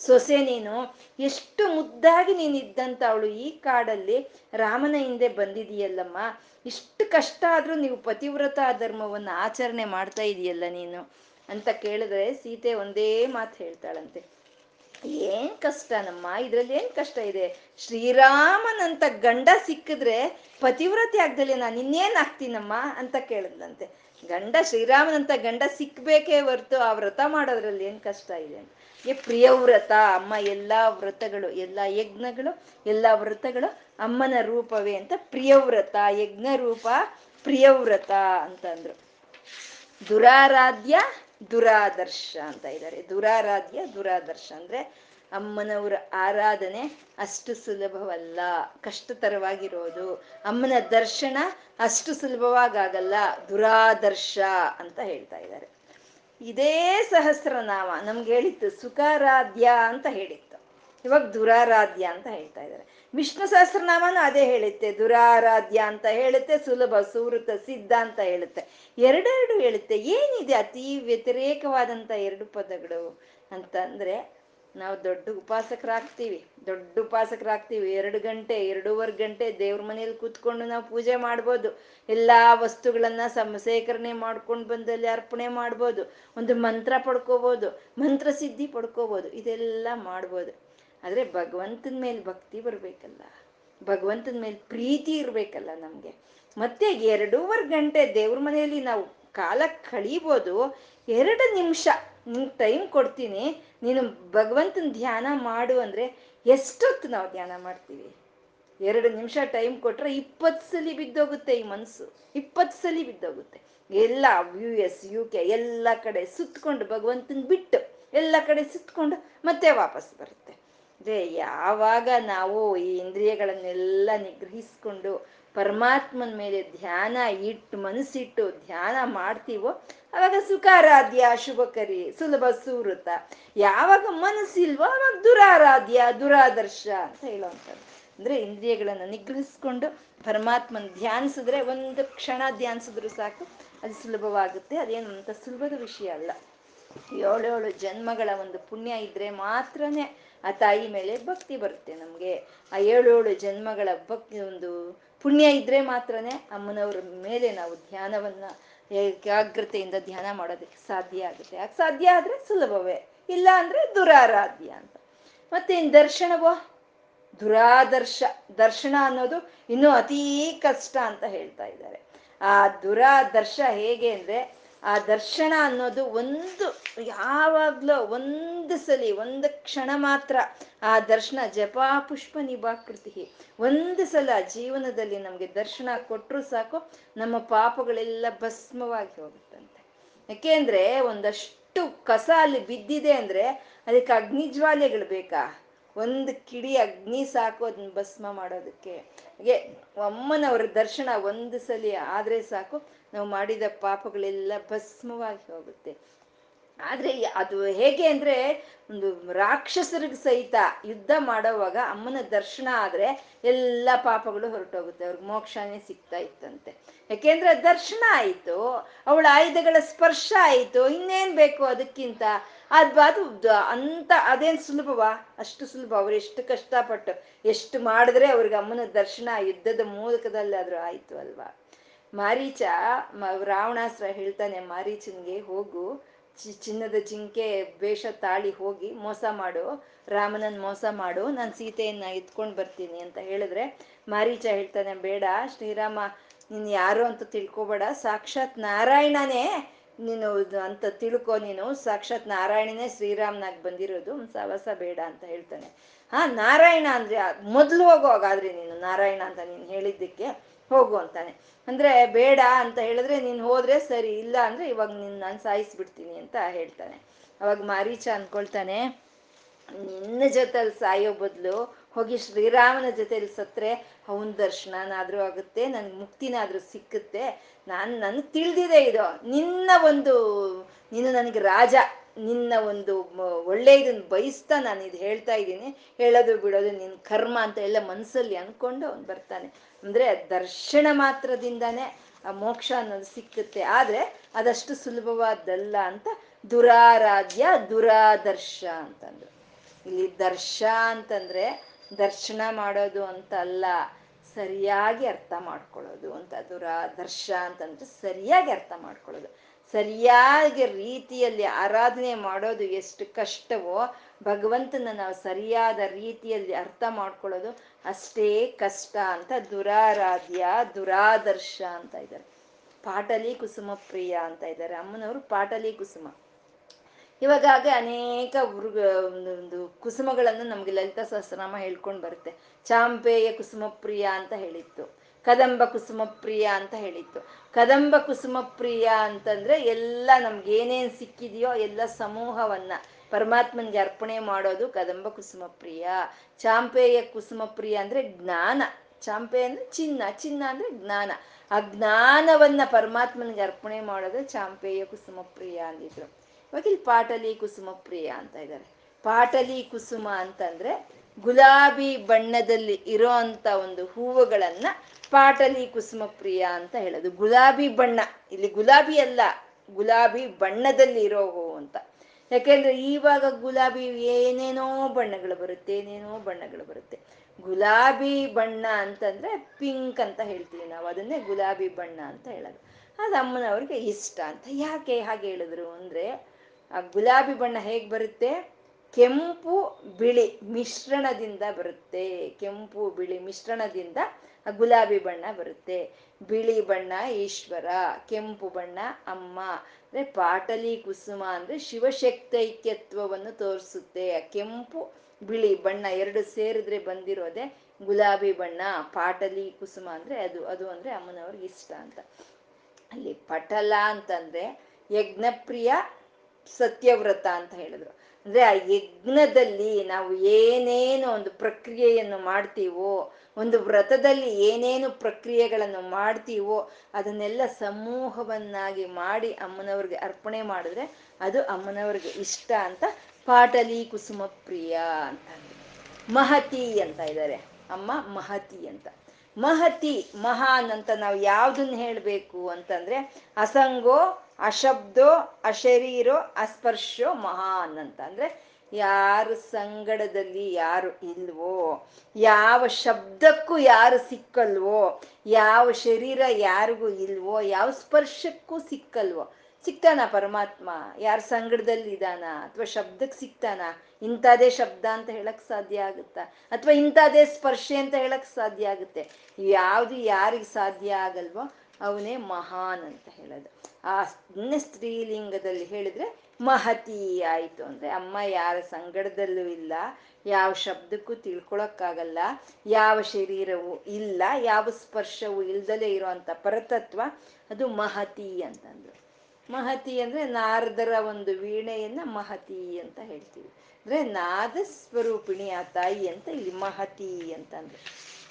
ಸೊಸೆ ನೀನು. ಎಷ್ಟು ಮುದ್ದಾಗಿ ನೀನಿದ್ದಂಥ ಅವಳು ಈ ಕಾಡಲ್ಲಿ, ರಾಮನ ಹಿಂದೆ ಬಂದಿದೀಯಲ್ಲಮ್ಮ. ಇಷ್ಟು ಕಷ್ಟ ಆದ್ರೂ ನೀವು ಪತಿವ್ರತ ಧರ್ಮವನ್ನ ಆಚರಣೆ ಮಾಡ್ತಾ ಇದೆಯಲ್ಲ ನೀನು. ಅಂತ ಕೇಳಿದ್ರೆ ಸೀತೆ ಒಂದೇ ಮಾತು ಹೇಳ್ತಾಳಂತೆ. ಏನ್ ಕಷ್ಟ ನಮ್ಮ? ಇದ್ರಲ್ಲಿ ಏನ್ ಕಷ್ಟ ಇದೆ? ಶ್ರೀರಾಮನಂತ ಗಂಡ ಸಿಕ್ಕಿದ್ರೆ ಪತಿವ್ರತೆ ಆಗ್ದಲ್ಲಿ ನಾನು ಇನ್ನೇನ್ ಆಗ್ತೀನಮ್ಮ ಅಂತ ಕೇಳಿದ್ನಂತೆ ಗಂಡ ಶ್ರೀರಾಮನಂತ ಗಂಡ ಸಿಕ್ಬೇಕೇ ಹೊರ್ತು ಆ ವ್ರತ ಮಾಡೋದ್ರಲ್ಲಿ ಏನ್ ಕಷ್ಟ ಇದೆ ಅಂತ. ಏ ಪ್ರಿಯವ್ರತ ಅಮ್ಮ ಎಲ್ಲಾ ವ್ರತಗಳು, ಎಲ್ಲಾ ಯಜ್ಞಗಳು, ಎಲ್ಲಾ ವ್ರತಗಳು ಅಮ್ಮನ ರೂಪವೇ ಅಂತ ಪ್ರಿಯವ್ರತ ಯಜ್ಞ ರೂಪ ಪ್ರಿಯವ್ರತ ಅಂತಂದ್ರು. ದುರಾರಾಧ್ಯ ದುರಾದರ್ಶ ಅಂತ ಇದ್ದಾರೆ. ದುರಾರಾಧ್ಯ, ದುರಾದರ್ಶ ಅಂದ್ರೆ ಅಮ್ಮನವರ ಆರಾಧನೆ ಅಷ್ಟು ಸುಲಭವಲ್ಲ, ಕಷ್ಟತರವಾಗಿರೋದು. ಅಮ್ಮನ ದರ್ಶನ ಅಷ್ಟು ಸುಲಭವಾಗಲ್ಲ ದುರಾದರ್ಶ ಅಂತ ಹೇಳ್ತಾ ಇದ್ದಾರೆ. ಇದೇ ಸಹಸ್ರನಾಮ ನಮ್ಗೆ ಹೇಳಿತ್ತು ಸುಖಾರಾಧ್ಯ ಅಂತ ಹೇಳಿತ್ತು. ಇವಾಗ ದುರಾರಾಧ್ಯ ಅಂತ ಹೇಳ್ತಾ ಇದ್ದಾರೆ. ವಿಷ್ಣು ಸಹಸ್ರನಾಮನು ಅದೇ ಹೇಳುತ್ತೆ. ದುರಾರಾಧ್ಯ ಅಂತ ಹೇಳುತ್ತೆ, ಸುಲಭ ಸುವೃತ ಸಿದ್ಧ ಅಂತ ಹೇಳುತ್ತೆ. ಎರಡೆರಡು ಹೇಳುತ್ತೆ. ಏನಿದೆ ಅತಿ ವ್ಯತಿರೇಕವಾದಂಥ ಎರಡು ಪದಗಳು ಅಂತಂದ್ರೆ ನಾವು ದೊಡ್ಡ ಉಪಾಸಕರಾಗ್ತೀವಿ. ದೊಡ್ಡ ಉಪಾಸಕರಾಗ್ತೀವಿ. ಎರಡು ಗಂಟೆ, ಎರಡೂವರೆ ಗಂಟೆ ದೇವ್ರ ಮನೇಲಿ ಕೂತ್ಕೊಂಡು ನಾವು ಪೂಜೆ ಮಾಡ್ಬೋದು. ಎಲ್ಲಾ ವಸ್ತುಗಳನ್ನ ಸಮ ಸೇಖರಣೆ ಮಾಡ್ಕೊಂಡು ಬಂದಲ್ಲಿ ಅರ್ಪಣೆ ಮಾಡ್ಬೋದು. ಒಂದು ಮಂತ್ರ ಪಡ್ಕೋಬೋದು ಮಂತ್ರ ಸಿದ್ಧಿ ಪಡ್ಕೋಬೋದು. ಇದೆಲ್ಲ ಮಾಡ್ಬೋದು. ಆದ್ರೆ ಭಗವಂತನ ಮೇಲೆ ಭಕ್ತಿ ಬರಬೇಕಲ್ಲ. ಭಗವಂತನ ಮೇಲೆ ಪ್ರೀತಿ ಇರಬೇಕಲ್ಲ ನಮಗೆ. ಮತ್ತೆ ಎರಡೂವರೆ ಗಂಟೆ ದೇವ್ರ ಮನೆಯಲ್ಲಿ ನಾವು ಕಾಲ ಕಳೀಬೋದು. ಎರಡು ನಿಮಿಷ ನಿಮ್ಗೆ ಟೈಮ್ ಕೊಡ್ತೀನಿ. ನೀನು ಭಗವಂತನ ಧ್ಯಾನ ಮಾಡು ಅಂದರೆ ಎಷ್ಟೊತ್ತು ನಾವು ಧ್ಯಾನ ಮಾಡ್ತೀವಿ? ಎರಡು ನಿಮಿಷ ಟೈಮ್ ಕೊಟ್ರೆ ಇಪ್ಪತ್ತು ಸಲಿ ಬಿದ್ದೋಗುತ್ತೆ ಈ ಮನಸ್ಸು ಇಪ್ಪತ್ತು ಸಲಿ ಬಿದ್ದೋಗುತ್ತೆ. ಎಲ್ಲ ಯು ಎಸ್ ಯು ಕೆ ಎಲ್ಲ ಕಡೆ ಸುತ್ತಕೊಂಡು ಭಗವಂತನ ಬಿಟ್ಟು ಎಲ್ಲ ಕಡೆ ಸುತ್ತಕೊಂಡು ಮತ್ತೆ ವಾಪಸ್ ಬರುತ್ತೆ. ಅದೇ ಯಾವಾಗ ನಾವು ಈ ಇಂದ್ರಿಯಗಳನ್ನೆಲ್ಲ ನಿಗ್ರಹಿಸ್ಕೊಂಡು ಪರಮಾತ್ಮನ ಮೇಲೆ ಧ್ಯಾನ ಇಟ್ಟು, ಮನಸ್ಸಿಟ್ಟು ಧ್ಯಾನ ಮಾಡ್ತೀವೋ, ಅವಾಗ ಸುಖಾರಾಧ್ಯ, ಶುಭಕರಿ, ಸುಲಭ ಸುವೃತ. ಯಾವಾಗ ಮನಸ್ಸಿಲ್ವೋ ಅವಾಗ ದುರಾರಾಧ್ಯ, ದುರಾದರ್ಶ ಅಂತ ಹೇಳುವಂಥದ್ದು. ಅಂದ್ರೆ ಇಂದ್ರಿಯಗಳನ್ನ ನಿಗ್ರಹಿಸ್ಕೊಂಡು ಪರಮಾತ್ಮನ ಧ್ಯಾನಿಸಿದ್ರೆ ಒಂದು ಕ್ಷಣ ಧ್ಯಾನಿಸಿದ್ರು ಸಾಕು, ಅದು ಸುಲಭವಾಗುತ್ತೆ. ಅದೇನು ಅಂತ ಸುಲಭದ ವಿಷಯ ಅಲ್ಲ. ಏಳೇಳು ಜನ್ಮಗಳ ಒಂದು ಪುಣ್ಯ ಇದ್ರೆ ಮಾತ್ರನೇ ಆ ತಾಯಿ ಮೇಲೆ ಭಕ್ತಿ ಬರುತ್ತೆ ನಮ್ಗೆ. ಆ ಏಳೇಳು ಜನ್ಮಗಳ ಭಕ್ತಿ ಒಂದು ಪುಣ್ಯ ಇದ್ರೆ ಮಾತ್ರನೇ ಅಮ್ಮನವ್ರ ಮೇಲೆ ನಾವು ಧ್ಯಾನವನ್ನ ಏಕಾಗ್ರತೆಯಿಂದ ಧ್ಯಾನ ಮಾಡೋದಕ್ಕೆ ಸಾಧ್ಯ ಆಗುತ್ತೆ. ಯಾಕೆ ಸಾಧ್ಯ ಆದ್ರೆ ಸುಲಭವೇ. ಇಲ್ಲ ಅಂದ್ರೆ ದುರಾರಾಧ್ಯ ಅಂತ. ಮತ್ತೆ ಇನ್ ದರ್ಶನವೋ? ದುರಾದರ್ಶ. ದರ್ಶನ ಅನ್ನೋದು ಇನ್ನೂ ಅತೀ ಕಷ್ಟ ಅಂತ ಹೇಳ್ತಾ ಇದ್ದಾರೆ. ಆ ದುರಾದರ್ಶ ಹೇಗೆ ಅಂದ್ರೆ ಆ ದರ್ಶನ ಅನ್ನೋದು ಒಂದು, ಯಾವಾಗ್ಲೋ ಒಂದು ಸಲಿ, ಒಂದು ಕ್ಷಣ ಮಾತ್ರ ಆ ದರ್ಶನ ಜಪಾ, ಪುಷ್ಪ, ನಿಭಾಕೃತಿ. ಒಂದು ಸಲ ಜೀವನದಲ್ಲಿ ನಮ್ಗೆ ದರ್ಶನ ಕೊಟ್ಟರು ಸಾಕು, ನಮ್ಮ ಪಾಪಗಳೆಲ್ಲ ಭಸ್ಮವಾಗಿ ಹೋಗುತ್ತಂತೆ. ಯಾಕೆಂದ್ರೆ ಒಂದಷ್ಟು ಕಸ ಅಲ್ಲಿ ಬಿದ್ದಿದೆ ಅಂದ್ರೆ ಅದಕ್ಕೆ ಅಗ್ನಿಜ್ವಾಲೆಗಳು ಬೇಕಾ? ಒಂದು ಕಿಡಿ ಅಗ್ನಿ ಸಾಕು ಅದನ್ನ ಭಸ್ಮ ಮಾಡೋದಕ್ಕೆ. ಹಾಗೆ ಅಮ್ಮನವರ ದರ್ಶನ ಒಂದು ಸಲಿ ಆದ್ರೆ ಸಾಕು ನಾವು ಮಾಡಿದ ಪಾಪಗಳೆಲ್ಲ ಭಸ್ಮವಾಗಿ ಹೋಗುತ್ತೆ. ಆದ್ರೆ ಅದು ಹೇಗೆ ಅಂದ್ರೆ ಒಂದು ರಾಕ್ಷಸರಿಗೆ ಸಹಿತ ಯುದ್ಧ ಮಾಡೋವಾಗ ಅಮ್ಮನ ದರ್ಶನ ಆದ್ರೆ ಎಲ್ಲ ಪಾಪಗಳು ಹೊರಟೋಗುತ್ತೆ. ಅವ್ರಿಗೆ ಮೋಕ್ಷನೇ ಸಿಗ್ತಾ ಇತ್ತಂತೆ. ಯಾಕೆಂದ್ರೆ ದರ್ಶನ ಆಯಿತು, ಅವಳ ಆಯುಧಗಳ ಸ್ಪರ್ಶ ಆಯಿತು, ಇನ್ನೇನ್ ಬೇಕು ಅದಕ್ಕಿಂತ. ಅದ್ ಅದು ಅಂತ ಅದೇನ್ ಸುಲಭವಾ? ಅಷ್ಟು ಸುಲಭ. ಅವ್ರು ಎಷ್ಟು ಕಷ್ಟಪಟ್ಟು, ಎಷ್ಟು ಮಾಡಿದ್ರೆ ಅವ್ರಿಗೆ ಅಮ್ಮನ ದರ್ಶನ ಯುದ್ಧದ ಮೂಲಕದಲ್ಲಾದ್ರೂ ಆಯಿತು ಅಲ್ವಾ? ಮಾರೀಚ ರಾವಣಾಸ್ತ್ರ ಹೇಳ್ತಾನೆ ಮಾರೀಚನ್ಗೆ, ಹೋಗು. ಚಿ, ಚಿನ್ನದ ಜಿಂಕೆ, ವೇಷ ತಾಳಿ ಹೋಗಿ ಮೋಸ ಮಾಡು. ರಾಮನನ್ ಮೋಸ ಮಾಡು. ನಾನು ಸೀತೆಯನ್ನ ಎತ್ಕೊಂಡು ಬರ್ತೀನಿ ಅಂತ ಹೇಳಿದ್ರೆ ಮಾರೀಚ ಹೇಳ್ತಾನೆ, ಬೇಡ, ಶ್ರೀರಾಮ, ನೀನ್ ಯಾರು ಅಂತ ತಿಳ್ಕೊಬೇಡ. ಸಾಕ್ಷಾತ್ ನಾರಾಯಣನೇ ನೀನು ಅಂತ ತಿಳ್ಕೊ ನೀನು. ಸಾಕ್ಷಾತ್ ನಾರಾಯಣನೇ ಶ್ರೀರಾಮ್ನಾಗ್ ಬಂದಿರೋದು. ಸವಸ ಬೇಡ ಅಂತ ಹೇಳ್ತಾನೆ. ಹಾ, ನಾರಾಯಣ ಅಂದ್ರೆ ಮೊದ್ಲು ಹೋಗೋ ಹಾಗಾದ್ರೆ ನೀನು ನಾರಾಯಣ ಅಂತ ನೀನು ಹೇಳಿದ್ದಕ್ಕೆ ಹೋಗು ಅಂತಾನೆ. ಅಂದ್ರೆ ಬೇಡ ಅಂತ ಹೇಳಿದ್ರೆ ನೀನ್ ಹೋದ್ರೆ ಸರಿ, ಇಲ್ಲ ಅಂದ್ರೆ ಇವಾಗ ನಿನ್ ನಾನು ಸಾಯಿಸ್ಬಿಡ್ತೀನಿ ಅಂತ ಹೇಳ್ತಾನೆ. ಅವಾಗ ಮಾರೀಚ ಅನ್ಕೊಳ್ತಾನೆ, ನಿನ್ನ ಜೊತೆಲಿ ಸಾಯೋ ಬದಲು ಹೋಗಿ ಶ್ರೀರಾಮನ ಜೊತೆಲಿ ಸತ್ರೆ, ಅವನ ದರ್ಶನನಾದ್ರೂ ಆಗುತ್ತೆ, ನನ್ಗೆ ಮುಕ್ತಿನಾದ್ರೂ ಸಿಕ್ಕುತ್ತೆ. ನಾನು, ನನ್ಗೆ ತಿಳಿದಿದೆ ಇದು. ನಿನ್ನ ಒಂದು, ನೀನು ನನಗೆ ರಾಜ. ನಿನ್ನ ಒಂದು ಒಳ್ಳೆ ಇದನ್ನು ಬಯಸ್ತಾ ನಾನು ಇದು ಹೇಳ್ತಾ ಇದ್ದೀನಿ. ಹೇಳೋದು ಬಿಡೋದು ನಿನ್ನ ಕರ್ಮ ಅಂತ ಎಲ್ಲ ಮನಸ್ಸಲ್ಲಿ ಅಂದ್ಕೊಂಡು ಅವ್ನು ಬರ್ತಾನೆ. ಅಂದ್ರೆ ದರ್ಶನ ಮಾತ್ರದಿಂದಾನೇ ಆ ಮೋಕ್ಷ ಅನ್ನೋದು ಸಿಕ್ಕುತ್ತೆ. ಆದ್ರೆ ಅದಷ್ಟು ಸುಲಭವಾದಲ್ಲ ಅಂತ ದುರಾರಾಧ್ಯ ದುರಾದರ್ಶ ಅಂತಂದ್ರು. ಇಲ್ಲಿ ದರ್ಶ ಅಂತಂದ್ರೆ ದರ್ಶನ ಮಾಡೋದು ಅಂತ ಅಲ್ಲ, ಸರಿಯಾಗಿ ಅರ್ಥ ಮಾಡ್ಕೊಳ್ಳೋದು ಅಂತ. ದುರಾದರ್ಶ ಅಂತಂದ್ರೆ ಸರಿಯಾಗಿ ಅರ್ಥ ಮಾಡ್ಕೊಳ್ಳೋದು. ಸರಿಯಾಗಿ ರೀತಿಯಲ್ಲಿ ಆರಾಧನೆ ಮಾಡೋದು ಎಷ್ಟು ಕಷ್ಟವೋ, ಭಗವಂತನ ನಾವು ಸರಿಯಾದ ರೀತಿಯಲ್ಲಿ ಅರ್ಥ ಮಾಡ್ಕೊಳ್ಳೋದು ಅಷ್ಟೇ ಕಷ್ಟ ಅಂತ ದುರಾರಾಧ್ಯ, ದುರಾದರ್ಶ ಅಂತ ಇದ್ದಾರೆ. ಪಾಟಲಿ ಕುಸುಮ ಪ್ರಿಯ ಅಂತ ಇದ್ದಾರೆ. ಅಮ್ಮನವರು ಪಾಟಲಿ ಕುಸುಮ. ಇವಾಗ ಅನೇಕ ಉರ್ಗ ಒಂದು ಕುಸುಮಗಳನ್ನು ನಮ್ಗೆ ಲಲಿತಾ ಸಹಸ್ರನಾಮ ಹೇಳ್ಕೊಂಡು ಬರುತ್ತೆ. ಚಾಂಪೇಯ ಕುಸುಮ ಪ್ರಿಯ ಅಂತ ಹೇಳಿತ್ತು. ಕದಂಬ ಕುಸುಮ ಪ್ರಿಯ ಅಂತ ಹೇಳಿತ್ತು. ಕದಂಬ ಕುಸುಮ ಪ್ರಿಯ ಅಂತಂದ್ರೆ ಎಲ್ಲ ನಮ್ಗೆ ಏನೇನ್ ಸಿಕ್ಕಿದೆಯೋ ಎಲ್ಲ ಸಮೂಹವನ್ನ. ಪರಮಾತ್ಮನ್ಗೆ ಅರ್ಪಣೆ ಮಾಡೋದು ಕದಂಬ ಕುಸುಮ ಪ್ರಿಯ. ಚಾಂಪೇಯ ಕುಸುಮ ಪ್ರಿಯ ಅಂದ್ರೆ ಜ್ಞಾನ. ಚಾಂಪೆ ಅಂದ್ರೆ ಚಿನ್ನ. ಚಿನ್ನ ಅಂದ್ರೆ ಜ್ಞಾನ. ಆ ಜ್ಞಾನವನ್ನ ಪರಮಾತ್ಮನಿಗೆ ಅರ್ಪಣೆ ಮಾಡೋದು ಚಾಂಪೇಯ ಕುಸುಮ ಪ್ರಿಯ ಅಂದಿದ್ರು. ಇವಾಗ ಇಲ್ಲಿ ಪಾಟಲಿ ಕುಸುಮ ಪ್ರಿಯ ಅಂತ ಇದ್ದಾರೆ. ಪಾಟಲಿ ಕುಸುಮ ಅಂತಂದ್ರೆ ಗುಲಾಬಿ ಬಣ್ಣದಲ್ಲಿ ಇರೋ ಅಂತ ಒಂದು ಹೂವುಗಳನ್ನ ಪಾಟಲಿ ಕುಸುಮ ಪ್ರಿಯ ಅಂತ ಹೇಳೋದು. ಗುಲಾಬಿ ಬಣ್ಣ. ಇಲ್ಲಿ ಗುಲಾಬಿ ಅಲ್ಲ, ಗುಲಾಬಿ ಬಣ್ಣದಲ್ಲಿ ಇರೋ ಅಂತ. ಯಾಕೆಂದ್ರೆ ಇವಾಗ ಗುಲಾಬಿ ಏನೇನೋ ಬಣ್ಣಗಳು ಬರುತ್ತೆ, ಏನೇನೋ ಬಣ್ಣಗಳು ಬರುತ್ತೆ. ಗುಲಾಬಿ ಬಣ್ಣ ಅಂತಂದ್ರೆ ಪಿಂಕ್ ಅಂತ ಹೇಳ್ತೀವಿ ನಾವು. ಅದನ್ನೇ ಗುಲಾಬಿ ಬಣ್ಣ ಅಂತ ಹೇಳೋದು. ಅದು ಅಮ್ಮನವ್ರಿಗೆ ಇಷ್ಟ ಅಂತ. ಯಾಕೆ ಹಾಗೆ ಹೇಳಿದ್ರು ಅಂದ್ರೆ, ಆ ಗುಲಾಬಿ ಬಣ್ಣ ಹೇಗೆ ಬರುತ್ತೆ? ಕೆಂಪು ಬಿಳಿ ಮಿಶ್ರಣದಿಂದ ಬರುತ್ತೆ. ಕೆಂಪು ಬಿಳಿ ಮಿಶ್ರಣದಿಂದ ಗುಲಾಬಿ ಬಣ್ಣ ಬರುತ್ತೆ. ಬಿಳಿ ಬಣ್ಣ ಈಶ್ವರ, ಕೆಂಪು ಬಣ್ಣ ಅಮ್ಮ. ಅಂದ್ರೆ ಪಾಟಲಿ ಕುಸುಮ ಅಂದ್ರೆ ಶಿವಶಕ್ತೈಕ್ಯತ್ವವನ್ನು ತೋರಿಸುತ್ತೆ. ಕೆಂಪು, ಬಿಳಿ ಬಣ್ಣ ಎರಡು ಸೇರಿದ್ರೆ ಬಂದಿರೋದೆ ಗುಲಾಬಿ ಬಣ್ಣ, ಪಾಟಲಿ ಕುಸುಮ ಅಂದ್ರೆ ಅದು ಅದು ಅಂದ್ರೆ ಅಮ್ಮನವ್ರಿಗೆ ಇಷ್ಟ ಅಂತ. ಅಲ್ಲಿ ಪಟಲ ಅಂತಂದ್ರೆ ಯಜ್ಞಪ್ರಿಯ ಸತ್ಯವ್ರತ ಅಂತ ಹೇಳಿದ್ರು. ಅಂದ್ರೆ ಆ ಯಜ್ಞದಲ್ಲಿ ನಾವು ಏನೇನು ಒಂದು ಪ್ರಕ್ರಿಯೆಯನ್ನು ಮಾಡ್ತೀವೋ, ಒಂದು ವ್ರತದಲ್ಲಿ ಏನೇನು ಪ್ರಕ್ರಿಯೆಗಳನ್ನು ಮಾಡ್ತೀವೋ, ಅದನ್ನೆಲ್ಲ ಸಮೂಹವನ್ನಾಗಿ ಮಾಡಿ ಅಮ್ಮನವ್ರಿಗೆ ಅರ್ಪಣೆ ಮಾಡಿದ್ರೆ ಅದು ಅಮ್ಮನವ್ರಿಗೆ ಇಷ್ಟ ಅಂತ ಪಾಟಲಿ ಕುಸುಮ ಪ್ರಿಯ ಅಂತ ಮಹತಿ ಅಂತ ಇದ್ದಾರೆ ಅಮ್ಮ ಮಹತಿ ಅಂತ. ಮಹತಿ ಮಹಾನ್ ಅಂತ ನಾವು ಯಾವ್ದನ್ನ ಹೇಳಬೇಕು ಅಂತಂದ್ರೆ, ಅಸಂಗೋ ಅಶಬ್ದೋ, ಅಶರೀರೋ, ಅಸ್ಪರ್ಶೋ, ಮಹಾನ್ ಅಂತ. ಅಂದ್ರೆ ಯಾರು ಸಂಗಡದಲ್ಲಿ ಯಾರು ಇಲ್ವೋ, ಯಾವ ಶಬ್ದಕ್ಕೂ ಯಾರು ಸಿಕ್ಕಲ್ವೋ, ಯಾವ ಶರೀರ ಯಾರಿಗೂ ಇಲ್ವೋ, ಯಾವ ಸ್ಪರ್ಶಕ್ಕೂ ಸಿಕ್ಕಲ್ವೋ. ಸಿಗ್ತಾನ ಪರಮಾತ್ಮ? ಯಾರ ಸಂಗಡದಲ್ಲಿ ಇದಾನ ಅಥವಾ ಶಬ್ದಕ್ಕೆ ಸಿಗ್ತಾನ ಇಂಥದೇ ಶಬ್ದ ಅಂತ ಹೇಳಕ್ ಸಾಧ್ಯ ಆಗುತ್ತಾ? ಅಥವಾ ಇಂಥದೇ ಸ್ಪರ್ಶೆ ಅಂತ ಹೇಳಕ್ ಸಾಧ್ಯ ಆಗುತ್ತೆ? ಯಾವುದು ಯಾರಿಗೆ ಸಾಧ್ಯ ಆಗಲ್ವೋ ಅವನೇ ಮಹಾನ್ ಅಂತ ಹೇಳೋದು. ಆ ಸ್ತ್ರೀಲಿಂಗದಲ್ಲಿ ಹೇಳಿದ್ರೆ ಮಹತಿ ಆಯಿತು ಅಂದರೆ ಅಮ್ಮ ಯಾರ ಸಂಗಡದಲ್ಲೂ ಇಲ್ಲ, ಯಾವ ಶಬ್ದಕ್ಕೂ ತಿಳ್ಕೊಳಕ್ಕಾಗಲ್ಲ, ಯಾವ ಶರೀರವು ಇಲ್ಲ, ಯಾವ ಸ್ಪರ್ಶವೂ ಇಲ್ದಲೇ ಇರುವಂಥ ಪರತತ್ವ ಅದು ಮಹತಿ ಅಂತಂದ್ರು. ಮಹತಿ ಅಂದರೆ ನಾರದರ ಒಂದು ವೀಣೆಯನ್ನು ಮಹತಿ ಅಂತ ಹೇಳ್ತೀವಿ. ಅಂದರೆ ನಾದ ಸ್ವರೂಪಿಣಿ ಆ ತಾಯಿ ಅಂತ ಇಲ್ಲಿ ಮಹತಿ ಅಂತಂದ್ರು.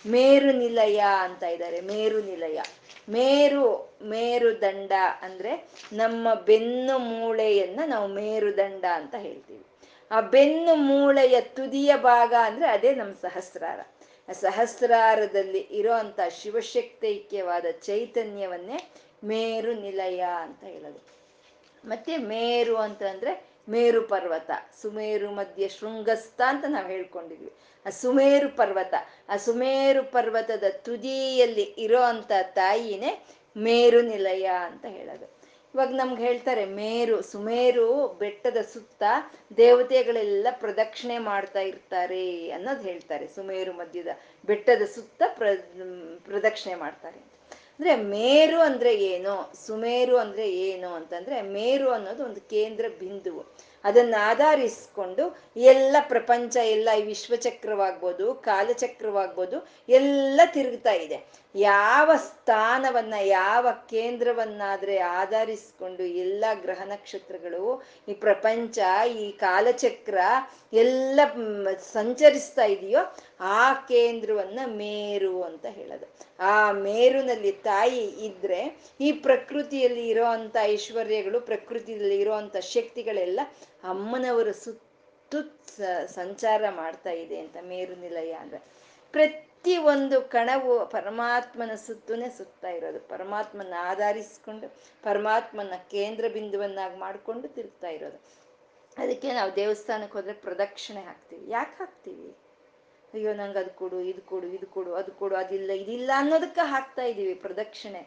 ಮೇರು ನಿಲಯ ಅಂತ ಇದ್ದಾರೆ ಮೇರು ನಿಲಯ ಮೇರು ಮೇರುದಂಡ ಅಂದ್ರೆ ನಮ್ಮ ಬೆನ್ನು ಮೂಳೆಯನ್ನ ನಾವು ಮೇರುದಂಡ ಅಂತ ಹೇಳ್ತೀವಿ. ಆ ಬೆನ್ನು ಮೂಳೆಯ ತುದಿಯ ಭಾಗ ಅಂದ್ರೆ ಅದೇ ನಮ್ಮ ಸಹಸ್ರಾರ. ಸಹಸ್ರಾರದಲ್ಲಿ ಇರೋ ಅಂತ ಶಿವಶಕ್ತೈಕ್ಯವಾದ ಚೈತನ್ಯವನ್ನೇ ಮೇರು ನಿಲಯ ಅಂತ ಹೇಳೋದು. ಮತ್ತೆ ಮೇರು ಅಂತಂದ್ರೆ ಮೇರು ಪರ್ವತ, ಸುಮೇರು ಮಧ್ಯ ಶೃಂಗಸ್ಥ ಅಂತ ನಾವು ಹೇಳ್ಕೊಂಡಿದ್ವಿ. ಆ ಸುಮೇರು ಪರ್ವತ, ಆ ಸುಮೇರು ಪರ್ವತದ ತುದಿಯಲ್ಲಿ ಇರೋ ಅಂತ ತಾಯಿನೇ ಮೇರು ನಿಲಯ ಅಂತ ಹೇಳೋದು. ಇವಾಗ ನಮ್ಗೆ ಹೇಳ್ತಾರೆ ಮೇರು, ಸುಮೇರು ಬೆಟ್ಟದ ಸುತ್ತ ದೇವತೆಗಳೆಲ್ಲ ಪ್ರದಕ್ಷಿಣೆ ಮಾಡ್ತಾ ಇರ್ತಾರೆ ಅನ್ನೋದು ಹೇಳ್ತಾರೆ. ಸುಮೇರು ಮಧ್ಯದ ಬೆಟ್ಟದ ಸುತ್ತ ಪ್ರ, ಪ್ರದಕ್ಷಿಣೆ ಮಾಡ್ತಾರೆ ಅಂದ್ರೆ ಮೇರು ಅಂದ್ರೆ ಏನು? ಸುಮೇರು ಅಂದ್ರೆ ಏನು ಅಂತಂದ್ರೆ ಮೇರು ಅನ್ನೋದು ಒಂದು ಕೇಂದ್ರ ಬಿಂದುವು. ಅದನ್ನ ಆಧರಿಸ್ಕೊಂಡು ಎಲ್ಲ ಪ್ರಪಂಚ, ಎಲ್ಲ ಈ ವಿಶ್ವಚಕ್ರವಾಗ್ಬೋದು, ಕಾಲಚಕ್ರವಾಗ್ಬೋದು, ಎಲ್ಲ ತಿರುಗ್ತಾ ಇದೆ. ಯಾವ ಸ್ಥಾನವನ್ನ, ಯಾವ ಕೇಂದ್ರವನ್ನಾದ್ರೆ ಆಧರಿಸ್ಕೊಂಡು ಎಲ್ಲ ಗ್ರಹ ನಕ್ಷತ್ರಗಳು, ಈ ಪ್ರಪಂಚ, ಈ ಕಾಲಚಕ್ರ ಎಲ್ಲ ಸಂಚರಿಸ್ತಾ ಇದೆಯೋ ಆ ಕೇಂದ್ರವನ್ನ ಮೇರು ಅಂತ ಹೇಳೋದು. ಆ ಮೇರುನಲ್ಲಿ ತಾಯಿ ಇದ್ರೆ ಈ ಪ್ರಕೃತಿಯಲ್ಲಿ ಇರೋ ಅಂತ ಐಶ್ವರ್ಯಗಳು, ಪ್ರಕೃತಿಯಲ್ಲಿ ಇರುವಂತ ಶಕ್ತಿಗಳೆಲ್ಲ ಅಮ್ಮನವರ ಸುತ್ತು ಸಂಚಾರ ಮಾಡ್ತಾ ಇದೆ ಅಂತ ಮೇರು ನಿಲಯ ಅಂದ್ರೆ. ಪ್ರತಿ ಒಂದು ಕಣವು ಪರಮಾತ್ಮನ ಸುತ್ತುನೇ ಸುತ್ತಾ ಇರೋದು. ಪರಮಾತ್ಮನ ಆಧರಿಸ್ಕೊಂಡು, ಪರಮಾತ್ಮನ ಕೇಂದ್ರ ಬಿಂದುವನ್ನಾಗಿ ಮಾಡ್ಕೊಂಡು ತಿರುಗ್ತಾ ಇರೋದು. ಅದಕ್ಕೆ ನಾವು ದೇವಸ್ಥಾನಕ್ಕೆ ಹೋದ್ರೆ ಪ್ರದಕ್ಷಿಣೆ ಹಾಕ್ತೀವಿ. ಯಾಕೆ ಹಾಕ್ತೀವಿ? ಅಯ್ಯೋ, ನಂಗೆ ಅದು ಕೊಡು, ಇದು ಕೊಡು ಇದು ಕೊಡು, ಅದು ಕೊಡು, ಅದಿಲ್ಲ, ಇದಿಲ್ಲ ಅನ್ನೋದಕ್ಕೆ ಹಾಕ್ತಾ ಇದ್ದೀವಿ ಪ್ರದಕ್ಷಿಣೆ.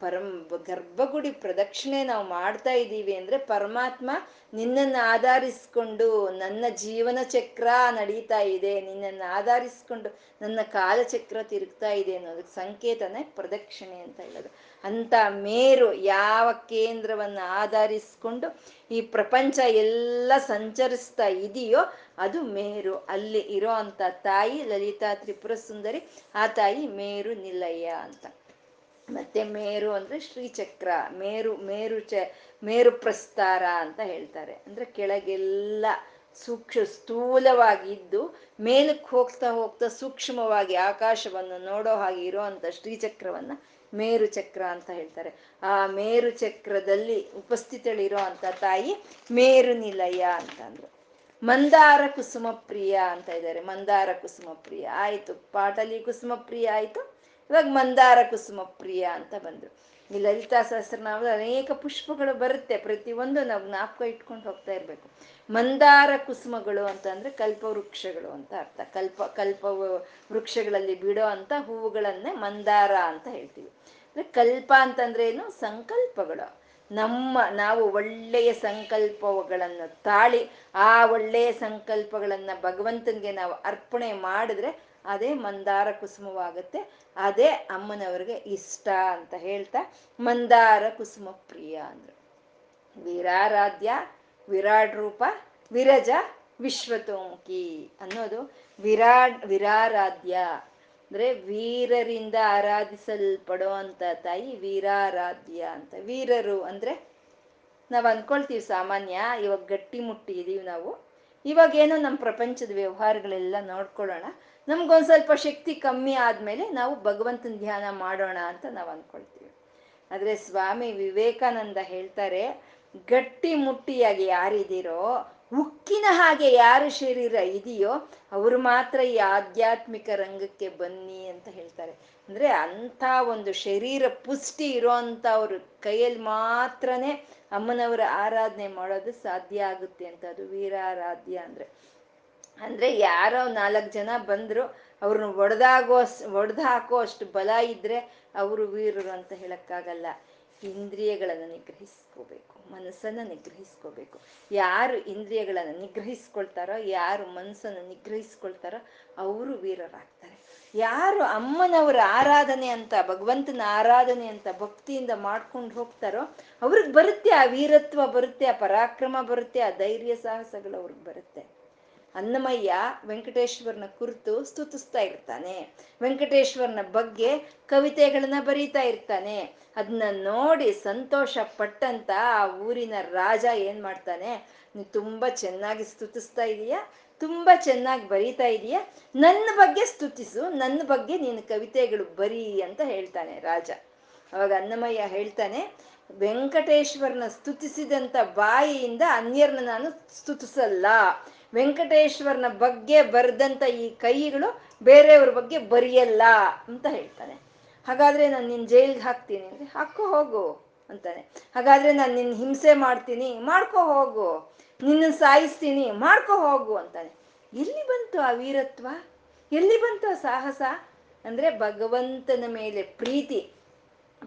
ಪರಂ, ಗರ್ಭಗುಡಿ ಪ್ರದಕ್ಷಿಣೆ ನಾವು ಮಾಡ್ತಾ ಇದ್ದೀವಿ ಅಂದ್ರೆ ಪರಮಾತ್ಮ ನಿನ್ನನ್ನು ಆಧರಿಸ್ಕೊಂಡು ನನ್ನ ಜೀವನ ಚಕ್ರ ನಡೀತಾ ಇದೆ, ನಿನ್ನನ್ನು ಆಧರಿಸ್ಕೊಂಡು ನನ್ನ ಕಾಲಚಕ್ರ ತಿರುಗ್ತಾ ಇದೆ ಅನ್ನೋದಕ್ಕೆ ಸಂಕೇತನೇ ಪ್ರದಕ್ಷಿಣೆ ಅಂತ ಹೇಳೋದು. ಅಂತ ಮೇರು ಯಾವ ಕೇಂದ್ರವನ್ನ ಆಧರಿಸ್ಕೊಂಡು ಈ ಪ್ರಪಂಚ ಎಲ್ಲ ಸಂಚರಿಸ್ತಾ ಇದೆಯೋ ಅದು ಮೇರು. ಅಲ್ಲಿ ಇರೋ ಅಂತ ತಾಯಿ ಲಲಿತಾ ತ್ರಿಪುರ ಸುಂದರಿ, ಆ ತಾಯಿ ಮೇರು ನಿಲಯ ಅಂತ. ಮತ್ತೆ ಮೇರು ಅಂದ್ರೆ ಶ್ರೀಚಕ್ರ, ಮೇರು ಮೇರು ಚ, ಮೇರು ಪ್ರಸ್ತಾರ ಅಂತ ಹೇಳ್ತಾರೆ. ಅಂದ್ರೆ ಕೆಳಗೆಲ್ಲ ಸೂಕ್ಷ್ಮ, ಸ್ಥೂಲವಾಗಿದ್ದು ಮೇಲಕ್ಕೆ ಹೋಗ್ತಾ ಹೋಗ್ತಾ ಸೂಕ್ಷ್ಮವಾಗಿ ಆಕಾಶವನ್ನು ನೋಡೋ ಹಾಗೆ ಇರೋ ಅಂತ ಶ್ರೀಚಕ್ರವನ್ನ ಮೇರು ಚಕ್ರ ಅಂತ ಹೇಳ್ತಾರೆ. ಆ ಮೇರು ಚಕ್ರದಲ್ಲಿ ಉಪಸ್ಥಿತಳಿರೋ ಅಂತ ತಾಯಿ ಮೇರು ನಿಲಯ ಅಂತ ಅಂದ್ರು. ಮಂದಾರ ಕುಸುಮ ಪ್ರಿಯ ಅಂತ ಇದ್ದಾರೆ. ಮಂದಾರ ಕುಸುಮ ಪ್ರಿಯ. ಆಯ್ತು, ಪಾಟಲಿ ಕುಸುಮ ಪ್ರಿಯ ಆಯ್ತು. ಇವಾಗ ಮಂದಾರ ಕುಸುಮ ಪ್ರಿಯ ಅಂತ ಬಂದ್ರು. ಈ ಲಲಿತಾ ಸಹಸ್ರನಾಮದ ಅನೇಕ ಪುಷ್ಪಗಳು ಬರುತ್ತೆ. ಪ್ರತಿಯೊಂದು ನಾವು ಜ್ಞಾಪಕ ಇಟ್ಕೊಂಡು ಹೋಗ್ತಾ ಇರ್ಬೇಕು. ಮಂದಾರ ಕುಸುಮಗಳು ಅಂತಂದ್ರೆ ಕಲ್ಪ ವೃಕ್ಷಗಳು ಅಂತ ಅರ್ಥ. ಕಲ್ಪ ಕಲ್ಪ ವೃಕ್ಷಗಳಲ್ಲಿ ಬಿಡೋ ಅಂತ ಹೂವುಗಳನ್ನೇ ಮಂದಾರ ಅಂತ ಹೇಳ್ತೀವಿ. ಅಂದ್ರೆ ಕಲ್ಪ ಅಂತಂದ್ರೆ ಏನು? ಸಂಕಲ್ಪಗಳು. ನಮ್ಮ, ನಾವು ಒಳ್ಳೆಯ ಸಂಕಲ್ಪಗಳನ್ನು ತಾಳಿ ಆ ಒಳ್ಳೆಯ ಸಂಕಲ್ಪಗಳನ್ನ ಭಗವಂತನಿಗೆ ನಾವು ಅರ್ಪಣೆ ಮಾಡಿದ್ರೆ ಅದೇ ಮಂದಾರ ಕುಸುಮವಾಗುತ್ತೆ, ಅದೇ ಅಮ್ಮನವ್ರಿಗೆ ಇಷ್ಟ ಅಂತ ಹೇಳ್ತಾ, ಮಂದಾರ ಕುಸುಮ ಪ್ರಿಯ ಅಂದ್ರು. ವೀರಾರಾಧ್ಯ ವಿರಾಡ್ ರೂಪ, ವಿರಜ, ವಿಶ್ವತೋಮುಖಿ ಅನ್ನೋದು ವಿರಾಡ್, ವಿರಾರಾಧ್ಯ. ಅಂದ್ರೆ ವೀರರಿಂದ ಆರಾಧಿಸಲ್ಪಡೋ ಅಂತ ತಾಯಿ ವೀರಾರಾಧ್ಯ ಅಂತ. ವೀರರು ಅಂದ್ರೆ ನಾವು ಅನ್ಕೊಳ್ತೀವಿ ಸಾಮಾನ್ಯ, ಇವಾಗ ಗಟ್ಟಿ ಮುಟ್ಟಿ ಇದೀವಿ ನಾವು. ಇವಾಗ ಏನೋ ನಮ್ಮ ಪ್ರಪಂಚದ ವ್ಯವಹಾರಗಳೆಲ್ಲ ನೋಡ್ಕೊಳ್ಳೋಣ. ನಮ್ಗೊಂದ್ ಸ್ವಲ್ಪ ಶಕ್ತಿ ಕಮ್ಮಿ ಆದ್ಮೇಲೆ ನಾವು ಭಗವಂತನ ಧ್ಯಾನ ಮಾಡೋಣ ಅಂತ ನಾವು ಅನ್ಕೊಳ್ತೀವಿ. ಆದ್ರೆ ಸ್ವಾಮಿ ವಿವೇಕಾನಂದ ಹೇಳ್ತಾರೆ, ಗಟ್ಟಿ ಮುಟ್ಟಿಯಾಗಿ ಯಾರಿದ್ದೀರೋ ಉಕ್ಕಿನ ಹಾಗೆ ಯಾರ ಶರೀರ ಇದೆಯೋ, ಅವರು ಮಾತ್ರ ಈ ಆಧ್ಯಾತ್ಮಿಕ ರಂಗಕ್ಕೆ ಬನ್ನಿ ಅಂತ ಹೇಳ್ತಾರೆ. ಅಂದ್ರೆ ಅಂಥ ಒಂದು ಶರೀರ ಪುಷ್ಟಿ ಇರೋಂಥ ಅವ್ರ ಕೈಯಲ್ಲಿ ಮಾತ್ರನೇ ಅಮ್ಮನವರ ಆರಾಧನೆ ಮಾಡೋದು ಸಾಧ್ಯ ಆಗುತ್ತೆ ಅಂತ. ಅದು ವೀರಾರಾಧ್ಯ ಅಂದ್ರೆ. ಅಂದ್ರೆ ಯಾರೋ ನಾಲ್ಕು ಜನ ಬಂದ್ರು, ಅವ್ರನ್ನ ಒಡೆದಾಗೋ ಒಡೆದು ಹಾಕೋ ಅಷ್ಟು ಬಲ ಇದ್ರೆ ಅವರು ವೀರರು ಅಂತ ಹೇಳಕ್ಕಾಗಲ್ಲ. ಇಂದ್ರಿಯಗಳನ್ನು ನಿಗ್ರಹಿಸ್ಕೋಬೇಕು, ಮನಸ್ಸನ್ನ ನಿಗ್ರಹಿಸ್ಕೋಬೇಕು. ಯಾರು ಇಂದ್ರಿಯಗಳನ್ನು ನಿಗ್ರಹಿಸ್ಕೊಳ್ತಾರೋ, ಯಾರು ಮನಸ್ಸನ್ನು ನಿಗ್ರಹಿಸ್ಕೊಳ್ತಾರೋ ಅವರು ವೀರರಾಗ್ತಾರೆ. ಯಾರು ಅಮ್ಮನವರ ಆರಾಧನೆ ಅಂತ, ಭಗವಂತನ ಆರಾಧನೆ ಅಂತ ಭಕ್ತಿಯಿಂದ ಮಾಡ್ಕೊಂಡು ಹೋಗ್ತಾರೋ ಅವ್ರಿಗೆ ಬರುತ್ತೆ, ಆ ವೀರತ್ವ ಬರುತ್ತೆ, ಆ ಪರಾಕ್ರಮ ಬರುತ್ತೆ, ಆ ಧೈರ್ಯ ಸಾಹಸಗಳು ಅವ್ರಿಗೆ ಬರುತ್ತೆ. ಅನ್ನಮಯ್ಯ ವೆಂಕಟೇಶ್ವರನ ಕುರಿತು ಸ್ತುತಿಸ್ತಾ ಇರ್ತಾನೆ. ವೆಂಕಟೇಶ್ವರನ ಬಗ್ಗೆ ಕವಿತೆಗಳನ್ನ ಬರೀತಾ ಇರ್ತಾನೆ. ಅದನ್ನ ನೋಡಿ ಸಂತೋಷ ಪಟ್ಟಂತ ಆ ಊರಿನ ರಾಜ ಏನ್ ಮಾಡ್ತಾನೆ? ನೀ ತುಂಬಾ ಚೆನ್ನಾಗಿ ಸ್ತುತಿಸ್ತಾ ಇದೀಯ? ತುಂಬಾ ಚೆನ್ನಾಗಿ ಬರೀತಾ ಇದೀಯ? ನನ್ನ ಬಗ್ಗೆ ಸ್ತುತಿಸು, ನನ್ನ ಬಗ್ಗೆ ನೀನು ಕವಿತೆಗಳು ಬರೀ ಅಂತ ಹೇಳ್ತಾನೆ ರಾಜ. ಅವಾಗ ಅನ್ನಮಯ್ಯ ಹೇಳ್ತಾನೆ, ವೆಂಕಟೇಶ್ವರನ ಸ್ತುತಿಸಿದಂತ ಬಾಯಿಯಿಂದ ಅನ್ಯರ್ನ ನಾನು ಸ್ತುತಿಸಲ್ಲ. ವೆಂಕಟೇಶ್ವರನ ಬಗ್ಗೆ ಬರೆದಂತ ಈ ಕೈಗಳು ಬೇರೆಯವ್ರ ಬಗ್ಗೆ ಬರೆಯಲ್ಲ ಅಂತ ಹೇಳ್ತಾನೆ. ಹಾಗಾದ್ರೆ ನಾನು ನಿನ್ನ ಜೈಲ್ಗೆ ಹಾಕ್ತೀನಿ ಅಂದ್ರೆ ಹಾಕೋ, ಹೋಗು ಅಂತಾನೆ. ಹಾಗಾದ್ರೆ ನಾನು ನಿನ್ನ ಹಿಂಸೆ ಮಾಡ್ತೀನಿ, ಮಾಡ್ಕೋ, ಹೋಗು. ನಿನ್ನ ಸಾಯಿಸ್ತೀನಿ, ಮಾಡ್ಕೋ, ಹೋಗು ಅಂತಾನೆ. ಎಲ್ಲಿ ಬಂತು ಆ ವೀರತ್ವ? ಎಲ್ಲಿ ಬಂತು ಆ ಸಾಹಸ? ಅಂದ್ರೆ ಭಗವಂತನ ಮೇಲೆ ಪ್ರೀತಿ.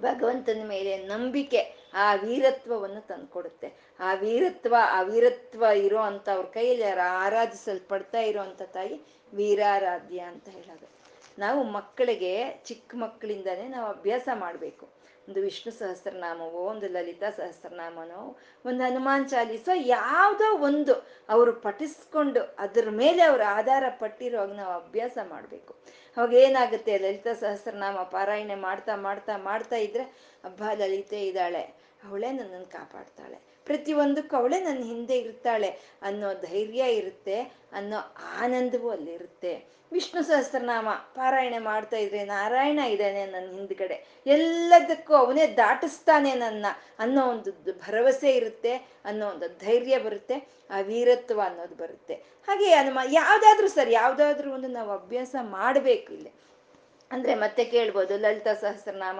ಭಗವಂತನ ಮೇಲೆ ನಂಬಿಕೆ ಆ ವೀರತ್ವವನ್ನು ತಂದ್ಕೊಡುತ್ತೆ. ಆ ವೀರತ್ವ ಆ ವೀರತ್ವ ಇರೋ ಅಂತ ಅವ್ರ ಕೈಯಲ್ಲಿ ಆರಾಧಿಸಲ್ಪಡ್ತಾ ಇರೋವಂಥ ತಾಯಿ ವೀರಾರಾಧ್ಯ ಅಂತ ಹೇಳೋದು. ನಾವು ಮಕ್ಕಳಿಗೆ ಚಿಕ್ಕ ಮಕ್ಕಳಿಂದಾನೇ ನಾವು ಅಭ್ಯಾಸ ಮಾಡಬೇಕು. ಒಂದು ವಿಷ್ಣು ಸಹಸ್ರನಾಮವೋ, ಒಂದು ಲಲಿತಾ ಸಹಸ್ರನಾಮನೋ, ಒಂದು ಹನುಮಾನ್ ಚಾಲೀಸೋ, ಯಾವುದೋ ಒಂದು ಅವರು ಪಠಿಸ್ಕೊಂಡು ಅದ್ರ ಮೇಲೆ ಅವರು ಆಧಾರ ಪಟ್ಟಿರೋವಾಗ ನಾವು ಅಭ್ಯಾಸ ಮಾಡಬೇಕು. ಅವಾಗ ಏನಾಗುತ್ತೆ, ಲಲಿತಾ ಸಹಸ್ರನಾಮ ಪಾರಾಯಣೆ ಮಾಡ್ತಾ ಮಾಡ್ತಾ ಮಾಡ್ತಾ ಇದ್ರೆ ಹಬ್ಬ ಲಲಿತೆ ಇದ್ದಾಳೆ, ಅವಳೇ ನನ್ನನ್ನು ಕಾಪಾಡ್ತಾಳೆ ಪ್ರತಿಯೊಂದಕ್ಕೂ ಅವಳೇ ನನ್ನ ಹಿಂದೆ ಇರ್ತಾಳೆ ಅನ್ನೋ ಧೈರ್ಯ ಇರುತ್ತೆ, ಅನ್ನೋ ಆನಂದವೂ ಅಲ್ಲಿರುತ್ತೆ ವಿಷ್ಣು ಸಹಸ್ರನಾಮ ಪಾರಾಯಣೆ ಮಾಡ್ತಾ ಇದ್ರೆ ನಾರಾಯಣ ಇದ್ದಾನೆ ನನ್ನ ಹಿಂದ್ಗಡೆ. ಎಲ್ಲದಕ್ಕೂ ಅವನೇ ದಾಟಿಸ್ತಾನೆ ನನ್ನ ಅನ್ನೋ ಒಂದು ಭರವಸೆ ಇರುತ್ತೆ, ಅನ್ನೋ ಒಂದು ಧೈರ್ಯ ಬರುತ್ತೆ, ಆ ವೀರತ್ವ ಅನ್ನೋದು ಬರುತ್ತೆ. ಹಾಗೆ ಅನುಮ ಯಾವ್ದಾದ್ರೂ ಸರಿ, ಯಾವ್ದಾದ್ರೂ ಒಂದು ನಾವು ಅಭ್ಯಾಸ ಮಾಡ್ಬೇಕು ಇಲ್ಲಿ. ಅಂದ್ರೆ ಮತ್ತೆ ಕೇಳ್ಬೋದು, ಲಲಿತಾ ಸಹಸ್ರನಾಮ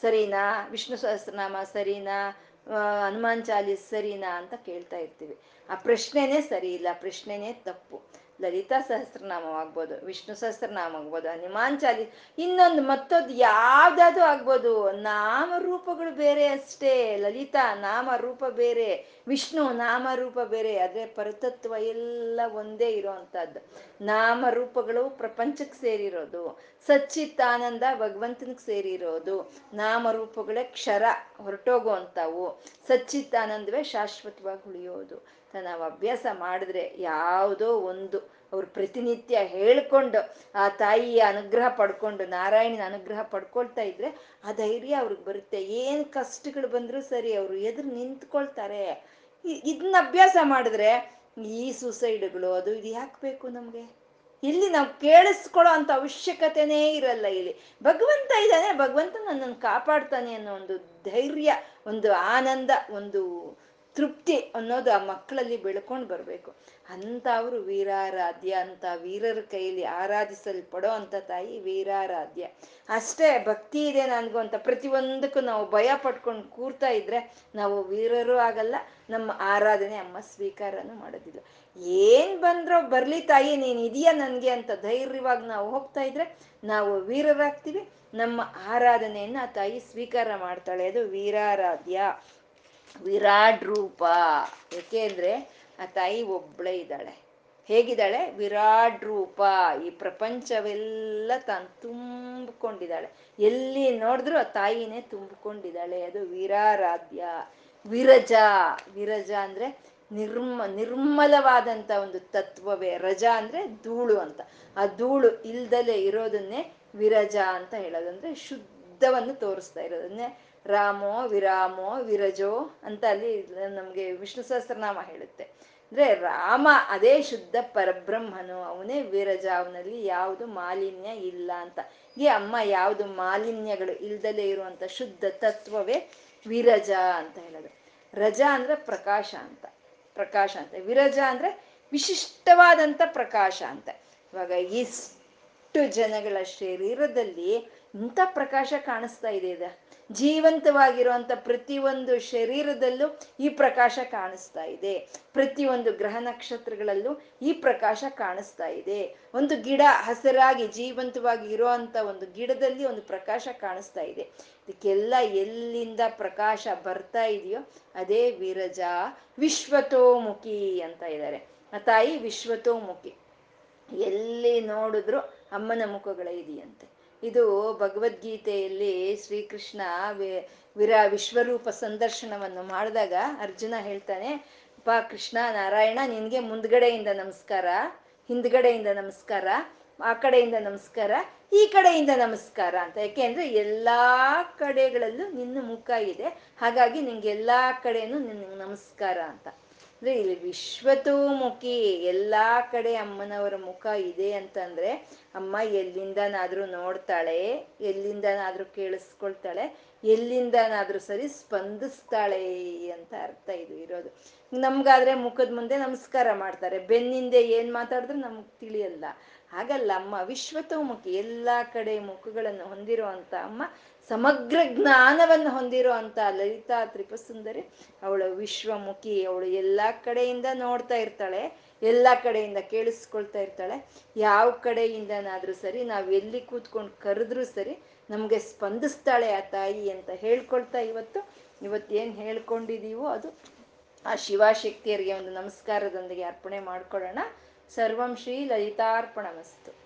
ಸರಿನಾ, ವಿಷ್ಣು ಸಹಸ್ರನಾಮ ಸರಿನಾ ಹನುಮಾನ್ ಚಾಲೀಸ್ ಸರಿನಾ ಅಂತ ಕೇಳ್ತಾ ಇರ್ತೀವಿ. ಆ ಪ್ರಶ್ನೆನೇ ಸರಿ ಇಲ್ಲ ಪ್ರಶ್ನೆನೇ ತಪ್ಪು. ಲಲಿತಾ ಸಹಸ್ರನಾಮವಾಗ್ಬೋದು ವಿಷ್ಣು ಸಹಸ್ರನಾಮ ಆಗ್ಬೋದು ಹನುಮಾನ್ ಚಾಲಿ ಇನ್ನೊಂದು ಮತ್ತೊಂದು ಯಾವ್ದಾದ್ರು ಆಗ್ಬೋದು. ನಾಮ ರೂಪಗಳು ಬೇರೆ ಅಷ್ಟೇ. ಲಲಿತಾ ನಾಮ ರೂಪ ಬೇರೆ. ವಿಷ್ಣು ನಾಮ ರೂಪ ಬೇರೆ. ಅದೇ ಪರತತ್ವ ಎಲ್ಲ ಒಂದೇ ಇರೋವಂಥದ್ದು ನಾಮ ರೂಪಗಳು ಪ್ರಪಂಚಕ್ಕೆ ಸೇರಿರೋದು. ಸಚ್ಚಿತ್ತಾನಂದ ಭಗವಂತನಿಗೆ ಸೇರಿರೋದು. ನಾಮ ರೂಪಗಳೇ ಕ್ಷರ ಹೊರಟೋಗುವಂಥವು. ಸಚ್ಚಿತ್ತಾನಂದವೇ ಶಾಶ್ವತವಾಗಿ ಉಳಿಯೋದು. ನಾವು ಅಭ್ಯಾಸ ಮಾಡಿದ್ರೆ ಯಾವುದೋ ಒಂದು ಅವ್ರು ಪ್ರತಿನಿತ್ಯ ಹೇಳ್ಕೊಂಡು ಆ ತಾಯಿಯ ಅನುಗ್ರಹ ಪಡ್ಕೊಂಡು, ನಾರಾಯಣನ ಅನುಗ್ರಹ ಪಡ್ಕೊಳ್ತಾ ಇದ್ರೆ ಆ ಧೈರ್ಯ ಅವ್ರಿಗೆ ಬರುತ್ತೆ. ಏನು ಕಷ್ಟಗಳು ಬಂದರೂ ಸರಿ ಅವರು ಎದುರು ನಿಂತ್ಕೊಳ್ತಾರೆ. ಇದನ್ನ ಅಭ್ಯಾಸ ಮಾಡಿದ್ರೆ ಈ ಸೂಸೈಡ್ಗಳು ಅದು ಇದು ಯಾಕೆ ಬೇಕು ನಮಗೆ? ಇಲ್ಲಿ ನಾವು ಕೇಳಿಸ್ಕೊಳ್ಳೋ ಅಂತ ಅವಶ್ಯಕತೆನೇ ಇರಲ್ಲ ಇಲ್ಲಿ. ಭಗವಂತ ಇದ್ದಾನೆ ಭಗವಂತ ನನ್ನನ್ನು ಕಾಪಾಡ್ತಾನೆ ಅನ್ನೋ ಒಂದು ಧೈರ್ಯ, ಒಂದು ಆನಂದ, ಒಂದು ತೃಪ್ತಿ ಅನ್ನೋದು ಆ ಮಕ್ಕಳಲ್ಲಿ ಬೆಳ್ಕೊಂಡು ಬರಬೇಕು. ಅವರು ವೀರಾರಾಧ್ಯ ಅಂತ ವೀರರ ಕೈಯಲ್ಲಿ ಆರಾಧಿಸಲ್ಪಡೋ ಅಂತ ತಾಯಿ ವೀರಾರಾಧ್ಯ. ಅಷ್ಟೇ ಭಕ್ತಿ ಇದೆ ನನಗೂ ಅಂತ ಪ್ರತಿಯೊಂದಕ್ಕೂ ನಾವು ಭಯ ಪಟ್ಕೊಂಡು ಕೂರ್ತಾ ಇದ್ರೆ ನಾವು ವೀರರು ಆಗಲ್ಲ, ನಮ್ಮ ಆರಾಧನೆ ಅಮ್ಮ ಸ್ವೀಕಾರನೂ ಮಾಡೋದಿಲ್ಲ. ಏನ್ ಬಂದ್ರೋ ಬರ್ಲಿ ತಾಯಿ, ನೀನ್ ಇದೆಯಾ ನನ್ಗೆ ಅಂತ ಧೈರ್ಯವಾಗಿ ನಾವು ಹೋಗ್ತಾ ಇದ್ರೆ ನಾವು ವೀರರಾಗ್ತೀವಿ. ನಮ್ಮ ಆರಾಧನೆಯನ್ನ ತಾಯಿ ಸ್ವೀಕಾರ ಮಾಡ್ತಾಳೆ. ಅದು ವೀರಾರಾಧ್ಯ. ವಿರಾಟ್ ರೂಪ. ಯಾಕೆ ಅಂದ್ರೆ ಆ ತಾಯಿ ಒಬ್ಳೆ ಇದ್ದಾಳೆ. ಹೇಗಿದ್ದಾಳೆ? ವಿರಾಟ್ ರೂಪ. ಈ ಪ್ರಪಂಚವೆಲ್ಲ ತಾನು ತುಂಬಿಕೊಂಡಿದ್ದಾಳೆ. ಎಲ್ಲಿ ನೋಡಿದ್ರು ಆ ತಾಯಿನೇ ತುಂಬಿಕೊಂಡಿದ್ದಾಳೆ. ಅದು ವಿರಾರಾಧ್ಯ, ವಿರಜ. ವಿರಜ ಅಂದ್ರೆ ನಿರ್ಮ, ನಿರ್ಮಲವಾದಂತ ಒಂದು ತತ್ವವೇ. ರಜ ಅಂದ್ರೆ ಧೂಳು ಅಂತ. ಆ ಧೂಳು ಇಲ್ದಲೆ ಇರೋದನ್ನೇ ವಿರಜ ಅಂತ ಹೇಳೋದಂದ್ರೆ ಶುದ್ಧವನ್ನು ತೋರಿಸ್ತಾ ಇರೋದನ್ನೇ ರಾಮೋ ವಿರಾಮೋ ವಿರಜೋ ಅಂತ ಅಲ್ಲಿ ನಮ್ಗೆ ವಿಷ್ಣು ಸಹಸ್ರನಾಮ ಹೇಳುತ್ತೆ. ಅಂದ್ರೆ ರಾಮ ಅದೇ ಶುದ್ಧ ಪರಬ್ರಹ್ಮನು. ಅವನೇ ವಿರಜ. ಅವನಲ್ಲಿ ಯಾವುದು ಮಾಲಿನ್ಯ ಇಲ್ಲ ಅಂತ. ಈ ಅಮ್ಮ ಯಾವುದು ಮಾಲಿನ್ಯಗಳು ಇಲ್ದಲೇ ಇರುವಂತ ಶುದ್ಧ ತತ್ವವೇ ವಿರಜ ಅಂತ ಹೇಳೋದು ರಜ ಅಂದ್ರೆ ಪ್ರಕಾಶ ಅಂತ. ಪ್ರಕಾಶ ಅಂತ. ವಿರಜ ಅಂದ್ರೆ ವಿಶಿಷ್ಟವಾದಂಥ ಪ್ರಕಾಶ ಅಂತ. ಇವಾಗ ಇಷ್ಟು ಜನಗಳ ಶರೀರದಲ್ಲಿ ಇಂಥ ಪ್ರಕಾಶ ಕಾಣಿಸ್ತಾ ಇದೆ ಇದು ಜೀವಂತವಾಗಿರುವಂತ ಪ್ರತಿಯೊಂದು ಶರೀರದಲ್ಲೂ ಈ ಪ್ರಕಾಶ ಕಾಣಿಸ್ತಾ ಇದೆ. ಪ್ರತಿಯೊಂದು ಗ್ರಹ ನಕ್ಷತ್ರಗಳಲ್ಲೂ ಈ ಪ್ರಕಾಶ ಕಾಣಿಸ್ತಾ ಇದೆ. ಒಂದು ಗಿಡ ಹಸಿರಾಗಿ ಜೀವಂತವಾಗಿ ಇರುವಂತ ಒಂದು ಗಿಡದಲ್ಲಿ ಒಂದು ಪ್ರಕಾಶ ಕಾಣಿಸ್ತಾ ಇದೆ. ಇದಕ್ಕೆಲ್ಲ ಎಲ್ಲಿಂದ ಪ್ರಕಾಶ ಬರ್ತಾ ಇದೆಯೋ ಅದೇ ವಿರಜ, ವಿಶ್ವತೋಮುಖಿ ಅಂತ ಇದ್ದಾರೆ. ಆ ತಾಯಿ ವಿಶ್ವತೋಮುಖಿ. ಎಲ್ಲಿ ನೋಡಿದ್ರು ಅಮ್ಮನ ಮುಖಗಳೇ ಇದೆಯಂತೆ. ಇದು ಭಗವದ್ಗೀತೆಯಲ್ಲಿ ಶ್ರೀಕೃಷ್ಣ ವಿರ, ವಿಶ್ವರೂಪ ಸಂದರ್ಶನವನ್ನು ಮಾಡಿದಾಗ ಅರ್ಜುನ ಹೇಳ್ತಾನೆ ಪ ಕೃಷ್ಣ, ನಾರಾಯಣ, ನಿನ್ಗೆ ಮುಂದ್ಗಡೆಯಿಂದ ನಮಸ್ಕಾರ, ಹಿಂದ್ಗಡೆಯಿಂದ ನಮಸ್ಕಾರ, ಆ ಕಡೆಯಿಂದ ನಮಸ್ಕಾರ, ಈ ಕಡೆಯಿಂದ ನಮಸ್ಕಾರ ಅಂತ. ಯಾಕೆಂದ್ರೆ ಎಲ್ಲಾ ಕಡೆಗಳಲ್ಲೂ ನಿನ್ನ ಮುಖ ಇದೆ. ಹಾಗಾಗಿ ನಿಂಗೆ ಎಲ್ಲಾ ಕಡೆನೂ ನಿನ್ ನಮಸ್ಕಾರ ಅಂತ. ಅಂದ್ರೆ ಇಲ್ಲಿ ವಿಶ್ವತೋಮುಖಿ ಎಲ್ಲಾ ಕಡೆ ಅಮ್ಮನವರ ಮುಖ ಇದೆ ಅಂತಂದ್ರೆ ಅಮ್ಮ ಎಲ್ಲಿಂದನಾದ್ರೂ ನೋಡ್ತಾಳೆ, ಎಲ್ಲಿಂದನಾದ್ರೂ ಕೇಳಿಸ್ಕೊಳ್ತಾಳೆ, ಎಲ್ಲಿಂದನಾದ್ರೂ ಸರಿ ಸ್ಪಂದಿಸ್ತಾಳೆ ಅಂತ ಅರ್ಥ ಇದು ಇರೋದು. ನಮ್ಗಾದ್ರೆ ಮುಖದ ಮುಂದೆ ನಮಸ್ಕಾರ ಮಾಡ್ತಾರೆ, ಬೆನ್ನಿಂದೆ ಏನ್ ಮಾತಾಡಿದ್ರು ನಮ್ಗೆ ತಿಳಿಯಲ್ಲ. ಹಾಗಲ್ಲ ಅಮ್ಮ ವಿಶ್ವತೋಮುಖಿ ಎಲ್ಲಾ ಕಡೆ ಮುಖಗಳನ್ನು ಹೊಂದಿರುವಂತ ಅಮ್ಮ ಸಮಗ್ರ ಜ್ಞಾನವನ್ನು ಹೊಂದಿರೋ ಅಂತ ಲಲಿತಾ ತ್ರಿಪಸುಂದರಿ ಅವಳು ವಿಶ್ವಮುಖಿ, ಅವಳು ಎಲ್ಲ ಕಡೆಯಿಂದ ನೋಡ್ತಾ ಇರ್ತಾಳೆ, ಎಲ್ಲ ಕಡೆಯಿಂದ ಕೇಳಿಸ್ಕೊಳ್ತಾ ಇರ್ತಾಳೆ. ಯಾವ ಕಡೆಯಿಂದನಾದ್ರೂ ಸರಿ, ನಾವು ಎಲ್ಲಿ ಕೂತ್ಕೊಂಡು ಕರೆದ್ರೂ ಸರಿ, ನಮ್ಗೆ ಸ್ಪಂದಿಸ್ತಾಳೆ ಆ ತಾಯಿ ಅಂತ ಹೇಳ್ಕೊಳ್ತಾ ಇವತ್ತು. ಇವತ್ತೇನು ಹೇಳ್ಕೊಂಡಿದೀವೋ ಅದು. ಆ ಶಿವಶಕ್ತಿಯರಿಗೆ ಒಂದು ನಮಸ್ಕಾರದೊಂದಿಗೆ ಅರ್ಪಣೆ ಮಾಡ್ಕೊಳ್ಳೋಣ. ಸರ್ವಂ ಶ್ರೀ ಲಲಿತಾರ್ಪಣಮಸ್ತು.